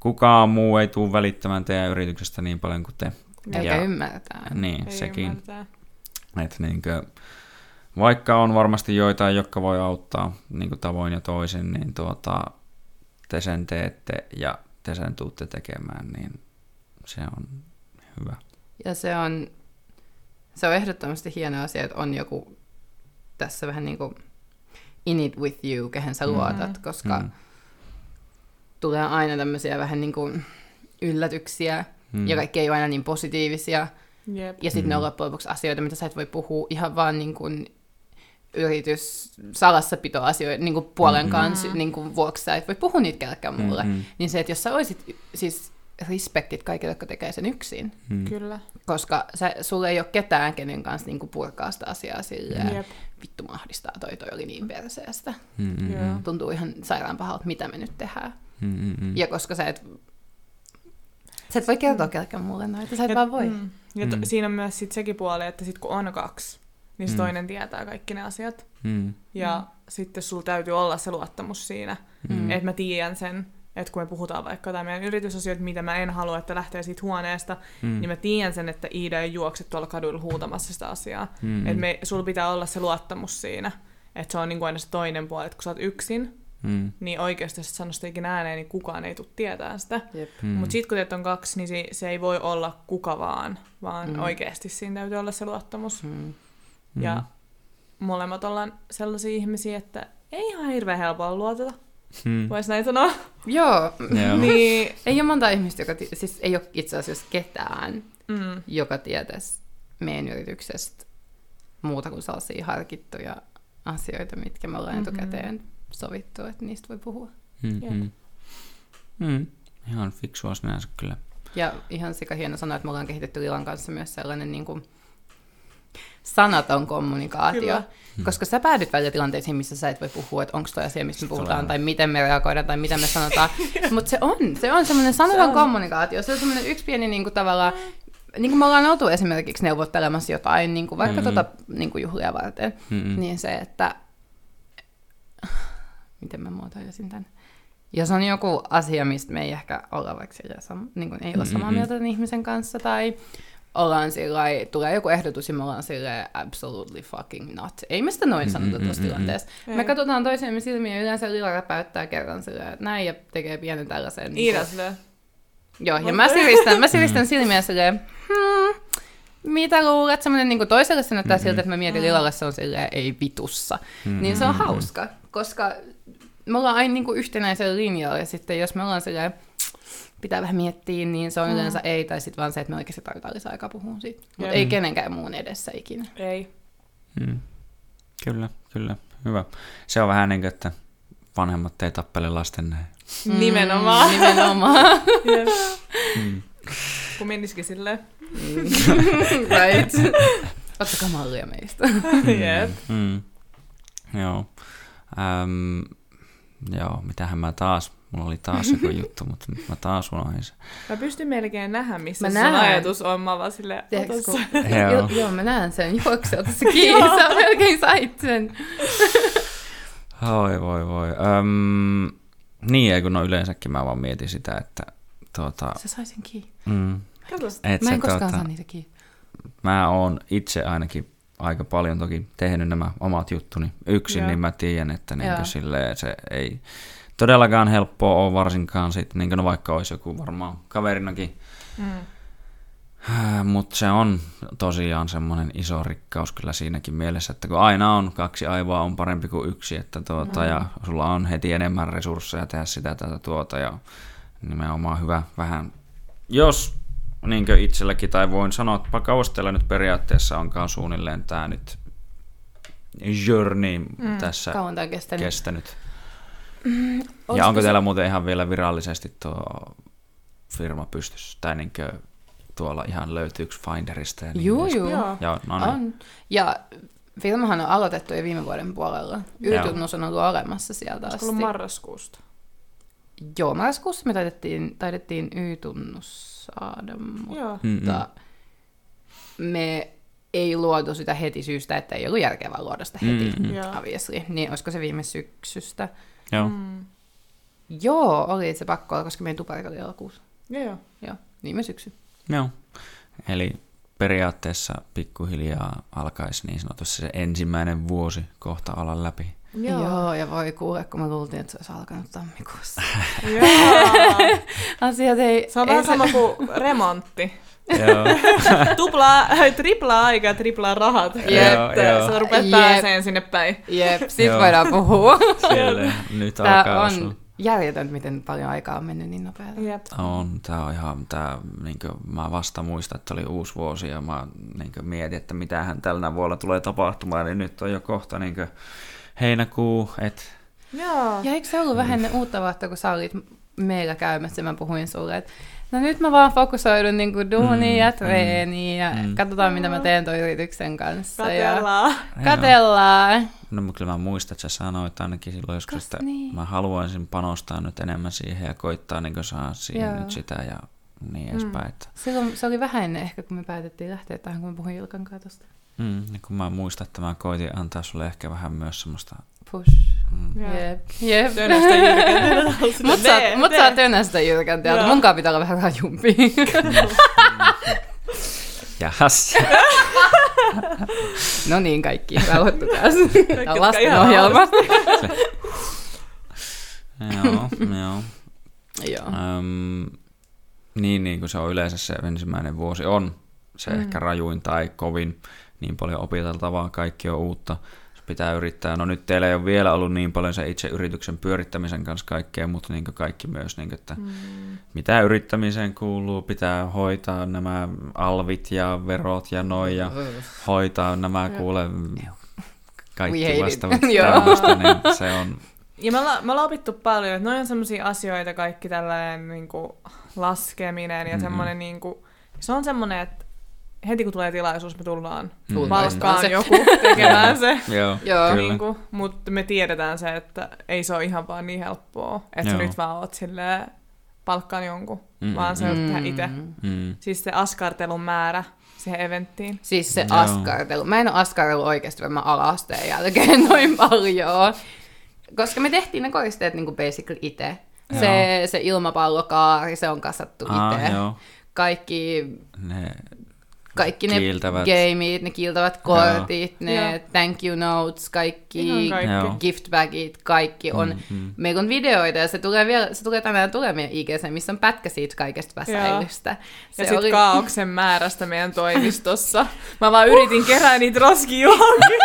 kukaan muu ei tule välittämään teidän yrityksestä niin paljon kuin te. Eikä Ja- ymmärtää. Niin, Ei sekin. ymmärtää. Että niinkö, vaikka on varmasti joitain, jotka voi auttaa niin tavoin ja toisin, niin tuota, te sen teette ja te sen tuutte tekemään, niin se on hyvä. Ja se on, se on ehdottomasti hieno asia, että on joku tässä vähän niin kuin in it with you, kehen sä Mm. luotat, koska Mm. tulee aina tämmöisiä vähän niin kuin yllätyksiä, Mm. ja kaikki ei ole aina niin positiivisia. Jep. Ja sitten Mm. ne on loppujen lopuksi asioita, mitä sä et voi puhua ihan vaan niin kuin yritys salassapitoasioita niin kuin puolen Mm. kanssa niin kuin vuoksi sä et voi puhua niitä kellekään muulle. Mm, mm. Niin se, että jos sä olisit siis respektit kaikille, jotka tekee sen yksin, Mm. Kyllä. koska sä, sulla ei ole ketään, kenen kanssa niin kuin purkaa sitä asiaa silleen, Jep. vittu mä ahdistaa toi, toi oli niin perseestä. Mm, mm, Joo. mm. Tuntuu ihan sairaan pahalta, mitä me nyt tehdään. Mm, mm, mm. Ja koska sä et, sä et voi kertoa kellekään mulle noita, sä et Ja- vaan voi. Mm. Ja to, Mm. siinä on myös sit sekin puoli, että sit kun on kaksi, niin se Mm. toinen tietää kaikki ne asiat. Mm, Ja sitten sulla täytyy olla se luottamus siinä, mm. Mm. että mä tiedän sen, että kun me puhutaan vaikka jotain meidän yritysasioita, mitä mä en halua, että lähtee siitä huoneesta, Mm. niin mä tiedän sen, että Iida ei juokse tuolla kaduilla huutamassa sitä asiaa. Mm. Että me, sulla pitää olla se luottamus siinä, että se on niin kuin aina se toinen puoli, että kun sä oot yksin, Mm. niin oikeasti jos et sano sitä ikinä ääneen, niin kukaan ei tule tietää sitä. Jep. Mm. Mutta sitten kun teet on kaksi, niin se, se ei voi olla kuka vaan, vaan Mm. mm. oikeasti siinä täytyy olla se luottamus. Mm. Mm. Ja molemmat ollaan sellaisia ihmisiä, että ei ihan hirveän helpolla luoteta, Mm. voisi näin sanoa. Joo, (laughs) niin, ei ole monta ihmistä, joka, ti- siis ei ole itse asiassa ketään, mm, joka tietäisi meidän yrityksestä muuta kuin sellaisia harkittuja asioita, mitkä me ollaan Mhm. etukäteen sovittu, että niistä voi puhua. Mm, Jep. mm. Mm. Ihan fiksua sinänsä kyllä. Ja ihan sika hieno sanoa, että me ollaan kehitetty Lilan kanssa myös sellainen niin kuin sanaton kommunikaatio. Kyllä. Koska sä päädyt välillä tilanteisiin, missä sä et voi puhua, että onko toi asia, mistä me puhutaan, aivan. tai miten me reagoidaan, tai mitä me sanotaan. (laughs) Mutta se on, se on semmoinen sanaton on. kommunikaatio. Se on semmoinen yksi pieni niin kuin, tavallaan, niin kuin me ollaan oltu esimerkiksi neuvottelemassa jotain, niin kuin vaikka Mhm. mm-hmm. tota, niin kuin juhlia varten, Mm-mm. niin se, että (sighs) miten mä muotoilisin tämän? Jos on joku asia, mistä me ei ehkä olla vaikka sillä sam- niin kuin ei olla samaa Mm-mm. mieltä ihmisen kanssa, tai ollaan sillä tulee joku ehdotus ja me ollaan sillä absolutely fucking not. Ei me sitä noin sanota tuossa tilanteessa. Me katsotaan toisiamme silmiä ja yleensä Lila räpäyttää kerran sillä että näin ja tekee pienen tällaisen. Iida niin silleen, kuin- Joo, ja mä siristän, mä siristän silmiä silleen, hmm, mitä luulet? Semmoinen niin toiselle se näyttää siltä, että mä mietin Lilalle se on silleen, ei vitussa. Niin se on hauska, koska me ollaan aina niin kuin yhtenäisellä linjalla, ja sitten jos me ollaan silleen, pitää vähän miettiä, niin se on Mm. yleensä ei, tai sitten vaan se, että me oikeasti tarvitaan lisää aikaa puhua siitä. Mutta ei kenenkään muun edessä ikinä. ei. Mm. Kyllä, kyllä. Hyvä. Se on vähän niin kuin, että vanhemmat ei tappele lasten näin. Nimenomaan. Mm, nimenomaan. (laughs) Jep. Mm. Kun menisikin silleen. (laughs) right. (laughs) Ottakaa mallia meistä. Jep. Mm. Joo. Ähm, joo, mitähän mä taas, mulla oli taas joku (laughs) juttu, mutta nyt mä taas unohdin sen. Mä pystyn melkein nähdä, missä Mä sun näen. ajatus on. Mä vaan silleen, Tiedätkö, ota kun... (laughs) Joo. joo. joo, mä näen sen juokselta se (laughs) kiinni. Sä melkein sait sen. Oi voi voi. Öm, niin, ei kun no yleensäkin mä vaan mietin sitä, että tuota, Sä sai sen kiinni. mm, Kato. Mä sä, en koskaan tuota, saa niitä kiinni. mä oon itse ainakin aika paljon toki tehnyt nämä omat juttuni yksin, Joo. niin mä tiedän, että niin silleen se ei todellakaan helppoa ole, varsinkaan sitten, niin no vaikka olisi joku varmaan kaverinakin, Mm. mutta se on tosiaan semmoinen iso rikkaus kyllä siinäkin mielessä, että kun aina on kaksi aivoa on parempi kuin yksi, että tuota, Mm. ja sulla on heti enemmän resursseja tehdä sitä tätä tuota, ja nimenomaan hyvä vähän, jos niin itselläkin, tai voin sanoa, että kauastella nyt periaatteessa onkaan suunnilleen tämä nyt journey mm. tässä Kauan tämä kestänyt. kestänyt. Olisiko Ja onko se- teillä muuten ihan vielä virallisesti tuo firma pystyssä? Tai niin tuolla ihan löytyykö Finderista? Ja niin Juu, edes- juu. Joo. Joo, no niin. On. Ja firmahan on aloitettu jo viime vuoden puolella. Y-tunnus on ollut olemassa sieltä asti. ollut marraskuusta? Joo, marraskuussa me taidettiin, taidettiin Y-tunnus saada, mutta Joo. Mm-mm. me ei luotu sitä heti syystä, että ei ollut järkevää luoda sitä heti, Mm, mm. Joo. obviously. Niin olisiko se viime syksystä? Joo. Mm. Joo, oli se pakko olla, koska meidän tuparit oli elokuussa. Joo, joo. Joo, viime syksy. Joo. Eli periaatteessa pikkuhiljaa alkaisi niin sanotusti se ensimmäinen vuosi kohta olla läpi. Joo. Joo, ja voi kuule, kun me luultiin, että se olisi alkanut tammikuussa. (laughs) Joo. Asiat ei... Se on ei vähän sama kuin remontti. Joo. (laughs) Tuplaa, triplaa aikaa, triplaa rahat. Jep. Että Joo. sä rupeat Jep. pääseen sinne päin. Jep, sit Joo. voidaan puhua. Silleen, nyt Tää alkaa on osua. järjetöntä, miten paljon aikaa on mennyt niin nopeasti. Jep. On, tää on ihan, tää, niinkö, mä vasta muistan, että oli uusi vuosi ja mä niinkö, mietin, että mitähän tällä vuonna tulee tapahtumaan, niin nyt on jo kohta niinkö, heinäkuu, et Joo. Ja eikö se ollut vähän ennen uutta vuotta, kun sä olit meillä käymässä, mä puhuin sulle, että no nyt mä vaan fokusoidun niin kuin duuniin Mm, ja mm, treeniin ja mm. katsotaan, mitä mä teen ton yrityksen kanssa. Ja Katellaan. katellaan. No mutta kyllä mä muistan, että sä sanoit ainakin silloin joskus, Kas että niin. mä haluaisin panostaa nyt enemmän siihen ja koittaa niin saa siihen Joo. nyt sitä ja niin edespäin. Että, Silloin se oli vähän ennen ehkä, kun me päätettiin lähteä tähän, kun mä puhuin Ilkan katosta. Mm, ja kun mä muistan, että mä koitin antaa sulle ehkä vähän myös semmoista... Push. Mm. Jep. Jep. Tönästä jyrkäntä. Mut sä, mut oot tönästä jyrkänteeltä. Joo. Munkaan pitää olla vähän rajumpi. (laughs) Jahas. (laughs) no niin, kaikki. Rauhoittukaa. Tämä on lasten ihan ohjelma. joo, joo. Joo. Öm, niin, niin kuin se on yleensä se ensimmäinen vuosi on se mm. ehkä rajuin tai kovin, niin paljon opiteltavaa, kaikki on uutta, se pitää yrittää. No nyt teillä ei ole vielä ollut niin paljon se itse yrityksen pyörittämisen kanssa kaikkea, mutta niin kaikki myös, niin kuin, että mm. mitä yrittämiseen kuuluu, pitää hoitaa nämä alvit ja verot ja noin ja hoitaa nämä kuule kaikki vastaavat (laughs) Joo. tämmöistä, niin se on Ja me, olla, me ollaan opittu paljon, että noin on sellaisia asioita, kaikki tällainen niin kuin, laskeminen ja Mhm. semmoinen, niin kuin, se on semmoinen, että heti kun tulee tilaisuus, me tullaan Mm. palkkaan (laughs) Se- joku tekemään se. (laughs) Joo, Joo. Niin kuin, mutta me tiedetään se, että ei se ole ihan vaan niin helppoa, että sä Joo. nyt vaan oot silleen palkkaan jonkun, Mm, vaan se on tehdä itse. Mm. Siis se askartelun määrä siihen eventtiin. Siis se Joo. askartelu. Mä en ole askartellut oikeasti varmaan alasteen jälkeen (laughs) noin paljon. Koska me tehtiin ne koristeet niin kuin basically itse. Se, se ilmapallokaari, se on kasattu Ah, itse. joo. Kaikki, Ne, kaikki ne Kiiltävät. gameit, ne kiiltävät kortit, ne Joo. thank you notes, kaikki, kaikki. Joo. gift bagit, kaikki on. Mm, mm. Meillä on videoita ja se tulee, vielä, se tulee tänään tulee meidän IGC, missä on pätkä siitä kaikesta väsäilystä. Ja Se sitten oli- kaauksen määrästä meidän toimistossa. Mä vaan yritin kerää niitä roskia johonkin.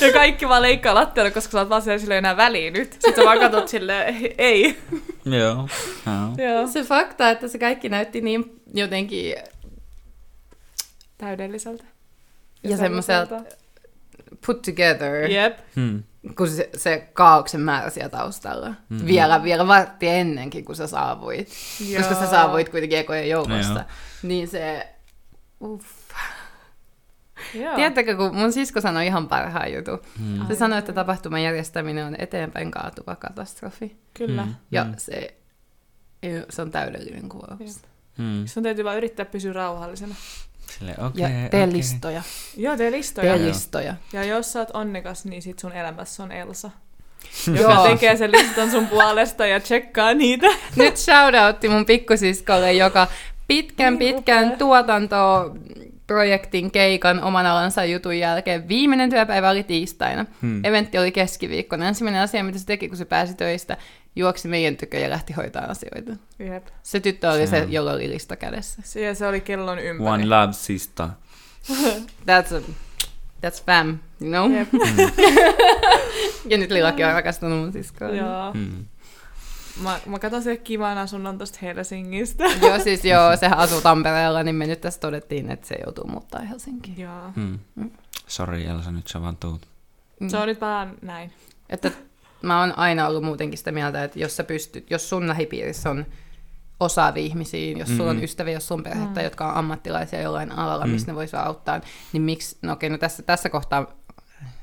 ja kaikki vaan leikkaa lattialle, koska sä oot vaan siellä, enää väliä nyt. Sitten sä vaan katsot silleen, ei. Joo. joo. Joo. Se fakta, että se kaikki näytti niin jotenkin Täydelliseltä. ja semmoiselta put together, Jep. Hmm. kun se, se kaauksen määrä siellä taustalla. Mm-hmm. Vielä, vielä vartti ennenkin, kun sä saavuit. Joo. Koska sä saavuit kuitenkin ekojen joukosta. Joo. Niin se... Uff. Joo. Tiedättekö, kun mun sisko sanoi ihan parhaan jutun. Hmm. Se sanoi, että tapahtuman järjestäminen on eteenpäin kaatuva katastrofi. Kyllä. Mm. Ja Mm. se, se on täydellinen kuvaus. Hmm. Sun täytyy vaan yrittää pysyä rauhallisena. Sille, Ja okei, tee okei. listoja. Joo, tee listoja. Tee listoja. Ja jos sä oot onnekas, niin sit sun elämässä on Elsa. Joo. Joka tekee sen listan sun puolesta ja tsekkaa niitä. Nyt shoutoutti mun pikkusiskolle, joka pitkän Niin pitkän tuotanto projektin keikan oman alansa jutun jälkeen. Viimeinen työpäivä oli tiistaina. Hmm. Eventti oli keskiviikkona. Ensimmäinen asia, mitä se teki, kun se pääsi töistä, juoksi meidän tykö ja lähti hoitaa asioita. Jep. Se tyttö oli Se se, jolla oli lista kädessä. Se, se oli kellon ympäri. One love sister. (laughs) That's, a, that's fam, you know? Jep. (laughs) Ja nyt Lilakin on rakastunut mun siskoon. Joo. Hmm. Mä, mä katson se kivan asunnon tosta Helsingistä. (laughs) Joo, siis joo, sehän asuu Tampereella, niin me nyt tässä todettiin, että se joutuu muuttaa Helsinkiin. Joo. Hmm. Mm. Sori Elsa, nyt sä vaan tuut. Mm. Se on nyt vähän näin. Että mä oon aina ollut muutenkin sitä mieltä, että jos sä pystyt, jos sun lähipiirissä on osaavia ihmisiä, jos sulla on Mm. ystäviä, jos sun perhettä, Mm. jotka on ammattilaisia jollain alalla, Mm. missä ne voisi auttaa, niin miksi, no okei, no tässä, tässä kohtaa,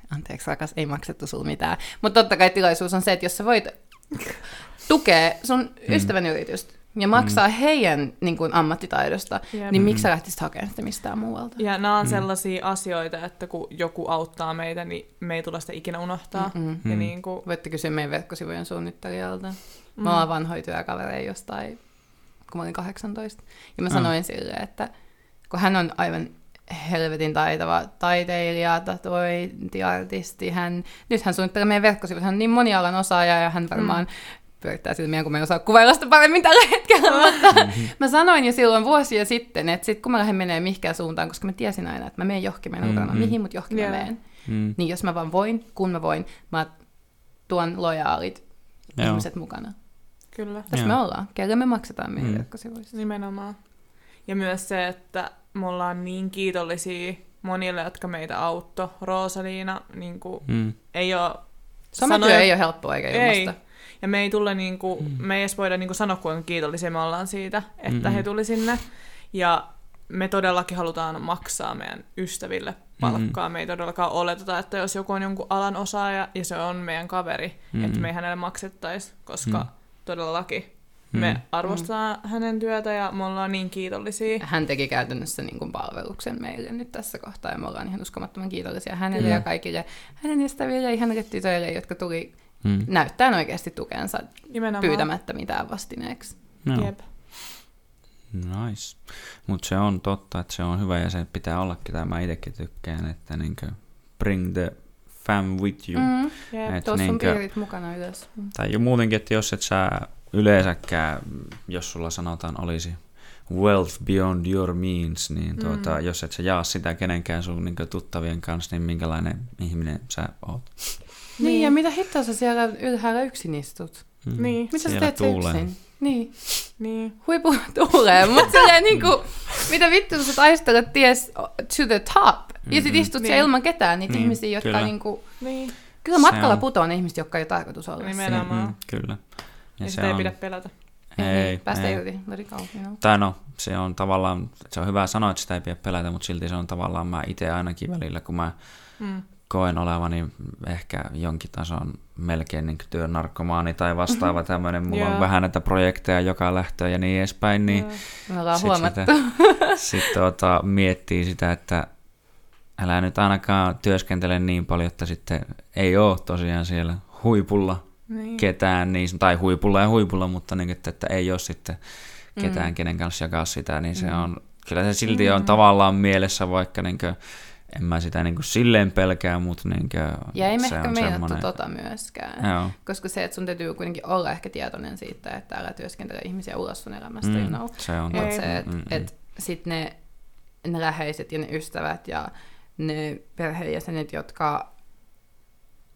anteeksi rakas, ei maksettu sulla mitään, mutta totta kai tilaisuus on se, että jos sä voit tukea sun Mm. ystävän yritystä ja maksaa heidän niin kuin, ammattitaidosta, Jep. niin miksi sä lähtisit hakemaan sitä mistään muualta? Ja nämä on Mm. sellaisia asioita, että kun joku auttaa meitä, niin me ei tule sitä ikinä unohtaa. Mm-mm. Ja Mm. niin kuin, Voitte kysyä meidän verkkosivujen suunnittelijalta. mm. Mä oon vanhoja työkavereja jostain, kun mä olin 18. Ja mä Ah. sanoin sille, että kun hän on aivan helvetin taitava taiteilija, tatuointiartisti, hän, nyt hän suunnittelee meidän verkkosivut, hän on niin monialan osaaja ja hän varmaan mm. pyörittää silmiä, kun me ei osaa kuvailla sitä paremmin tällä hetkellä, mutta mä (laughs) sanoin jo silloin vuosia sitten, että sit kun mä lähden menee mihinkään suuntaan, koska mä tiesin aina, että mä menen johonkin, mä en Mm, mm, mm. mihin, mutta johonkin Joo. mä menen. Hmm. Niin jos mä vaan voin, kun mä voin, mä tuon lojaalit Joo. ihmiset mukana. Kyllä, Tässä Joo. me ollaan. Kelle me maksetaan meidän Mm. mm. verkkosivuista. nimenomaan. Ja myös se, että me ollaan niin kiitollisia monille, jotka meitä auttoi. Roosaliina niin kuin, Hmm. ei ole... Sometyö ei ole helppoa eikä Ei. Ja me ei tulla niinku, mm. me ei edes voida niinku sanoa, kuinka kiitollisia me ollaan siitä, että Mm-mm. he tuli sinne. Ja me todellakin halutaan maksaa meidän ystäville palkkaa. Me ei todellakaan oleteta, että jos joku on jonkun alan osaaja ja se on meidän kaveri, mm-hmm. että me ei hänelle maksettaisi, koska Mm. todellakin Mm. me arvostetaan hänen työtä ja me ollaan niin kiitollisia. Hän teki käytännössä niin kuin palveluksen meille nyt tässä kohtaa ja me ollaan ihan uskomattoman kiitollisia hänelle Kyllä. ja kaikille hänen ystäville ja ihanille tytöille, jotka tuli Hmm. näyttämään oikeasti tukensa Nimenomaan. pyytämättä mitään vastineeksi. No. Jep. Nice. Mutta se on totta, että se on hyvä ja se pitää ollakin, tai mä itsekin tykkään, että niinkö bring the fam with you. Mm. Mm. Jep. Et Tuossa sun niinkö- piirit mukana ylös. Mm. Tai jo muutenkin, että jos et sä yleensäkään, jos sulla sanotaan olisi wealth beyond your means, niin tuota, Mm. jos et sä jaa sitä kenenkään sun niin tuttavien kanssa, niin minkälainen ihminen sä oot. Niin, Niin. ja mitä hittoa sä siellä ylhäällä yksin istut? Mm. Niin. Mitä sä teet tuulee. yksin? Niin. Niin. huipu tuulee, mutta silleen niinku, mitä vittu sä taistelet ties to the top, ja sit istut Niin. siellä ilman ketään, niitä Niin, ihmisiä, jotka kyllä. niinku, Niin. kyllä Se matkalla on- putoaa ne ihmiset, jotka ei ole tarkoitus olla. Nimenomaan. Mm, kyllä. Ja, ja sitä ei pidä pelätä. Ei, Päästä ei. irti, let it go, you know. Tai no, se on tavallaan, se on hyvä sanoa, että sitä ei pidä pelätä, mutta silti se on tavallaan mä itse ainakin välillä, kun mä Mm. Koen olevani ehkä jonkin tason melkein niin työnarkomaani tai vastaava tämmöinen. Mulla on Joo. vähän näitä projekteja joka lähtöön ja niin edespäin, niin Joo. Me ollaan sit huomattu. sitä- (laughs) sit tuota, miettii sitä, että älä nyt ainakaan työskentele niin paljon, että sitten ei ole tosiaan siellä huipulla Niin. ketään, niin, tai huipulla ja huipulla, mutta niin, että, että ei ole sitten ketään, Mm. kenen kanssa jakaa sitä, niin se Mm. on, kyllä se silti on Mm. tavallaan mielessä, vaikka niin kuin, en mä sitä niin kuin silleen pelkää, mutta niin kuin, Ja ei me se ehkä on semmoinen- tota myöskään. Joo. Koska se, että sun täytyy kuitenkin olla ehkä tietoinen siitä, että älä työskentele ihmisiä ulos sun elämästä, Mm, you know. se on. Mutta se, että Mm, mm. et sit ne, ne läheiset ja ne ystävät ja ne perheenjäsenet, jotka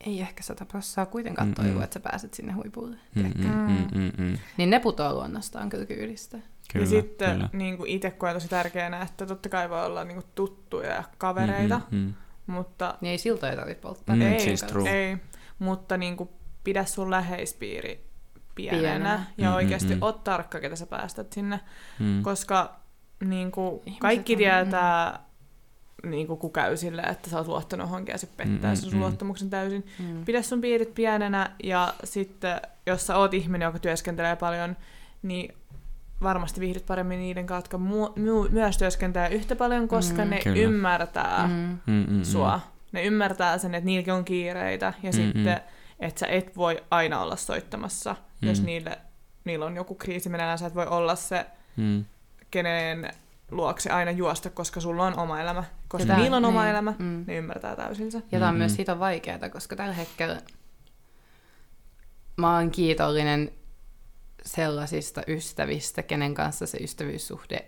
ei ehkä sata prossaa kuitenkaan Mm, mm. toivoa, että sä pääset sinne huipulle. Mm, mm, mm, mm, mm. Niin ne putoaa luonnostaan kyllä kyydistä. Kyllä, ja sitten kyllä. niin kuin itse koen tosi tärkeänä, että totta kai voi olla niin kuin tuttuja ja kavereita, Mm, mm, mm. mutta Niin ei siltoja tarvitse polttaa. Mm, ei, siis true. ei, mutta niin kuin pidä sun läheispiiri pienenä, Pienenä. ja Mm, oikeasti mm, mm. oot tarkka, ketä sä päästät sinne, Mm. koska niin kuin, Ihmiset kaikki on- tietää, niin kuin, kun käy sille, että sä oot luottanut johonkin ja se pettää Mm, mm, sun mm. luottamuksen täysin. Mm. Pidä sun piirit pienenä ja sitten, jos sä oot ihminen, joka työskentelee paljon, niin varmasti viihdyt paremmin niiden kanssa, jotka mu- mu- myös työskentelee yhtä paljon, koska Mm. ne Kyllä. ymmärtää Mm. Mm, mm, mm. sua. Ne ymmärtää sen, että niilläkin on kiireitä ja Mm, sitten, että sä et voi aina olla soittamassa, jos Mm. niille, niillä on joku kriisi meneillään, sä et voi olla se, Mm. kenen luokse aina juosta, koska sulla on oma elämä. Koska Sitä- niillä on oma niin, elämä, mm. ne ymmärtää täysin se. Ja tämä on Mhm. myös siitä on vaikeaa, koska tällä hetkellä mä oon kiitollinen sellaisista ystävistä, kenen kanssa se ystävyyssuhde...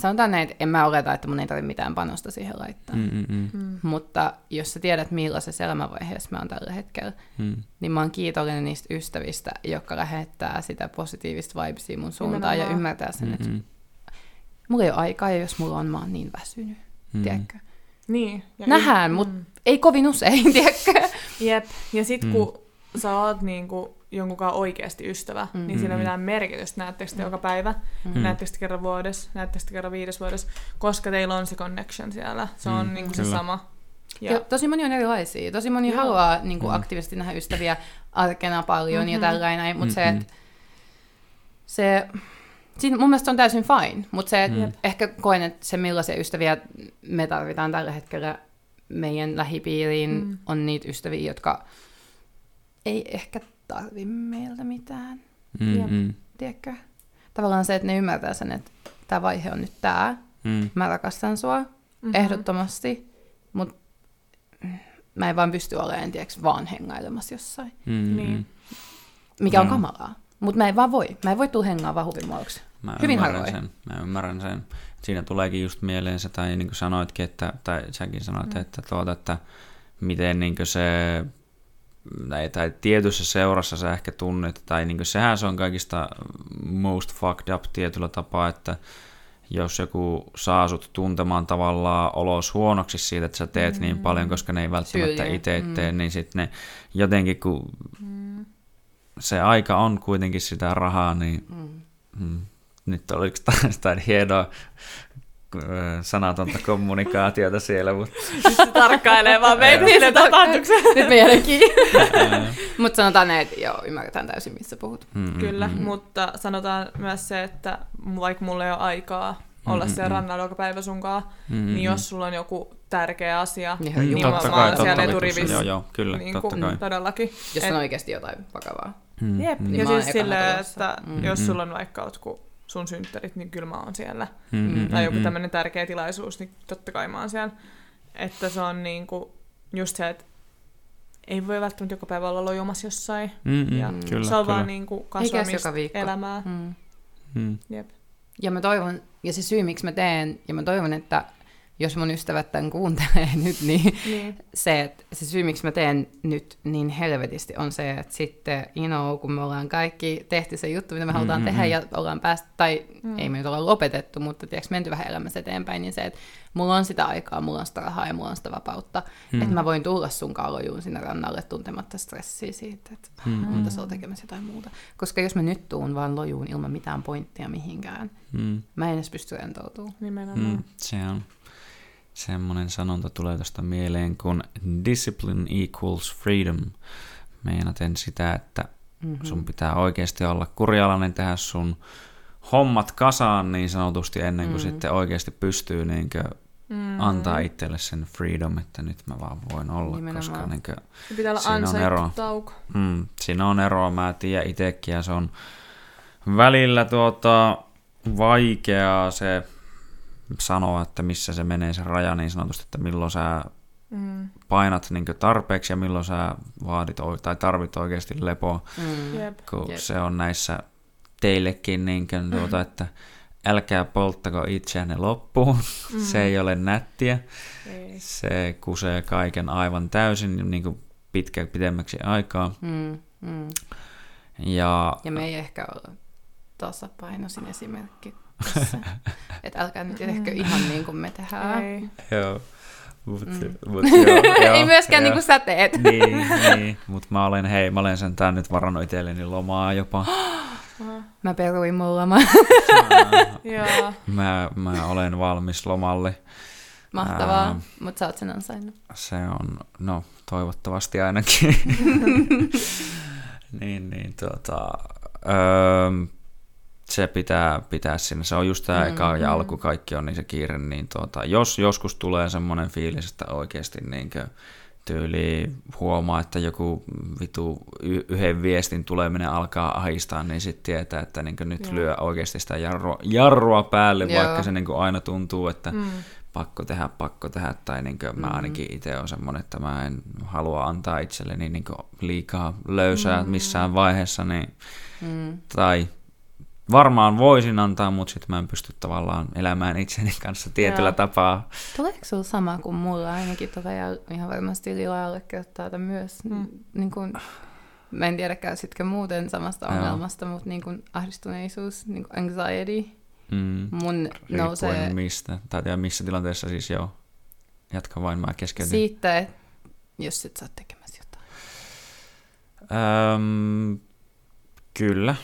Sanotaan näin, että en mä oleta, että mun ei tarvitse mitään panosta siihen laittaa. Mm. Mm, mm, mm, Mm. Mutta jos sä tiedät, millaisessa elämänvaiheessa mä oon tällä hetkellä, mm. niin mä oon kiitollinen niistä ystävistä, jotka lähettää sitä positiivista vibesia mun suuntaan ja ymmärtää sen, että Mm, mulla ei ole aikaa ja jos mulla on, mä oon niin väsynyt. mm. Tiedätkö? Niin. Ja Nähdään, y- mutta ei kovin usein, (laughs) tiedätkö? Jep. Ja sit Mm. kun sä oot niinku jonkun kanssa oikeasti ystävä, Mm. mm. niin sillä Mm. on mitään merkitystä. Näettekö te joka päivä? Mm. Mm. Näettekö te kerran vuodessa? Näettekö te kerran viides vuodessa? Koska teillä on se connection siellä. Se on Mm. niinku se Kyllä. sama. Ja. ja tosi moni on erilaisia. Tosi moni Joo. haluaa niin kuin, Mm. aktiivisesti nähdä ystäviä arkena paljon mm-hmm. ja tällainen, mutta se, Mhm. että se, siinä mun mielestä se on täysin fine, mutta se, että Mm. ehkä koen, että se millaisia ystäviä me tarvitaan tällä hetkellä meidän lähipiiriin, mm. Mm. on niitä ystäviä, jotka ei ehkä tarvi meiltä mitään, Mm, Jep. mm, tiedätkö? Tavallaan se, että ne ymmärtää sen, että tämä vaihe on nyt tämä, mm. mä rakastan sua, Mhm. ehdottomasti, mutta mä en vaan pysty olemaan, tiedätkö, vaan hengailemassa jossain, Mm, Niin. mm. mikä on Joo. kamalaa. Mutta mä en vaan voi. Mä en voi tulla hengaa vaan huvimuodoksi. Mä Hyvin ymmärrän harvoin. sen. Mä ymmärrän sen. Siinä tuleekin just mieleen se, tai niin kuin sanoitkin, että, tai säkin sanoit, mm. että, tuota, että miten niin kuin se, tai, tai tietyssä seurassa sä ehkä tunnet, tai niin kuin sehän se on kaikista most fucked up tietyllä tapaa, että jos joku saa sut tuntemaan tavallaan olos huonoksi siitä, että sä teet mm. niin paljon, koska ne ei välttämättä itse Mm. tee, niin sitten ne jotenkin, kun Mm. se aika on kuitenkin sitä rahaa, niin Mm. Hmm. Nyt oliko jotain hienoa sanatonta kommunikaatiota siellä, mutta Nyt se tarkkailee vaan meitä niille tapahtuksia. Nyt me. Mutta sanotaan näin, että joo, ymmärretään täysin, missä puhut. mm, Kyllä, mm, mutta sanotaan myös se, että vaikka mulla ei ole aikaa olla Mm, siellä mm. rannalla joka päivä sunkaan, mm, niin jos sulla on joku tärkeä asia, Niin, Mm, Jumala, totta mä kai, oon totta siellä kai. eturivissä. Joo, joo, kyllä, niin totta kuin, kai. todellakin. Jos Et- on oikeasti jotain vakavaa. Mm, Jep, mm, ja Mä siis silleen, että Mm. jos Mm. sulla on vaikka jotkut sun synttärit, niin kyllä mä oon siellä. mm, mm, Tai joku mm, tämmöinen tärkeä tilaisuus, niin totta kai mä oon siellä. Että se on niinku just se, että ei voi välttämättä joka päivä olla lojumassa jossain. mm, mm, Ja kyllä, se on kyllä. vaan niinku Eikä edes kasvamista joka viikko. elämää. Mm. Mm, Jep. Ja mä toivon, ja se syy, miksi mä teen, ja mä toivon, että jos mun ystävät tämän kuuntelee (laughs) nyt, niin Niin. se, että se syy, miksi mä teen nyt niin helvetisti, on se, että sitten, you know, kun me ollaan kaikki tehty se juttu, mitä me halutaan Mm, mm, tehdä, mm. ja ollaan päästy, tai Mm. ei me nyt olla lopetettu, mutta tiedätkö, menty vähän elämässä eteenpäin, niin se, että mulla on sitä aikaa, mulla on sitä rahaa ja mulla on sitä vapautta, Mm. että mä voin tulla sun kalojuun sinne rannalle tuntematta stressiä siitä, että Mm, mm. mm. on tässä tekemässä jotain muuta. Koska jos mä nyt tuun vaan lojuun ilman mitään pointtia mihinkään, mm, mä en edes pysty rentoutumaan. Nimenomaan. mm, se on semmoinen sanonta tulee tuosta mieleen kuin discipline equals freedom. Meinaten sitä, että Mm-hmm. sun pitää oikeasti olla kurialainen tehdä sun hommat kasaan niin sanotusti ennen kuin Mm. sitten oikeasti pystyy niin Mm. antaa itselle sen freedom, että nyt mä vaan voin olla, Nimenomaan. koska niin kuin, Se pitää olla Siinä on ero. tauko. mm, siinä on eroa, mä tiedän itsekin ja se on välillä tuota, vaikeaa se sanoa, että missä se menee se raja niin sanotusti, että milloin sä Mm. painat niin tarpeeksi ja milloin sä vaadit tai tarvit oikeasti lepoa, Mm. Jep. kun Jep. se on näissä teillekin niin kuin, tuota, että älkää polttako itseänne loppuun, Mm. (laughs) se ei ole nättiä, Ei. se kusee kaiken aivan täysin niin kuin pitkä, pidemmäksi aikaa. Mm. Mm. Ja, Ja me ei ehkä olla tasapainoisin esimerkki tässä. (laughs) että älkää nyt tehkö ihan niin kuin me tehdään. Ei. joo, mut, Mm. mut, joo, (laughs) joo, ei myöskään joo. niin kuin sä teet. niin, niin. mutta mä olen, hei, mä olen sentään nyt varannut itselleni lomaa jopa. (gasps) Mä peruin mulla loma. (laughs) Mä, mä olen valmis lomalle. Mahtavaa, Ää. mutta sä oot sen ansainnut. Se on, no toivottavasti ainakin. niin, niin tuota, öö, se pitää pitää sinne. Se on just tämä Mm, eka ja mm. alku kaikki on niin se kiire, niin tuota, jos joskus tulee semmoinen fiilis, että oikeasti niin tyyli huomaa, että joku vitu yhden viestin tuleminen alkaa ahistaa, niin sitten tietää, että niin nyt Joo. lyö oikeasti sitä jarrua, jarrua päälle, Joo. vaikka se niin aina tuntuu, että Mm. pakko tehdä, pakko tehdä, tai niin mä ainakin itse on semmoinen, että mä en halua antaa itselleni niin liikaa löysää missään vaiheessa, niin, Mm. tai varmaan voisin antaa, mutta sitten mä en pysty tavallaan elämään itseni kanssa tietyllä Joo. tapaa. Tuleeko sulla sama kuin mulla ainakin tulee ja ihan varmasti Lila allekirjoittaa tämän myös. Mm. Niin kuin, mä en tiedä käysitkö muuten samasta Joo. ongelmasta, mutta niin kuin ahdistuneisuus, niin kuin anxiety, Mm. mun nousee Riippuen mistä, tai tiedä, missä tilanteessa siis joo. Jatka vain, mä keskeytin. siitä, että jos et sä oot tekemässä jotain. Öm, kyllä.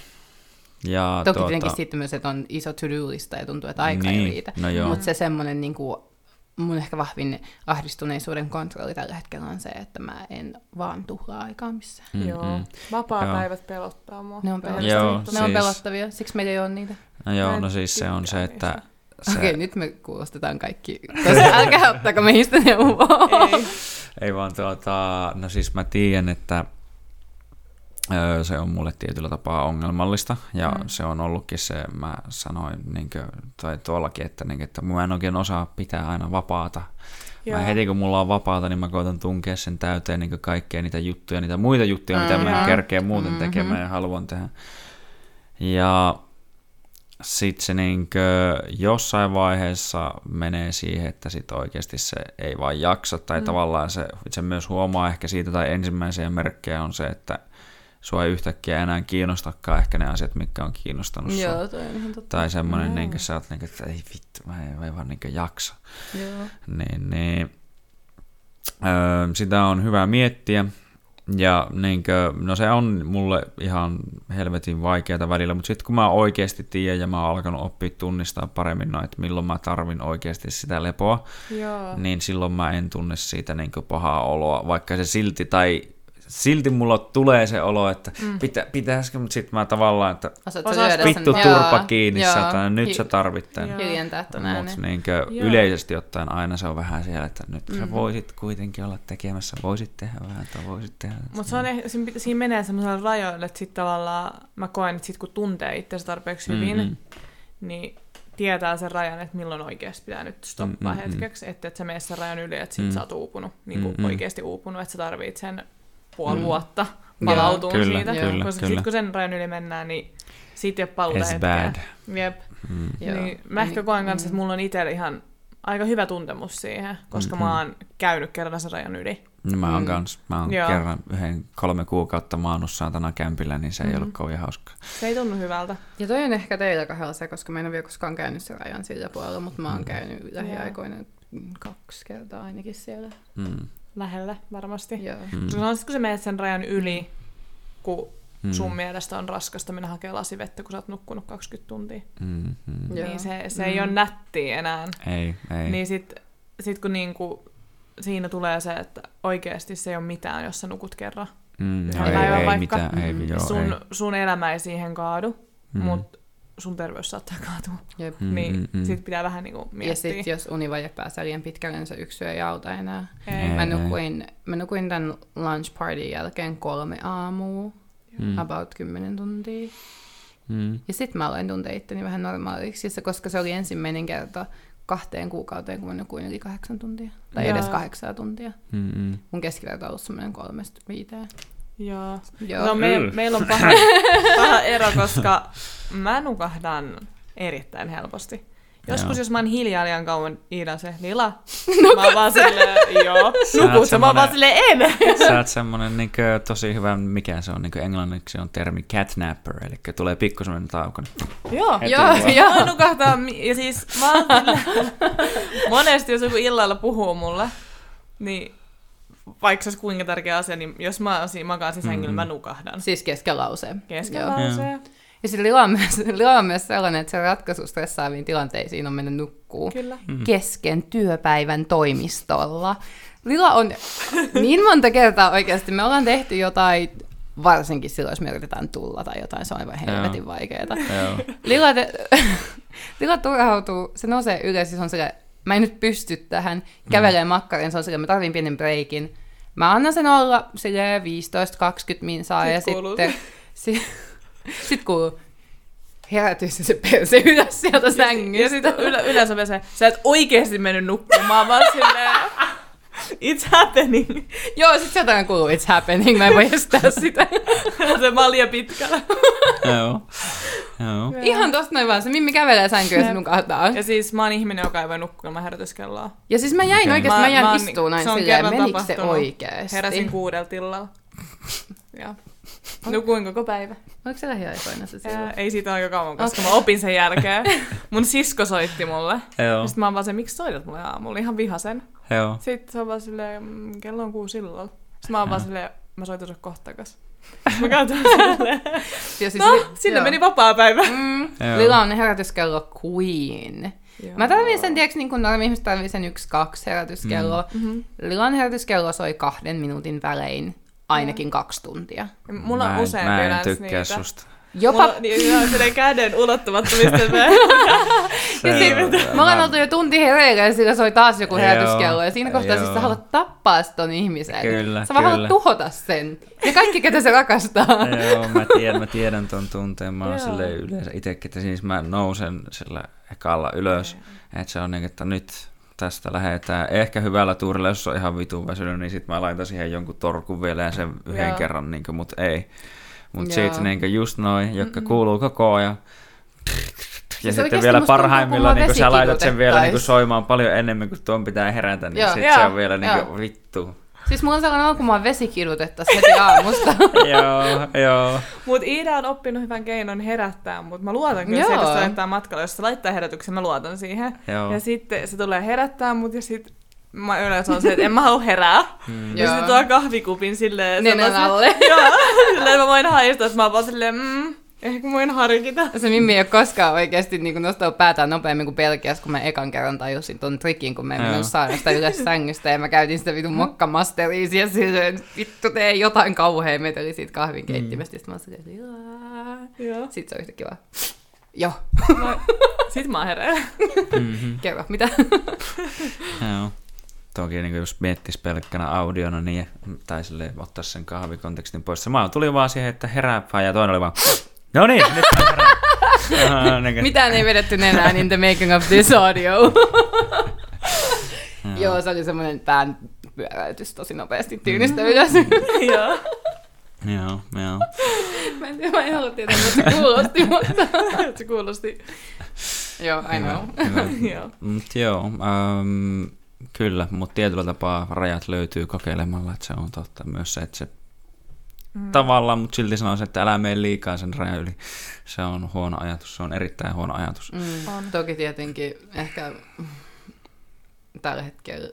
Ja Toki tuota... tietenkin sitten myös, että on iso to-do-lista ja tuntuu, että aika niin, ei riitä. No. Mutta se semmoinen niin kuin, mun ehkä vahvin ahdistuneisuuden kontrolli tällä hetkellä on se, että mä en vaan tuhlaa aikaa missään. Mm, Joo. mm. Vapaa-päivät pelottaa mua. Ne on Rehellisesti Joo, sanottuna. Ne on siis- pelottavia, siksi meillä ei ole niitä. No joo, no siis se on se, että... Se, Okei, nyt me kuulostetaan kaikki. Koska (laughs) älkää ottako meistä neuvoa. Ei. Ei vaan tuota, no siis mä tiedän, että se on mulle tietyllä tapaa ongelmallista, ja Mm. se on ollutkin se, mä sanoin, niin kuin, tai tuollakin, että, niin, että mä en oikein osaa pitää aina vapaata. Joo. Mä heti kun mulla on vapaata, niin mä koitan tunkea sen täyteen niin kaikkea niitä juttuja, niitä muita juttuja, mitä mä en kerkeä muuten Mhm. tekemään ja haluan tehdä. Ja sitten se niinkö jossain vaiheessa menee siihen, että sit oikeasti se ei vaan jaksa, tai mm. tavallaan se, se myös huomaa ehkä siitä, tai ensimmäisiä merkkejä on se, että sua ei yhtäkkiä enää kiinnostakaan ehkä ne asiat, mitkä on kiinnostanut sua. Joo, toi on ihan totta. Tai semmoinen, niin sä oot niin että ei vittu, mä en, mä en vaan niin jaksa. Joo. Niin, niin, öö, sitä on hyvä miettiä. Ja niinkö, no se on mulle ihan helvetin vaikeata välillä, mutta sitten kun mä oikeasti tiedän ja mä oon alkanut oppia tunnistaa paremmin no, että milloin mä tarvin oikeasti sitä lepoa, Joo. niin silloin mä en tunne siitä niinkö pahaa oloa, vaikka se silti, tai silti mulla tulee se olo, että Mm. pitä, pitäisikö, mutta sitten mä tavallaan, että Osaat vittu sen? turpa Joo, kiinni, joo. satana, nyt Hi- sä tarvit. Hiljentää äänen. Mutta Joo. yleisesti ottaen aina se on vähän siellä, että nyt mm. sä voisit kuitenkin olla tekemässä, voisit tehdä vähän tai voisit tehdä. Mutta siinä, siinä menee semmoisella rajoilla, että sit tavallaan mä koen, että sit kun tuntee itsensä tarpeeksi hyvin, Mm-mm. niin tietää sen rajan, että milloin oikeasti pitää nyt stoppaa Mm, mm, mm. hetkeksi, että et sä mene sen rajan yli, että sit Mm. sä oot uupunut, niin kuin Mm, mm. oikeasti uupunut, että sä tarvit sen puoli Mm. vuotta Joo, palautua kyllä, siitä, kyllä, koska kyllä. sit kun sen rajan yli mennään, niin siitä ei ole paluuta hetkeä. bad. Jep. Mm. Joo. Niin, mä ehkä Niin, koen kanssa, mm. että mulla on itsellä ihan aika hyvä tuntemus siihen, koska Mm-mm. mä oon käynyt kerran sen rajan yli. No mä oon Mm. kans, mä oon Joo. kerran yhden kolme kuukautta maannut saatana kämpillä, niin se ei Mhm. ollut kovin hauskaa. Se ei tunnu hyvältä. Ja toi on ehkä teillä kahdella se, koska mä en ole vielä koskaan käynyt sen rajan sillä puolella, mutta mä oon Mm. käynyt lähiaikoina kaksi kertaa ainakin siellä. Mm. Lähellä varmasti. Joo. Mm. Koska no, sit kun sä menet sen rajan yli, kun Mm. sun mielestä on raskasta mennä hakemaan lasivettä, kun sä oot nukkunut 20 tuntia, Mm. Mm. Joo. niin se, se Mm. ei ole nättiä enää. Ei, ei. Niin sit, sit kun niinku, siinä tulee se, että oikeasti se ei ole mitään, jos sä nukut kerran. Mm. Joo, ei, ei vaikka. mitään, ei, joo, sun, ei. sun elämä ei siihen kaadu, Mm. mutta sun terveys saattaa kaatua. Jep. Mm, niin mm, mm. sit pitää vähän niinku Ja miettiä. sitten jos univaje pääsee liian pitkälle, niin se yksi yö ei auta enää. Ei. Mä nukuin, mä nukuin tämän lunch partyn jälkeen kolme aamua, Mm. about kymmenen tuntia. Mm. Ja sitten mä aloin tuntea itteni vähän normaaliksi, ja se, koska se oli ensimmäinen kerta kahteen kuukauteen, kun mä nukuin yli kahdeksan tuntia. Tai Joo. edes kahdeksan tuntia. Mm. Mm. Mun keskiverto on ollut semmoinen kolmesta viiteen. Joo. Joo. No me, Mm. meillä on paha, (laughs) paha ero, koska mä nukahdan erittäin helposti. Joskus, Joo. jos mä oon hiljaa liian kauan, Iida se, Lila. (laughs) Mä oon vaan silleen, joo. Nukut, mä oon vaan silleen, en. (laughs) Sä oot semmonen niinkö, tosi hyvä, mikä se on, niinkö englanniksi on termi catnapper, eli tulee pikku semmonen tauko. joo. Heti Joo, vaan. joo. Mä nukahtaa, ja siis mä oon silleen, monesti jos joku illalla puhuu mulle, niin vaikka se olisi kuinka tärkeä asia, niin jos mä siinä makaan siis hengillä, Mhm. mä nukahdan. Siis kesken lauseen. Kesken Joo. lauseen. Ja sitten Lila on myös, Lila on myös sellainen, että se ratkaisu stressaaviin tilanteisiin on mennä nukkuu Kyllä. Mm. kesken työpäivän toimistolla. Lila on niin monta kertaa oikeasti, me ollaan tehty jotain, varsinkin silloin, jos me yritetään tulla tai jotain, se on aivan helvetin vaikeaa. Joo. Lila, te, (laughs) Lila turhautuu, se nousee ylös ja se on silleen, mä en nyt pysty tähän, kävelee makkarin, se on silleen, mä tarvin pienen breikin. mä annan sen olla silleen 15-20 minsaa ja kuuluu sitten (laughs) si, sit kuuluu herätys ja se perse ylös sieltä Ja sängystä. sitten yle, yleensä vielä se, sä et oikeesti mennyt nukkumaan, vaan silleen, it's happening. Joo, sit sieltä aina kuuluu it's happening, mä en voi estää (laughs) sitä. se malja pitkällä. Joo. Joo. Ihan tosta noin vaan, se Mimmi kävelee sänkyyn ja se Jep. nukahtaa. Ja siis mä oon ihminen, joka ei voi nukkua ilman herätyskelloa. Ja siis mä jäin Okei. oikeesti, mä, Mä- jäin mä oon- istuu näin se on silleen, menikö se oikeesti? Heräsin kuudelta illalla. (laughs) Ja nukuin koko päivä. Oliko se lähiaikoina se Ää, silloin? ei siitä aika kauan, koska mä opin sen jälkeen. (laughs) Mun sisko soitti mulle. Joo. Sitten mä oon vaan se, miksi soitat mulle aamulla? Ihan vihasen. Joo. Sitten se on vaan silleen, "Mm, kello on kuusi illalla. Sitten mä oon vaan silleen, mä soitan sulle kohta. Mä katson silleen, Ja siis no, li- sinne joo. meni vapaa päivä. Mm, Joo. Lila on herätyskello queen. Mä tarvin sen, tiedätkö, niin kuin normi ihmiset tarvii sen yksi, kaksi herätyskelloa. Mm-hmm. Lilan herätyskello soi kahden minuutin välein ainakin kaksi tuntia. Mulla on mä en, useampi mä en tykkää niitä. susta. Jopa, Mulla, niin, joo, silleen käden ulottumattomista. (laughs) (laughs) Se ja sit, on- me ollaan mä- oltu jo tunti hereillä ja sillä soi taas joku herätyskello. Ja siinä kohtaa siis sä haluat tappaa ton ihmisen. Kyllä, sä vaan kyllä. haluat tuhota sen. Ja kaikki, ketä se rakastaa. (laughs) Joo, mä tiedän, mä tiedän ton tunteen. Mä oon silleen yleensä itsekin, että siis mä nousen sillä ekalla ylös. Että se on niin, että nyt tästä lähdetään. Ehkä hyvällä tuurilla, jos on ihan vitun väsynyt, niin sit mä laitan siihen jonkun torkun vielä ja sen yhden Joo. kerran, niin mutta ei. Mutta sitten niin just noin, jotka kuuluu koko ajan. Ja Siis sitten vielä parhaimmillaan, kun niin sä laitat sen vielä niin soimaan paljon enemmän kuin tuon pitää herätä, niin Joo. sit se on vielä niin kuin, vittu. Siis mulla on sellainen olo, kun mua vesikidutettaisiin heti aamusta. (laughs) joo, joo. Mut Iida on oppinut hyvän keinon herättää, mutta mä luotan kyllä siihen, että se laittaa matkalla. Jos se laittaa herätyksen, mä luotan siihen. Joo. Ja sitten se tulee herättää mut ja sit mä yleensä on se, että en mä halua herää. Mm. Ja sitten tuo kahvikupin silleen... Nenän alle. (laughs) Joo, silleen mä voin haistaa, että mä oon vaan silleen, mm, ehkä mä voin harkita. Se Mimmi ei ole koskaan oikeasti niin nostanut päätään nopeammin kuin Belgiassa, kun mä ekan kerran tajusin ton trikin, kun mä en mennyt saaresta ylös sängystä ja mä käytin sitä vitun mokkamasteriisia ja silleen, vittu tee jotain kauhea meteli siitä kahvin keittimestä. Mm. Sitten mä oon silleen. Sitten se on yhtä kiva. Joo, Mä, sit mä herään. Mm-hmm. kerro, mitä? Joo. Toki niin jos miettis pelkkänä audiona, niin, tai silleen ottaa sen kahvikontekstin pois. Se mä tuli vaan siihen, että herääpää, ja toinen oli vaan, no niin, nyt mä herään. (laughs) Aha, niin kuin- Mitään ei vedetty nenään in the making of this audio. Joo, se oli semmoinen pään pyöräytys tosi nopeasti tyynistä ylös. (laughs) Joo. Joo, joo. mä en tiedä, mä en halua tietää, mutta se kuulosti, mutta... (laughs) Se kuulosti. Joo, I know. Hyvä. Joo. Mut joo, ähm, kyllä, mutta tietyllä tapaa rajat löytyy kokeilemalla, että se on totta myös se, että se mm. tavallaan, mutta silti sanoisin, että älä mene liikaa sen rajan yli. Se on huono ajatus, se on erittäin huono ajatus. Mm. On. Toki tietenkin ehkä tällä hetkellä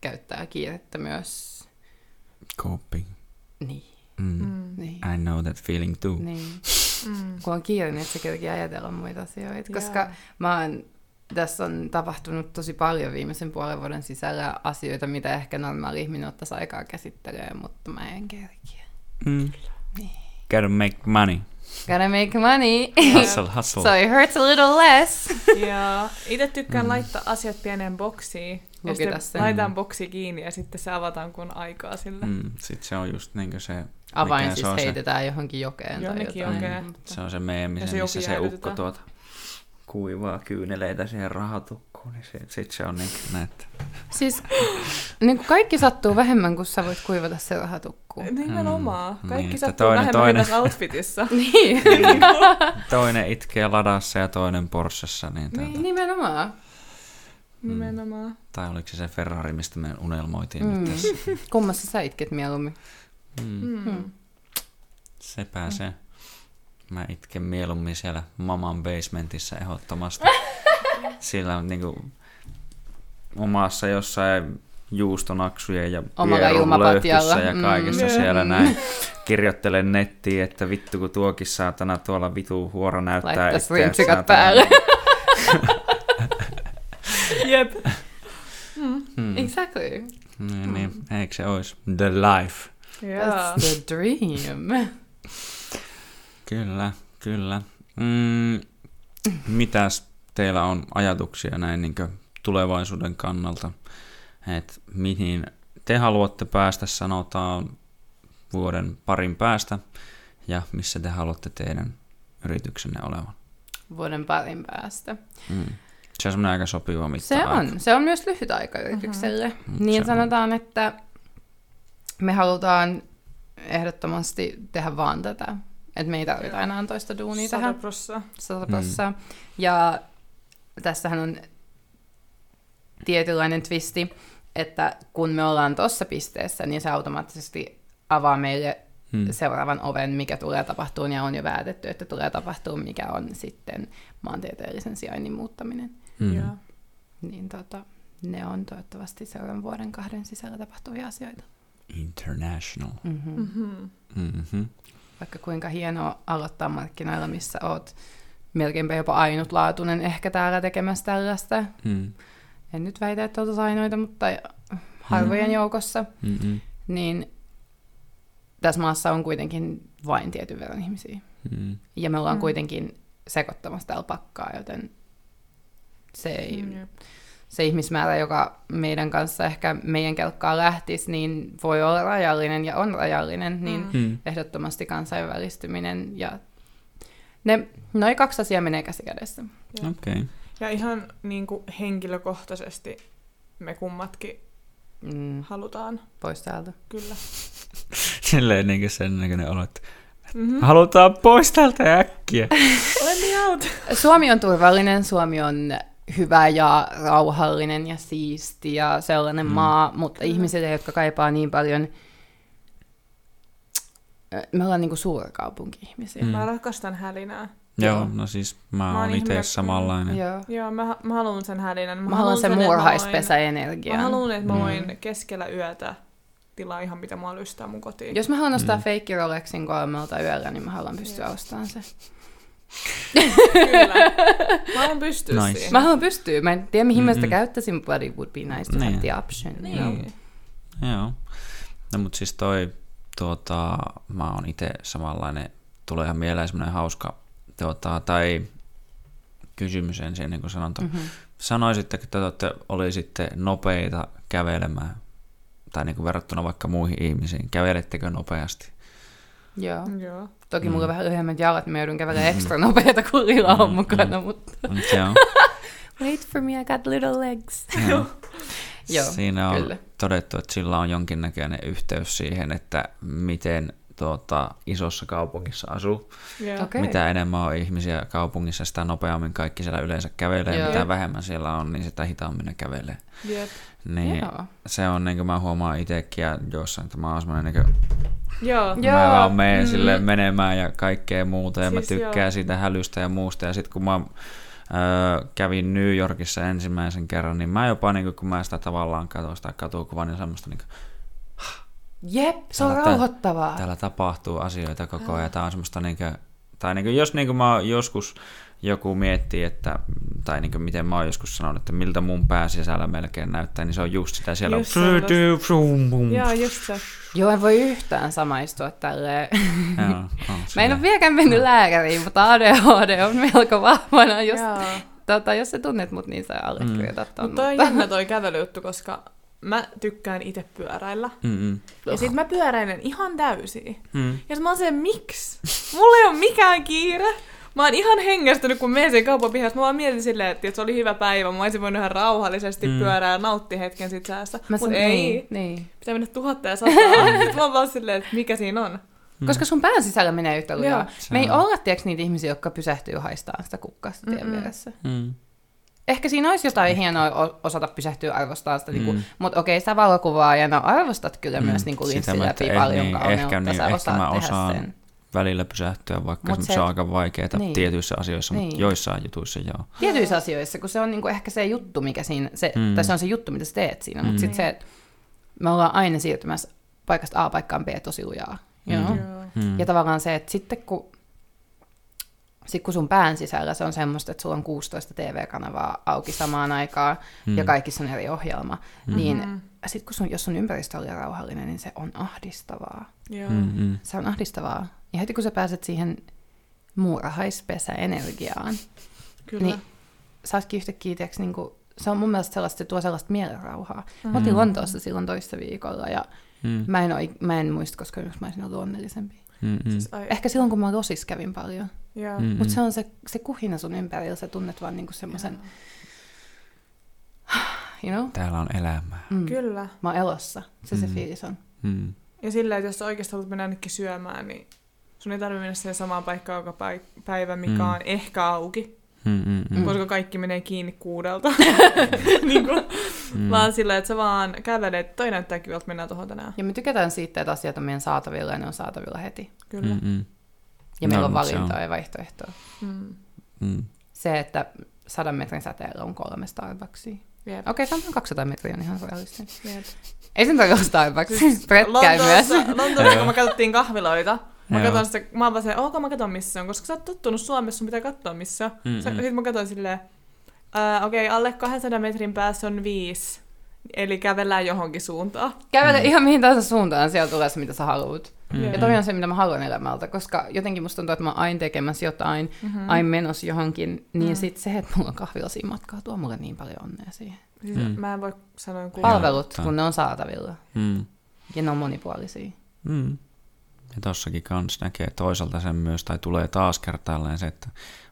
käyttää kiirettä myös. Coping. Niin, Mm. Mm. niin. I know that feeling too. niin. Mm. Kun on kiire, niin et sä kerkeä ajatella muita asioita. Koska Joo. mä oon, tässä on tapahtunut tosi paljon viimeisen puolen vuoden sisällä asioita, mitä ehkä normaali ihminen ottaisi aikaa käsittelee, mutta mä en kerkiä. Mm. Niin. Gotta make money. Gotta make money. Hustle, hustle. so it hurts a little less. (laughs) Ja itse tykkään laittaa asiat pieneen boksiin. Ja Lukita sitten sen. laitetaan boksi kiinni ja sitten se avataan kun aikaa sille. Mm. Mm, Sitten se on just niin se, Avain siis se on se, heitetään johonkin jokeen Jonnekin tai jotain. jokeen. mutta- se on se meemi, missä se ukko tuota kuivaa kyyneleitä siihen rahatukkuun, niin sit, sit se on niin näet. Siis niin kuin kaikki sattuu vähemmän, kun sä voit kuivata se rahatukkuun. Nimenomaan. Mm, Kaikki niin, sattuu toinen- vähemmän toinen. outfitissa. (laughs) (laughs) Niin, Toinen itkee ladassa ja toinen Porschessa, niin täältä. niin nimenomaan. Nimenomaan. Tai oliko se se Ferrari, mistä me unelmoitiin Mm. nyt tässä? (laughs) Kummassa sä itket mieluummin? Mm. Mm. Sepä se. Mä itken mieluummin siellä maman basementissa ehdottomasti. (laughs) Sillä on niinku omassa jossain juustonaksujen ja Omalla pierun ilmapatjalla. löyhkyssä ja Mm. kaikessa Mm. siellä näin. Kirjoittelen nettiin, että vittu kun tuokin saatana tuolla vitu huoro näyttää saatana. päälle. (laughs) Jep. Hmm. Exactly. Niin, niin. Eikö se olisi the life? Joo. That's the dream. (laughs) Kyllä, kyllä. Mm, mitäs teillä on ajatuksia näin niin tulevaisuuden kannalta? Et mihin te haluatte päästä, sanotaan vuoden parin päästä, ja missä te haluatte teidän yrityksenne olevan. Vuoden parin päästä. Mm. Se on semmoinen aika sopiva mitta Se on. Se on myös lyhyt aika yritykselle. Mm-hmm. Niin Se on. sanotaan, että me halutaan ehdottomasti tehdä vaan tätä. Että me ei tarvita enää toista duunia tähän. 100 prossaa. 100 prossaa. Ja tässähän on tietynlainen twisti, että kun me ollaan tuossa pisteessä, niin se automaattisesti avaa meille Hmm. seuraavan oven, mikä tulee tapahtumaan, ja on jo päätetty, että tulee tapahtumaan, mikä on sitten maantieteellisen sijainnin muuttaminen. Mm. Joo. Niin tota, ne on toivottavasti seuraavan vuoden kahden sisällä tapahtuvia asioita. International. Mm-hmm. Mm-hmm. Mm-hmm. Vaikka kuinka hienoa aloittaa markkinoilla, missä oot melkeinpä jopa ainutlaatuinen ehkä täällä tekemässä tällaista. Mm. En nyt väitä, että oltaisiin ainoita, mutta harvojen Mhm. joukossa. Mm-mm. Niin tässä maassa on kuitenkin vain tietyn verran ihmisiä. Mm. Ja me ollaan Mm. kuitenkin sekoittamassa täällä pakkaa, joten se ei, Mm, jep. Se ihmismäärä, joka meidän kanssa ehkä meidän kelkkaan lähtisi, niin voi olla rajallinen ja on rajallinen, niin Mm. Mm. ehdottomasti kansainvälistyminen ja ne, noin kaksi asiaa menee käsi kädessä. Okei. Okay. Ja ihan niin kuin henkilökohtaisesti me kummatkin Mm, halutaan, pois täältä. kyllä. (laughs) Silleen niin sen näköinen olo, että Mm-hmm. halutaan pois täältä äkkiä. (laughs) Let me out! Suomi on turvallinen, Suomi on hyvä ja rauhallinen ja siisti ja sellainen Mm. mm. maa, mutta ihmisille, jotka kaipaa niin paljon, me ollaan niinku suurkaupunki-ihmisiä. Mm. Mä rakastan hälinää. Joo, Joo. no siis mä, Mä mä oon itse samanlainen. Joo. Joo, mä, mä haluan sen hälinän. Mä haluan sen että mä. Mä haluan, että mä Mm. voin keskellä yötä tilaa ihan mitä mua lystää mun kotiin. Jos mä haluan ostaa Mm. mm. feikki Rolexin kolmelta yöllä, niin mä haluan pystyä Joo. ostamaan sen. Kyllä. (laughs) Mä haluan pystyä Nice. siihen. Mä haluan pystyä. Mä en tiedä, mihin mä sitä käyttäisin, but it would be nice to Niin. have the option. Niin. Joo. Joo. No mut siis toi, tuota, mä oon itse samanlainen, tulee ihan mieleen semmoinen hauska, tuota, tai kysymys ensin ennen kuin sanon. Mm-hmm. Sanoisitteko, että te olette, olisitte nopeita kävelemään, tai niin kuin verrattuna vaikka muihin ihmisiin, kävelettekö nopeasti? Joo. Joo. Toki Mm. mulla on vähän lyhyemmät jalat, niin mä joudun kävelemään ekstra nopeata, kun Lila on Mm, mukana, mutta... Mut Joo. (laughs) Wait for me, I got little legs. Joo. (laughs) Joo, Siinä on kyllä. todettu, että sillä on jonkinnäköinen yhteys siihen, että miten tuota, isossa kaupungissa asuu. Joo. Okei. Mitä enemmän on ihmisiä kaupungissa, sitä nopeammin kaikki siellä yleensä kävelee. Joo. Mitä vähemmän siellä on, niin sitä hitaammin ne kävelee. Jep. Niin Joo. se on niin kuin mä huomaan itsekin ja jossain, että mä oon semmoinen niin kuin, Joo. Joo. mä vaan menen Mm. silleen menemään ja kaikkea muuta ja Siis mä tykkään joo. siitä hälystä ja muusta. Ja sitten kun mä öö, kävin New Yorkissa ensimmäisen kerran, niin mä jopa niin kuin, kun mä sitä tavallaan katsoin sitä katukuvaa, niin semmoista niin kuin, Jep, se on Täällä- tää- rauhoittavaa. täällä tapahtuu asioita koko ajan. Tää on semmoista niin kuin, tai niin kuin, jos niin kuin mä oon joskus joku miettii, että, tai niin kuin miten mä oon joskus sanonut, että miltä mun pää sisällä melkein näyttää, niin se on just sitä siellä. Just on sellaista. Joo, Joo, just se. Joo, en voi yhtään samaistua tälleen. on (laughs) Mä en ole vieläkään mennyt lääkäriin, mutta ADHD on melko vahvana. Jos, Joo. tota, jos sä tunnet mut, niin sä allekirjoitat ton. Mutta toi on jännä toi kävelyjuttu, koska mä tykkään itse pyöräillä. Mm-mm. Ja sit mä pyöräilen ihan täysin. Mm. Ja sit mä oon se, miksi? Mulla ei ole mikään kiire. Mä oon ihan hengästynyt, kun menen sen kaupan pihassa. Mä vaan mietin silleen, että se oli hyvä päivä. Mä olisin voinut ihan rauhallisesti Mm. mm. pyörää ja nauttia hetken sit säästä. Mä Mut san- ei. Niin, niin. Pitää mennä tuhatta ja sataa. (laughs) Mä oon vaan silleen, että mikä siinä on. Koska sun pään sisällä menee yhtä lujaa. Me ei olla, tiedätkö, niitä ihmisiä, jotka pysähtyy haistaa sitä kukkasta tien vieressä. Mm. Ehkä siinä olisi jotain hienoa osata pysähtyä arvostaa sitä, mm. niinku, Mm. mutta okei, sitä valokuvaa ja no, arvostat kyllä mm. myös niinku että läpi paljon niin, kauneutta, ehkä, niin, sä ehkä osaat mä tehdä osaan sen. välillä pysähtyä, vaikka Mut se, se- on aika vaikeaa Niin. tietyissä asioissa, niin. mutta joissain jutuissa joo. Tietyissä asioissa, kun se on niinku ehkä se juttu, mikä siinä, se, Mm. tai se on se juttu, mitä sä teet siinä, mutta Mm. sitten se, että me ollaan aina siirtymässä paikasta A paikkaan B tosi lujaa. Mm. Joo. Joo. Mm. Ja tavallaan se, että sitten kun, sit kun sun pään sisällä se on semmoista, että sulla on 16 TV-kanavaa auki samaan aikaan Mm. ja kaikissa on eri ohjelma, Mm. niin Mhm. sitten kun sun, jos sun ympäristö on rauhallinen, niin se on ahdistavaa. Joo. Mm, mm. Se on ahdistavaa. Ja heti kun sä pääset siihen muurahaispesä-energiaan, Kyllä. Niin. sä ootkin yhtäkkiä tiiäks, niin kuin se on mun mielestä sellaista, se tuo sellaista mielenrauhaa. Mm. Mä oltiin Lontoossa silloin toissa viikolla ja Mm. mä en, oi, mä en muista, koska mä olisin ollut onnellisempi. Mm, mm. Siis, ai, Ehkä silloin, kun mä Rosis kävin paljon. Joo. Mm, Mm. mm. Mutta se on se, se kuhina sun ympärillä, sä tunnet vaan niinku semmoisen, you know? Täällä on elämää. Mm. Kyllä. Mä oon elossa. Se se Mm. fiilis on. Mm. Ja sillä, että jos sä oikeasti haluat mennä ainakin syömään, niin sun ei tarvitse mennä siihen samaan paikkaan joka päi- päivä, mikä Mm. on ehkä auki, Mm, mm, mm. mm. koska kaikki menee kiinni kuudelta. (laughs) (laughs) niin kuin, Mm. Vaan sillä, että sä vaan kävelet, että toi näyttää kivalta, mennään tuohon tänään. Ja me tykätään siitä, että asiat on meidän saatavilla ja ne on saatavilla heti. Kyllä. Mm, mm. Ja No, meillä on valintoa on. ja vaihtoehtoa. Mm. Mm. Se, että sadan metrin säteellä on kolme Starbucksia. Jep. Okei, sanotaan 200 metriä on ihan realistinen. Jep. Ei sen tarkoita Starbucks. (laughs) Brett käy myös. Lontoossa, kun me katsottiin kahviloita, mä Joo. katson sitä, mä oon vaan se, ok mä katson missä se on, koska sä oot tottunut Suomessa, sun pitää katsoa missä on. Mm, Sä- mm. Sitten mä katsoin silleen, ää, okei, okay, alle 200 metrin päässä on viisi. Eli kävellään johonkin suuntaan. Kävele ihan mihin tahansa suuntaan, siellä tulee se, mitä sä haluat. Mm. Ja toi on se, mitä mä haluan elämältä, koska jotenkin musta tuntuu, että mä oon aina tekemässä jotain, Mm-hmm. aina menossa johonkin, niin Mm. sit se, että mulla on kahvila siinä matkaa, tuo mulle niin paljon onnea siihen. Siis Mm. Mä en voi sanoa kuin... Palvelut, kun ne on saatavilla, Mm. ja ne on monipuolisia. Mm. Ja tossakin kans näkee toisaalta sen myös, tai tulee taas kertaalleen se, että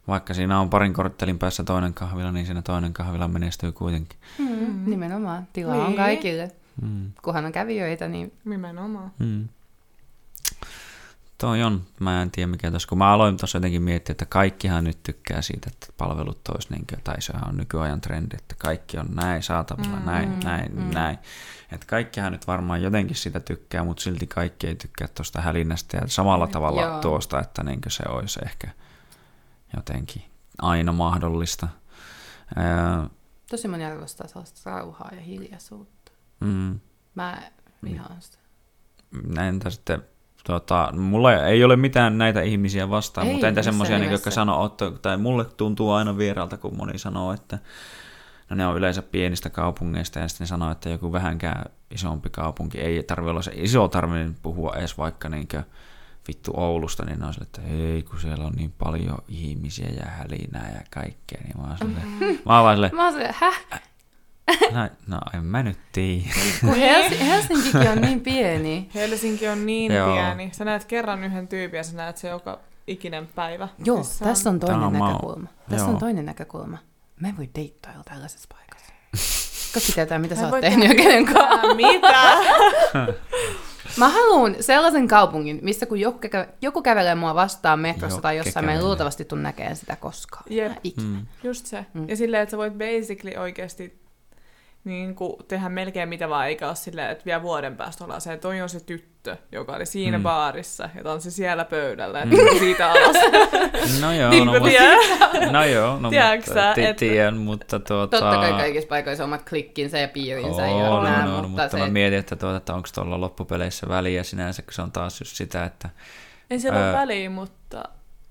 vaikka siinä on parin korttelin päässä toinen kahvila, niin siinä toinen kahvila menestyy kuitenkin. Mm. Nimenomaan, tilaa on Niin. kaikille. Mm. Kunhan on kävijöitä, niin Nimenomaan. Mm. Toi on, mä en tiedä mikä tuossa, kun mä aloin tuossa jotenkin miettiä, että kaikkihan nyt tykkää siitä, että palvelut olisi niin kuin, tai sehän on nykyajan trendi, että kaikki on näin saatavilla, mm, näin, näin, mm. näin. Että kaikkihan nyt varmaan jotenkin sitä tykkää, mutta silti kaikki ei tykkää tuosta hälinnästä ja samalla tavalla Joo. tuosta, että niin se olisi ehkä jotenkin aina mahdollista. Ää, tosi moni arvostaa sellaista rauhaa ja hiljaisuutta. mm, Mä vihaan sitä. entä sitten, tota, mulla ei ole mitään näitä ihmisiä vastaan, Ei, mutta entä semmoisia, niin, jotka sanoo, että, tai mulle tuntuu aina vieraalta, kun moni sanoo, että no ne on yleensä pienistä kaupungeista, ja sitten ne sanoo, että joku vähänkään isompi kaupunki, ei tarvi olla se iso tarvitse puhua edes vaikka niinkö vittu Oulusta, niin ne on sille, että ei, kun siellä on niin paljon ihmisiä ja hälinää ja kaikkea, niin mä oon sille, mä oon vaan sille, Mä oon se, häh? No, no en mä nyt tiedä. Kun (laughs) Helsi- Helsinkikin on niin pieni. Helsinki on niin Joo. pieni. Sä näet kerran yhden tyypin ja sä näet se joka ikinen päivä. Joo, Siis se tässä on toinen Tämä on näkökulma. Tässä on toinen näkökulma. Mä en voi deittailla tällaisessa paikassa. (laughs) Kaikki tietää, mitä Mä sä oot tehnyt kenen kanssa. (laughs) Mitä? Mä haluan sellaisen kaupungin, missä kun joku, kä- joku kävelee mua vastaan metrossa tai jossain, mä en luultavasti näkemään sitä koskaan. Jep. Ikinä. Mm. Just se. Mm. Ja silleen, että sä voit basically oikeasti niin kuin, tehdä melkein mitä vaan, eikä ole silleen, että vielä vuoden päästä ollaan se, että toi on se tyttö, joka oli siinä Mm. baarissa ja tanssi siellä pöydällä, että mm. siitä alas. (laughs) No joo, niin no, mutta, no joo, no, Tiedätkö mutta, että- tiedän, mutta tuota... Totta kai kaikissa paikoissa on omat klikkinsä ja piirinsä ja on, nää, on, on, mutta, mutta se, mä mietin, että, tuota, että onko tuolla loppupeleissä väliä sinänsä, kun se on taas just sitä, että... Ei siellä ole väliä, mutta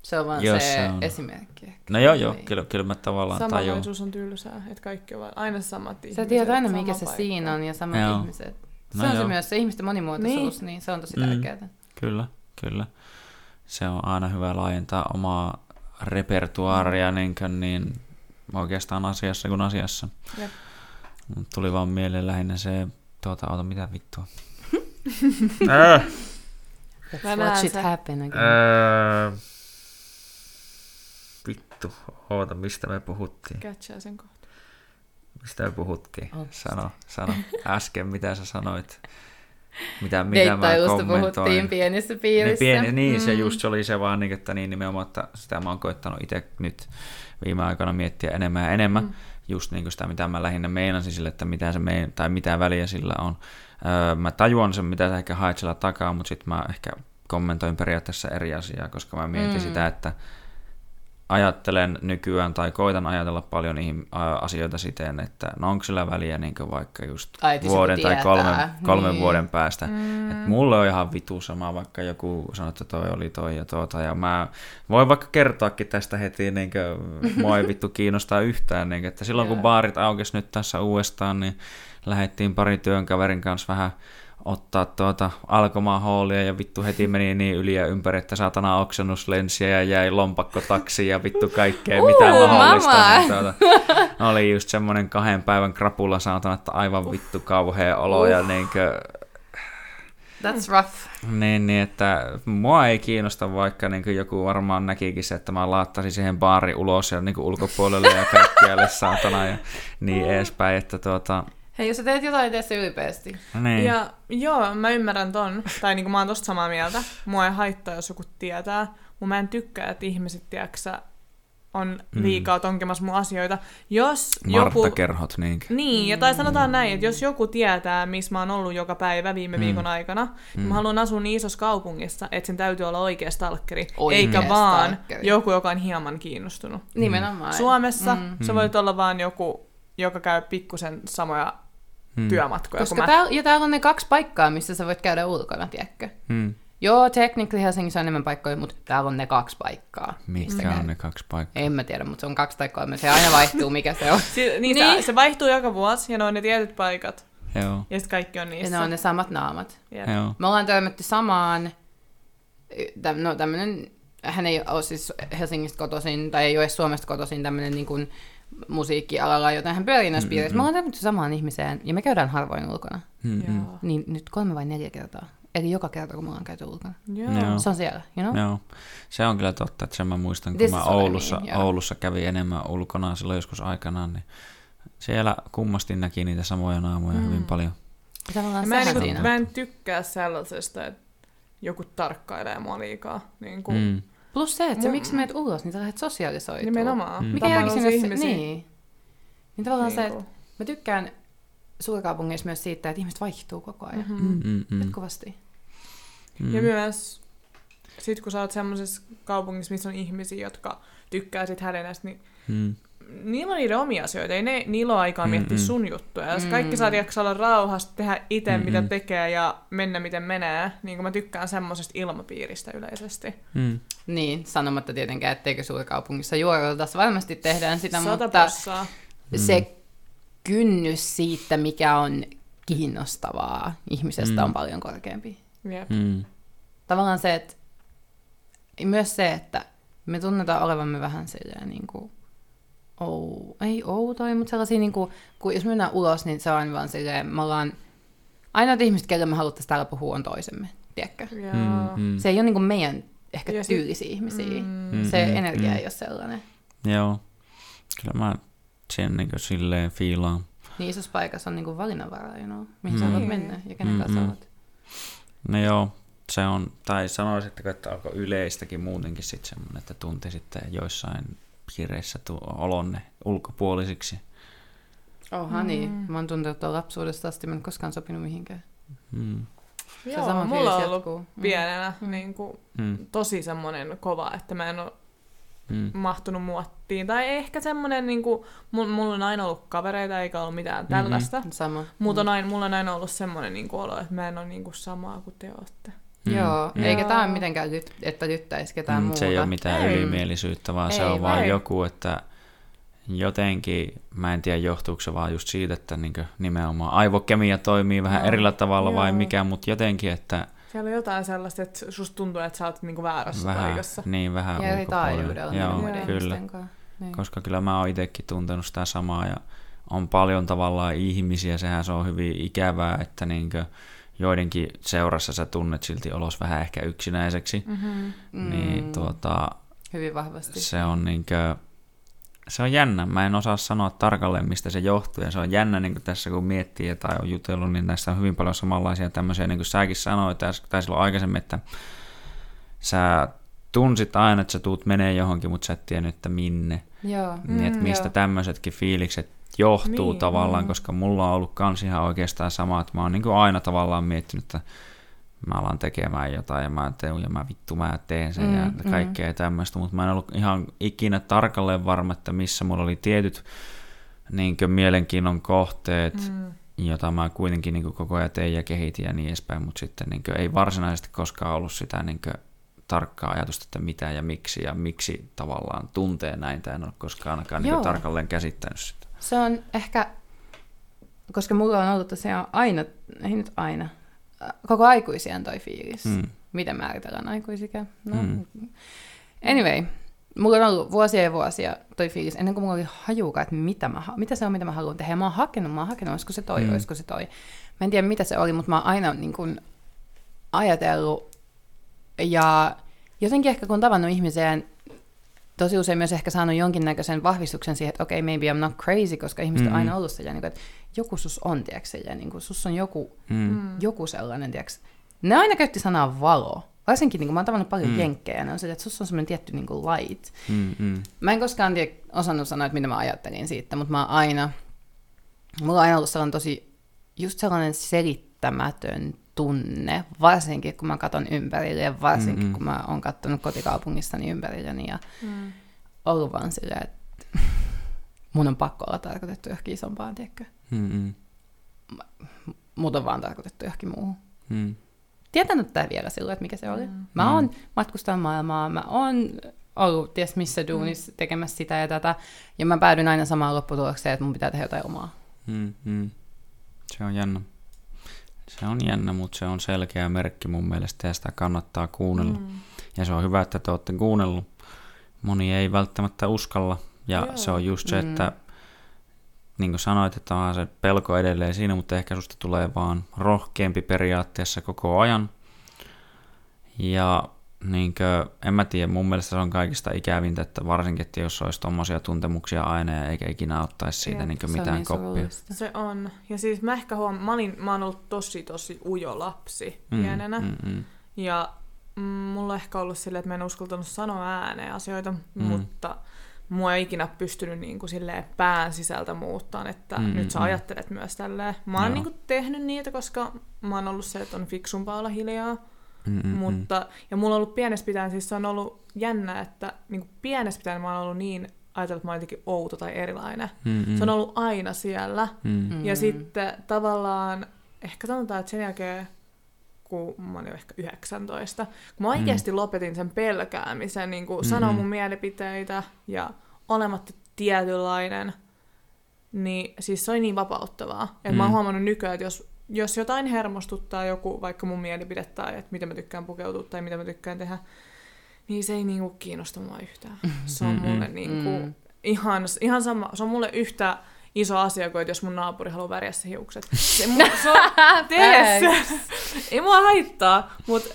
se on vaan Jos se, se on. esimerkki. ehkä. No joo, joo, Niin. kyllä, kyllä mä tavallaan tajuun. samanlaisuus on tylsää, että kaikki ovat aina samat ihmiset. Sä tiedät aina, mikä se paikka. siinä on ja samat Joo. ihmiset. Se No on se joo. myös se ihmisten monimuotoisuus, niin, se on tosi Mm. tärkeää. Kyllä, kyllä. Se on aina hyvä laajentaa omaa repertuaaria niin, kuin niin oikeastaan asiassa kuin asiassa. Jep. Mut Tuli vaan mieleen lähinnä se, tuota, ota mitä vittua. (laughs) äh, Let's watch it happen again. äh, vittu, oota, mistä me puhuttiin? Catchaa sen kohta. Mistä me puhuttiin? Oh. Sano, sano. Äsken, mitä sä sanoit? Mitä, mitä mä puhuttiin pienissä Niin, piirissä. pieni, niin se Mm. just se oli se vaan, niin, että niin nimenomaan, että sitä mä oon koittanut itse nyt viime aikoina miettiä enemmän ja enemmän. Mm. Just niin kuin sitä, mitä mä lähinnä meinasin sille, että mitä se mein, tai mitä väliä sillä on. Öö, mä tajuan sen, mitä sä ehkä haet sillä takaa, mutta sitten mä ehkä kommentoin periaatteessa eri asiaa, koska mä mietin mm. sitä, että ajattelen nykyään tai koitan ajatella paljon niihin asioita siten, että no onko sillä väliä niin vaikka just Ai, että vuoden tai kolmen, kolmen Niin. vuoden päästä. Mm. Et mulle on ihan vitu sama, vaikka joku sanoo, että toi oli toi ja tuota, ja mä voin vaikka kertoakin tästä heti, niin kuin, mua ei (laughs) vittu kiinnostaa yhtään, niin kuin, että silloin kun baarit aukesi nyt tässä uudestaan, niin lähdettiin pari työnkaverin kanssa vähän ottaa tuota alkomahoolia ja vittu heti meni niin yli ja ympäri, että saatana oksennuslensiä ja jäi lompakkotaksi ja vittu kaikkea Uh, mitä mahdollista. Niin tuota, oli just semmoinen kahden päivän krapula saatana, että aivan vittu kauhea olo ja niinkö, That's rough. niin, niin, että mua ei kiinnosta, vaikka niin joku varmaan näkikin se, että mä laattaisin siihen baari ulos ja niin ulkopuolelle ja kaikkialle saatana ja niin edespäin, että tuota, Hei, jos sä teet jotain, tee se ylpeästi. niin. Ja joo, mä ymmärrän ton. Tai niinku mä oon tosta samaa mieltä. Mua ei haittaa, jos joku tietää. Mutta mä en tykkää, että ihmiset, tiedäksä, on liikaa tonkemassa mun asioita. Jos joku... Martta-kerhot, niin. Niin, ja tai sanotaan näin, että jos joku tietää, missä mä oon ollut joka päivä viime viikon aikana, niin mä haluan asua niin isossa kaupungissa, että sen täytyy olla oikea stalkeri, Oikea eikä vaan stalkeri. joku, joka on hieman kiinnostunut. Nimenomaan. Suomessa mm. se voi olla vaan joku, joka käy pikkusen samoja Mm. työmatkoja Koska mä. täällä, ja täällä on ne kaksi paikkaa, missä sä voit käydä ulkona, tiedätkö? Hmm. Joo, technically Helsingissä on enemmän paikkoja, mutta täällä on ne kaksi paikkaa. Mitkä on ne kaksi paikkaa? En mä tiedä, mutta se on kaksi tai kolme. Se aina vaihtuu, mikä se on. (laughs) Si- niin, Niin. niin. Se, se vaihtuu joka vuosi, ja ne on ne tietyt paikat, Joo, ja sitten kaikki on Ja niissä. ne on ne samat naamat. Jep. joo. Me ollaan törmätty samaan, täm, no tämmönen, hän ei ole siis Helsingistä kotoisin, tai ei ole Suomesta kotoisin tämmönen niin kuin musiikkialalla, joten hän pyörii näissä piirissä. Me ollaan törmätty samaan ihmiseen, ja me käydään harvoin ulkona. Hmm, hmm. Joo. Niin nyt kolme vai neljä kertaa. Eli joka kerta, kun me ollaan käyty ulkona. Joo. Joo. Se on siellä, you know? Joo, se on kyllä totta, että sen mä muistan, kun This mä Oulussa, mean, joo. Oulussa kävin enemmän ulkona silloin joskus aikanaan, niin siellä kummasti näki niitä samoja naamoja mm. hyvin paljon. Ja Mä en, niinku, siinä. mä en tykkää sellaisesta, että joku tarkkailee mua liikaa. Niin kuin, Mm. Plus se, että Mun- miksi menet ulos, niin sä lähdet sosiaalisoitua. Nimenomaan. Mm. Mikä järki sinne se, ihmisiä. niin. Niin tavallaan se, Niinku. että mä tykkään suurkaupungeissa myös siitä, että ihmiset vaihtuu koko ajan. Mhm. Mm, mm, mm. Jatkuvasti. Mm. Ja myös sit kun sä oot semmoisessa kaupungissa, missä on ihmisiä, jotka tykkää sit hädennästä, niin Mm. Niillä on niiden omia asioita. Ei ne, niillä ole aikaa miettiä Mm-mm. sun juttuja. Jos Mm. kaikki saa tiedätkö, olla rauhassa, tehdä itse mitä Mm-mm. tekee ja mennä miten menee, niin kuin mä tykkään semmoisesta ilmapiiristä yleisesti. Mm. Niin, sanomatta tietenkään, etteikö suurkaupungissa juorultaisi. Varmasti tehdään sitä, Sata mutta se kynnys siitä, mikä on kiinnostavaa ihmisestä, Mm. on paljon korkeampi. Jep. Mm. Tavallaan se, että myös se, että me tunnetaan olevamme vähän silleen niin kuin, ou, ei outoja, mutta sellaisia, niin kuin, kun jos mennään ulos, niin se on vaan silleen, me ollaan, ainoat ihmiset, kelle me haluttaisiin täällä puhua, on toisemme, tiedätkö? Joo. Mm. Mm. Se ei ole niin kuin meidän ehkä Ja sit- tyylisiä ihmisiä. Mm. Se Mm, energia mm. ei ole sellainen. Joo, kyllä mä sen niin silleen fiilaan. Niin isossa paikassa on niin kuin valinnanvaraa, you know, mihin sä Mm. haluat mennä ja kenen kanssa olet. No joo, se on, tai sanoisitteko, että alkoi yleistäkin muutenkin sitten semmoinen, että tunti sitten joissain piireissä tu- olonne ulkopuolisiksi. Oha mm. niin, mä oon tuntenut tuolla lapsuudesta asti, mä en koskaan sopinut mihinkään. Mm. Se Joo, sama mulla on ollut jatkuu. Mm. pienenä niin kuin, Mm. tosi semmoinen kova, että mä en ole Mm. mahtunut muottiin. Tai ehkä semmoinen, niin kuin, mulla on aina ollut kavereita eikä ollut mitään Mhm. tällaista. Sama. Mutta on aina, mulla on aina ollut semmoinen niin kuin, olo, että mä en ole niin kuin, samaa kuin te olette. Mm. Joo, Mm. eikä tää ole mitenkään, lyt, että lyttäisi ketään Mm, muuta. Se ei ole mitään Ei. ylimielisyyttä, vaan se Ei, on vaan ei. joku, että jotenkin, mä en tiedä johtuuko se vaan just siitä, että niin nimenomaan aivokemia toimii vähän Joo. erillä tavalla vai Joo. mikä, mutta jotenkin, että Siellä on jotain sellaista, että susta tuntuu, että sä oot niin kuin väärässä vähän, paikassa. niin vähän Ja ulkopuolella. Joo, muiden kyllä. kanssa. Niin. Koska kyllä mä oon itsekin tuntenut sitä samaa ja on paljon tavallaan ihmisiä, sehän se on hyvin ikävää, että niinkö joidenkin seurassa sä tunnet silti olos vähän ehkä yksinäiseksi, Mm-hmm. Mm, niin tuota, Hyvin vahvasti. se on niinkö, se on jännä. Mä en osaa sanoa tarkalleen, mistä se johtuu. Ja se on jännä niin tässä, kun miettii tai on jutellut, niin näissä on hyvin paljon samanlaisia tämmöisiä, niin kuin säkin sanoit, tai, silloin aikaisemmin, että sä tunsit aina, että sä tuut menee johonkin, mutta sä et tiennyt, että minne. Joo. Mm, niin, että mistä joo. tämmöisetkin fiilikset johtuu Niin, tavallaan, mm. koska mulla on ollut kans ihan oikeastaan sama, että mä oon niin kuin aina tavallaan miettinyt, että mä alan tekemään jotain ja mä teen ja mä vittu mä teen sen Mm, ja mm. kaikkea tämmöistä, mutta mä en ollut ihan ikinä tarkalleen varma, että missä mulla oli tietyt niin mielenkiinnon kohteet, Mm. jota mä kuitenkin niin koko ajan tein ja kehitin ja niin edespäin, mutta sitten niin ei varsinaisesti koskaan ollut sitä niin tarkkaa ajatusta, että mitä ja miksi ja miksi tavallaan tuntee näin, en ole koskaan ainakaan niin tarkalleen käsittänyt sitä. Se on ehkä, koska mulla on ollut tosiaan aina, ei nyt aina, koko aikuisien toi fiilis. Mm. Miten määritellään aikuisikä? No. Mm. Anyway, mulla on ollut vuosia ja vuosia toi fiilis, ennen kuin mulla oli hajuukaan, että mitä, mä, mitä se on, mitä mä haluan tehdä. Ja mä oon hakenut, mä oon hakenut, olisiko se toi, Mm. mm. olisiko se toi. Mä en tiedä, mitä se oli, mutta mä oon aina niin kuin, ajatellut. Ja jotenkin ehkä kun on tavannut ihmisiä, tosi usein myös ehkä saanut jonkinnäköisen vahvistuksen siihen, että okei, okay, maybe I'm not crazy, koska ihmiset Mm. on aina ollut silleen, niin kuin, että joku sus on, tiedätkö, silleen, niin kuin, sus on joku, Mm. joku sellainen, tiedätkö. Ne aina käytti sanaa valo. Varsinkin, niin kuin mä oon tavannut paljon Mm. mm. jenkkejä, ne on silleen, että sus on semmoinen tietty niin kuin light. Mm. Mm. Mä en koskaan tiedä, osannut sanoa, että mitä mä ajattelin siitä, mutta mä oon aina, mulla on aina ollut sellainen tosi, just sellainen selittämätön tunne, varsinkin kun mä katson ympärille ja varsinkin Mm-mm. kun mä oon katsonut kotikaupungissani ympärilleni ja Mm. ollut vaan silleen, että mun on pakko olla tarkoitettu johonkin isompaan, tiedätkö? Mm. Mm. Mut on vaan tarkoitettu johonkin muuhun. Mm. Tietänyt tää vielä silloin, että mikä se oli. Mm. Mä Mm. oon matkustanut maailmaa, mä oon ollut ties missä duunissa tekemässä sitä ja tätä, ja mä päädyin aina samaan lopputulokseen, että mun pitää tehdä jotain omaa. Mm. Mm. Se on jännä. Se on jännä, mutta se on selkeä merkki mun mielestä ja sitä kannattaa kuunnella. Mm. Ja se on hyvä, että te olette kuunnellut. Moni ei välttämättä uskalla. Ja Joo. se on just se, Mm. että niin kuin sanoit, että on se pelko edelleen siinä, mutta ehkä susta tulee vaan rohkeampi periaatteessa koko ajan. Ja niin kuin, en mä tiedä, mun mielestä se on kaikista ikävintä, että varsinkin, että jos olisi tommosia tuntemuksia aina ja eikä ikinä ottaisi siitä Jep, niin on mitään niin koppia. surullista. Se on. Ja siis mä ehkä huomaan, mä, olin, mä oon ollut tosi tosi ujo lapsi pienenä. Mm, mm, Ja mm, mulla on ehkä ollut silleen, että mä en uskaltanut sanoa ääneen asioita, mm. mutta mua ei ikinä pystynyt niin kuin silleen pään sisältä muuttaa, että Mm, mm, mm, nyt sä mm. ajattelet myös tälleen. Mä oon niin kuin tehnyt niitä, koska mä oon ollut se, että on fiksumpaa olla hiljaa. Mm, mm, Mutta, ja mulla on ollut pienestä pitäen, siis se on ollut jännä, että niin pienestä pitäen mä oon ollut niin, ajatellut, että mä oon jotenkin outo tai erilainen. mm, mm, Se on ollut aina siellä. mm, Mm. Ja sitten tavallaan, ehkä sanotaan, että sen jälkeen, kun mä olin ehkä 19, kun mä oikeasti lopetin sen pelkäämisen, niin kuin sanoa Mm-mm. mun mielipiteitä ja olematta tietynlainen, niin siis se oli niin vapauttavaa. Että mä oon Mm. huomannut nykyään, että jos, jos jotain hermostuttaa joku, vaikka mun mielipide tai että mitä mä tykkään pukeutua tai mitä mä tykkään tehdä, niin se ei niinku kiinnosta mua yhtään. Se on mulle niinku Mm. ihan, ihan sama, se on mulle yhtä iso asia kuin, että jos mun naapuri haluaa väriä se hiukset. Se, mu, (laughs) se on, tee se. Ei mua haittaa, mutta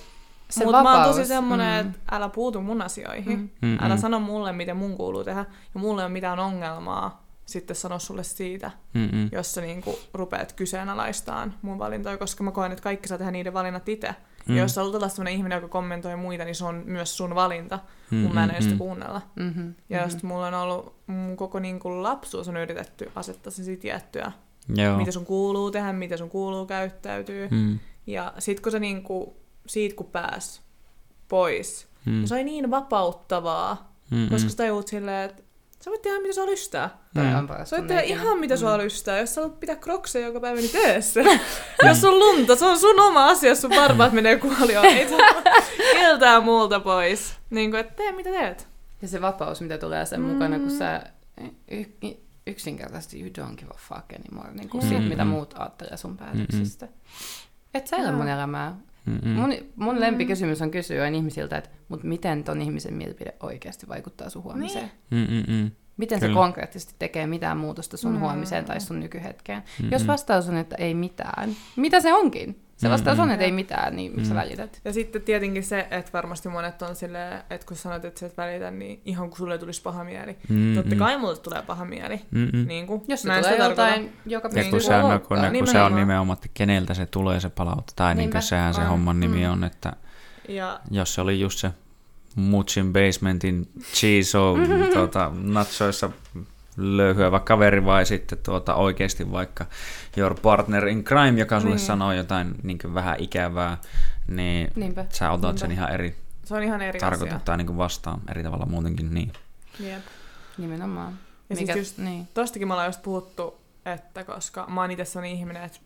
Se mut mä oon tosi semmonen, mm. että älä puutu mun asioihin. Mm. Mm, Älä mm. sano mulle, miten mun kuuluu tehdä. Ja mulle ei ole mitään ongelmaa sitten sanoa sulle siitä, mm, mm. jos sä niinku rupeat kyseenalaistaan mun valintoja, koska mä koen, että kaikki saa tehdä niiden valinnat itse. Mm. Ja jos sä olet sellainen ihminen, joka kommentoi muita, niin se on myös sun valinta, Mm, kun mä en sitä kuunnella. Mm-hmm. Ja just mulla on ollut, mun koko niin kuin lapsuus on yritetty asettaa se tiettyä, Joo. mitä sun kuuluu tehdä, mitä sun kuuluu käyttäytyy. Mm. Ja sit kun se niin kuin, siitä kun pääs pois, mm, se oli niin vapauttavaa, mm, mm. koska sä tajuut silleen, että sä voit tehdä mitä sua lystää. Toi Mm. on paras Sä voit tehdä ihan mitä sua Mm. lystää. Jos sä haluat pitää krokseja joka päivä, niin tee se. (laughs) Jos on lunta, se on sun oma asia, sun varpaat menee kuolioon. Ei (laughs) keltää muulta pois. Niin kuin, että tee mitä teet. Ja se vapaus, mitä tulee sen Mm. mukana, kun sä y- yksinkertaisesti you don't give a fuck anymore, niin kuin Mm. siitä, mitä Mm. muut ajattelee sun päätöksistä. Et sä elä mun elämää. Mm, mm. Mun, mun lempikysymys on kysyä aina ihmisiltä, että mut miten ton ihmisen mielipide oikeasti vaikuttaa sun huomiseen? Niin. Mm, mm, mm. Miten Kyllä. se konkreettisesti tekee mitään muutosta sun Mm. huomiseen tai sun nykyhetkeen? Mm, Jos mm. vastaus on, että ei mitään, mitä se onkin? Se Mm, vastaus mm. on, että ei mitään, niin miksi sä Mm. välität? Ja sitten tietenkin se, että varmasti monet on silleen, että kun sanot, että sä et välitä, niin ihan kun sulle tulisi paha mieli. Mm, Totta kai mulle tulee paha mieli. Mm, mm. Niin kuin, Jos se mä tulee joltain, joka Ja pystyy kun, Niin, se on, kun, kun se on nimenomaan. että keneltä se tulee se palaute, tai niin Niinpä, sehän se homman nimi Mm. on, että Ja jos se oli just se Mutsin basementin cheese (laughs) on tuota, natsoissa löyhyävä kaveri vai sitten tuota, oikeasti vaikka your partner in crime, joka sulle Niin. sanoo jotain niin vähän ikävää, niin Niinpä. sä otat sen Niinpä. ihan eri se on ihan eri tarkoittaa niin vastaan eri tavalla muutenkin. Niin. Jep. Nimenomaan. Ja siis just- niin. Tostakin me ollaan just puhuttu, että koska mä oon itse sellainen ihminen, että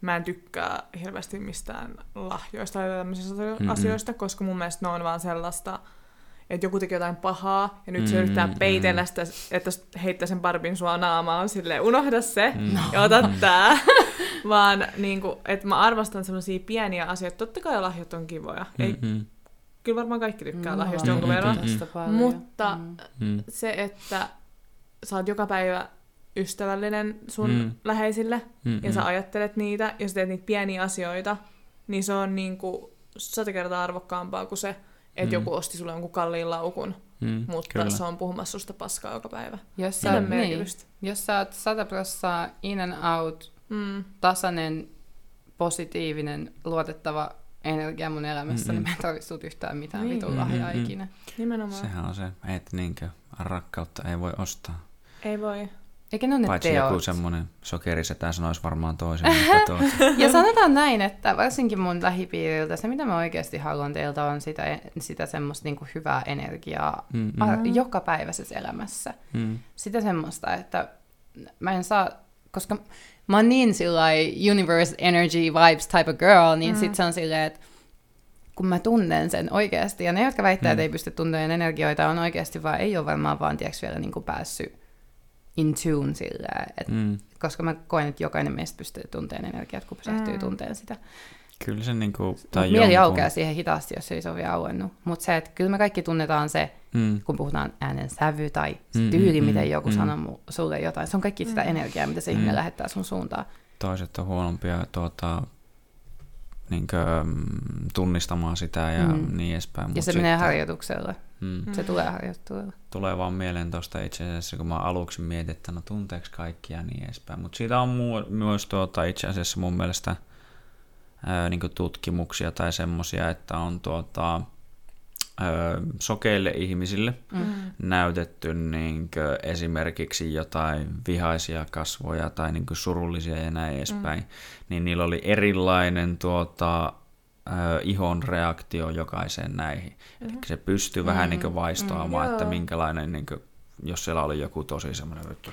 mä en tykkää hirveästi mistään lahjoista tai tämmöisistä Mm-mm. asioista, koska mun mielestä ne on vaan sellaista, että joku teki jotain pahaa, ja nyt se Mm, yrittää mm. peitellä sitä, että heittää sen barbin sua naamaan, silleen unohda se, Mm. ja ota tää. (laughs) vaan niin kuin, että mä arvostan semmoisia pieniä asioita. Totta kai lahjat on kivoja. Ei, Mm-mm. kyllä varmaan kaikki tykkää Mm, lahjoista jonkun Mm, verran. mm, paljon. Mutta Mm. Mm. se, että sä oot joka päivä ystävällinen sun Mm. mm. läheisille Mm-mm. ja sä ajattelet niitä ja sä teet niitä pieniä asioita, niin se on niinku sata kertaa arvokkaampaa kuin se, että Mm. mm. joku osti sulle jonkun kalliin laukun, Mm, mutta kyllä. se on puhumassa susta paskaa joka päivä. Jos sä, oot, niin, jos sä oot 100 prossaa in and out, Mm. tasainen, positiivinen, luotettava energia mun elämässä, Mm-mm. niin mä en tarvitse sut yhtään mitään Niin. vitun lahjaa ikinä. Nimenomaan. Sehän on se, että niinkö, rakkautta ei voi ostaa. Ei voi. Eikä ne ole Paitsi teot. joku semmoinen sokerisetä sanoisi varmaan toisen, mutta (laughs) Ja sanotaan näin, että varsinkin mun lähipiiriltä se, mitä mä oikeasti haluan teiltä, on sitä, sitä semmoista niinku hyvää energiaa Mm, mm. ar- jokapäiväisessä elämässä. mm, Sitä semmoista, että mä en saa, koska mä oon niin sillai universe, energy, vibes type of girl, niin mm. sit se on silleen, että kun mä tunnen sen oikeasti, ja ne, jotka väittää, Mm. että ei pysty tuntemaan energioita, on oikeasti vaan, ei ole varmaan vaan, tiedätkö, vielä niin kuin päässyt in tune sillä, että mm. koska mä koen, että jokainen meistä pystyy tunteen energiat, kun pysähtyy Mm. tunteen sitä. Kyllä se niinku, Mut tai mieli jonkun- aukeaa siihen hitaasti, jos ei se ole vielä auennut. Mutta se, että kyllä me kaikki tunnetaan se, Mm, kun puhutaan äänen sävy tai se Mm, tyyli, mm, miten mm, joku mm. sanoo mu- sulle jotain. Se on kaikki sitä Mm. energiaa, mitä se Mm. ihminen lähettää sun suuntaan. toiset on huonompia tuota, niinkö, mm, tunnistamaan sitä ja Mm. niin edespäin. Ja se menee sitten, harjoituksella. Mm, Se tulee harjoittelulla. tulee vaan mieleen tuosta itse asiassa, kun mä aluksi mietin, että no tunteeko kaikki ja niin edespäin. Mutta siitä on mu- myös tuota, itse asiassa mun mielestä ää, niin tutkimuksia tai semmoisia, että on tuota, ää, sokeille ihmisille. Mm. näytetty niin esimerkiksi jotain vihaisia kasvoja tai niin surullisia ja näin edespäin, mm. niin niillä oli erilainen tuota, ö, ihon reaktio jokaiseen näihin. Mm-hmm. Eli se pystyy mm-hmm. vähän niin vaistoamaan, Mm, että minkälainen, niin kuin, jos siellä oli joku tosi semmoinen vittu,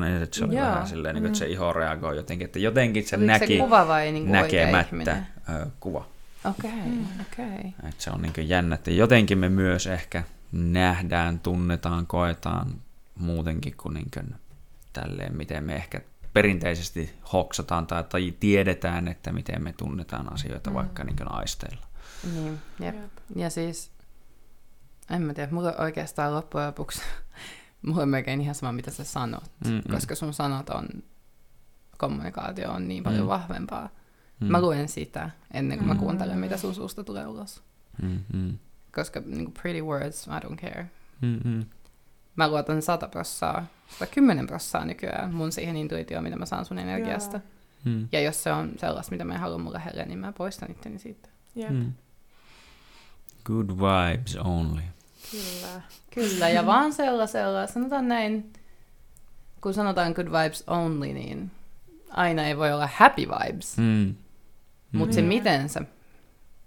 niin että se oli Joo. vähän silleen, niin kuin, että se iho reagoi jotenkin, että jotenkin se Oliko näki se kuva vai niin kuin näkemättä ö, kuva. Okei, okay, Mm. okei. Okay. Et se on niin jännä, että jotenkin me myös ehkä nähdään, tunnetaan, koetaan muutenkin kuin, niin kuin tälleen, miten me ehkä perinteisesti hoksataan tai, tai tiedetään, että miten me tunnetaan asioita mm. vaikka niin kuin aisteilla. Niin, jep. Jep. Ja siis, en mä tiedä, mulla oikeastaan loppujen lopuksi, (laughs) mulla on melkein ihan sama, mitä sä sanot, Mm-mm. koska sun sanot on, kommunikaatio on niin paljon Mm. vahvempaa. Mm. Mä luen sitä ennen kuin mä Mm. kuuntelen, mitä sun suusta tulee ulos. Mm, mm, Koska niin kuin pretty words, I don't care. mm, mm. Mä luotan 100 prossaa, 110 prossaa nykyään mun siihen intuitioon, mitä mä saan sun energiasta. Joo. Mm. Ja jos se on sellaista, mitä mä en halua mun lähelle, niin mä poistan itteni siitä. Jep. Mm. Good vibes only. Kyllä. Kyllä, ja vaan sellaisella, sanotaan näin, kun sanotaan good vibes only, niin aina ei voi olla happy vibes. Mm. Mutta se, miten sä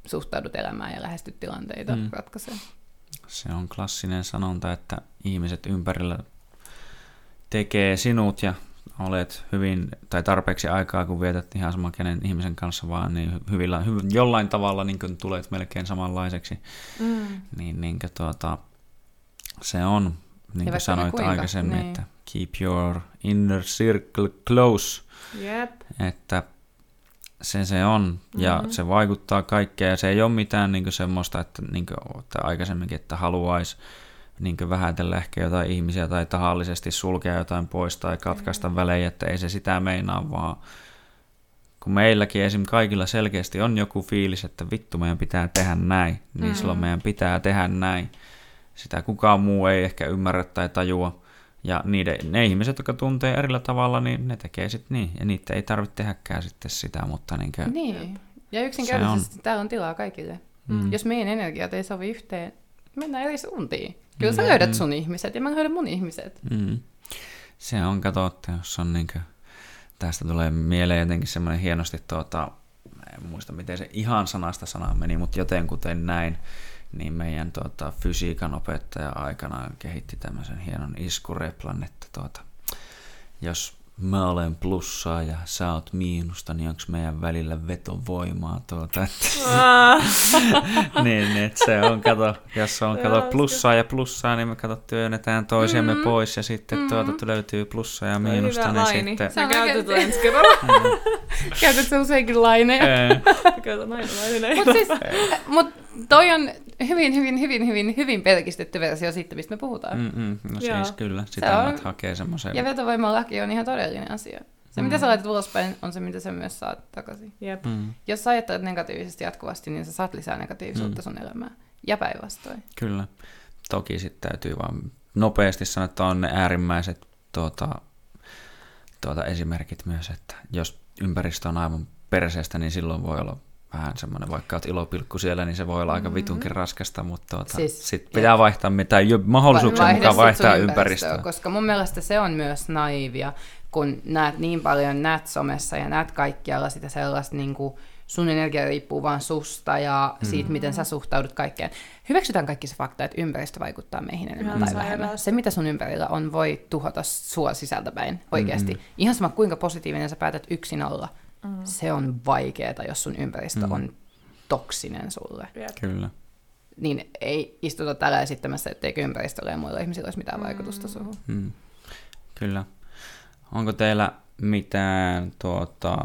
suhtaudut elämään ja lähestyt tilanteita, Mm. mm. ratkaisee. Se on klassinen sanonta, että ihmiset ympärillä tekee sinut ja olet hyvin, tai tarpeeksi aikaa, kun vietät ihan sama kenen ihmisen kanssa vaan, niin hyvillä, hy, jollain tavalla niin kuin tulet melkein samanlaiseksi. Mm. Niin, niin kuin tuota, se on, niin kuin sanoit kuinka, aikaisemmin, niin. että keep your inner circle close, Jep. että se se on, ja Mhm. se vaikuttaa kaikkeen, ja se ei ole mitään niin semmoista, että, niin kuin, että aikaisemminkin, että haluaisi niin vähätellä ehkä jotain ihmisiä tai tahallisesti sulkea jotain pois tai katkaista välejä, että ei se sitä meinaa, vaan kun meilläkin esim. kaikilla selkeästi on joku fiilis, että vittu meidän pitää tehdä näin, niin Mm. silloin meidän pitää tehdä näin. Sitä kukaan muu ei ehkä ymmärrä tai tajua. Ja niiden, ne ihmiset, jotka tuntee erillä tavalla, niin ne tekee sitten niin. Ja niitä ei tarvitse tehdäkään sitten sitä, mutta niin kuin, Niin. Ja yksinkertaisesti täällä on tilaa kaikille. Mm. Jos meidän energiat ei sovi yhteen, mennään eri suuntiin. Kyllä sä Mm. löydät sun ihmiset ja mä löydän mun ihmiset. Mm. Se on, kato, että jos on niin kuin, tästä tulee mieleen jotenkin semmoinen hienosti, tuota, en muista miten se ihan sanasta sanaa meni, mutta jotenkuten näin, niin meidän tuota, fysiikan opettaja aikanaan kehitti tämmöisen hienon iskureplan, että tuota, jos mä olen plussaa ja sä oot miinusta, niin onko meidän välillä vetovoimaa tuota, että (laughs) niin, niin, että se on, kato, jos on kato plussaa ja plussaa, niin me kato työnnetään toisiamme mm. pois ja sitten mm. tuota löytyy plussaa ja miinusta, niin laini. sitten... Sä käytät ensi kerralla. (laughs) Käytät sä useinkin laineja. Mutta siis, mut toi on hyvin, hyvin, hyvin, hyvin, hyvin pelkistetty versio siitä, mistä me puhutaan. Mm-mm, no Joo. siis kyllä, sitä on, hakee semmoisen. Ja vetovoimalaki on ihan todellinen asia. Se, mm. mitä sä laitat ulospäin, on se, mitä sä myös saat takaisin. Yep. Mm. Jos sä ajattelet negatiivisesti jatkuvasti, niin sä saat lisää negatiivisuutta mm. sun elämään. Ja päinvastoin. Kyllä. Toki sitten täytyy vaan nopeasti sanoa, että on ne äärimmäiset tuota, tuota esimerkit myös, että jos ympäristö on aivan perseestä, niin silloin voi olla vähän semmoinen, vaikka olet ilopilkku siellä, niin se voi olla aika mm-hmm. vitunkin raskasta, mutta tuota, siis, sitten pitää vaihtaa mitä mahdollisuuksia mukaan vaihtaa ympäristöä. ympäristöä. Koska mun mielestä se on myös naivia, kun näet niin paljon, näet somessa ja näet kaikkialla sitä sellaista niin kuin, sun energia riippuu vaan susta ja mm. siitä, miten sä suhtaudut kaikkeen. Hyväksytään kaikki se fakta, että ympäristö vaikuttaa meihin enemmän tai vähemmän. Se, mitä sun ympärillä on, voi tuhota sua sisältäpäin oikeasti. Mm-hmm. Ihan sama, kuinka positiivinen sä päätät yksin olla. Mm. Se on vaikeaa, jos sun ympäristö mm. on toksinen sulle. Kyllä. Niin ei istuta täällä esittämässä, etteikö ympäristöllä ja muilla ihmisillä olisi mitään mm. vaikutusta suhun. Mm. Kyllä. Onko teillä mitään tuota,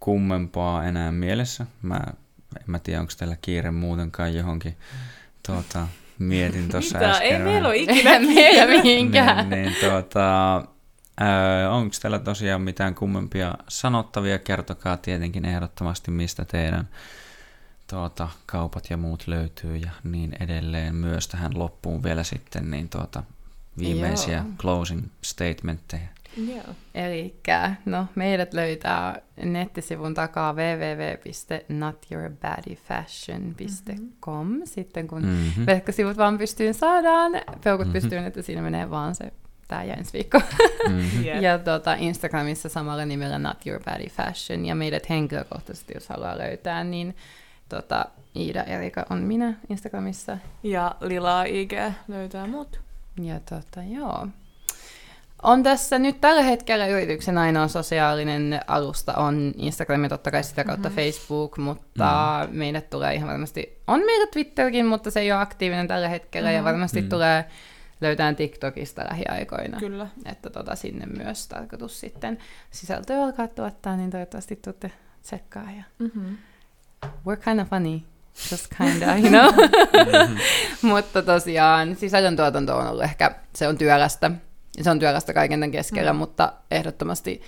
kummempaa enää mielessä? Mä, en mä tiedä, onko teillä kiire muutenkaan johonkin. Tuota, mietin (laughs) tuossa äsken. Ei meillä ole ikinä (laughs) kiire mihinkään. niin, niin, tuota, Öö, Onko teillä tosiaan mitään kummempia sanottavia? Kertokaa tietenkin ehdottomasti, mistä teidän tuota, kaupat ja muut löytyy ja niin edelleen. Myös tähän loppuun vielä sitten niin tuota, viimeisiä Joo. closing statementteja. Joo. Eli no, meidät löytää nettisivun takaa www.notyourbaddifashion.com mm-hmm. sitten kun mm-hmm. verkkosivut vaan pystyyn saadaan. Peukut mm-hmm. pystyyn, että siinä menee vaan se tämä ja ensi viikko. Mm-hmm. yeah. ja tota, Instagramissa samalla nimellä Not Your Body Fashion. Ja meidät henkilökohtaisesti, jos haluaa löytää, niin tota, Iida Erika on minä Instagramissa. Ja Lila IG löytää mut. Ja tota, joo. On tässä nyt tällä hetkellä yrityksen ainoa sosiaalinen alusta on Instagram ja totta kai sitä kautta mm-hmm. Facebook, mutta mm-hmm. meidät tulee ihan varmasti, on meillä Twitterkin, mutta se ei ole aktiivinen tällä hetkellä mm-hmm. ja varmasti mm-hmm. tulee löytään TikTokista lähiaikoina. Kyllä. Että tota, sinne myös tarkoitus sitten sisältöä alkaa tuottaa, niin toivottavasti tuutte tsekkaa. Ja... Mm-hmm. We're kind of funny. Just kinda, you know? (laughs) mm-hmm. Mutta tosiaan sisällöntuotanto on ollut ehkä, se on työlästä. Se on työlästä kaiken tämän keskellä, mm. mutta ehdottomasti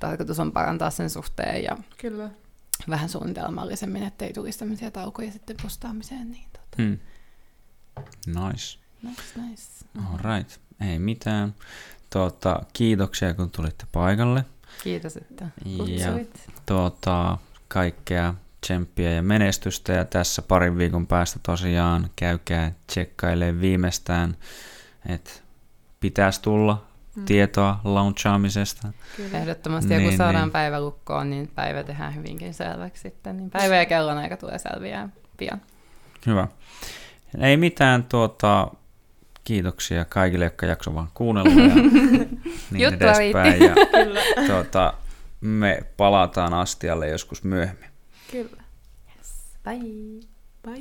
tarkoitus on parantaa sen suhteen ja Kyllä. vähän suunnitelmallisemmin, ettei tulisi tämmöisiä taukoja sitten postaamiseen. Niin tota. mm. Nice. Nice, nice. Alright, ei mitään. Tuota, kiitoksia, kun tulitte paikalle. Kiitos, että kutsuit. Ja tuota, kaikkea tsemppiä ja menestystä. Ja tässä parin viikon päästä tosiaan käykää tsekkailemaan viimeistään, että pitäisi tulla mm. tietoa launchaamisesta. Kyllä. Ehdottomasti, niin, ja kun saadaan niin. päivä lukkoon, niin päivä tehdään hyvinkin selväksi sitten. Niin päivä ja kellon aika tulee selviää pian. Hyvä. Ei mitään tuota, kiitoksia kaikille, jotka jaksoivat vaan kuunnella ja (laughs) niin edespäin. Ja, (laughs) tuota, me palataan astialle joskus myöhemmin. Kyllä. Yes. Bye.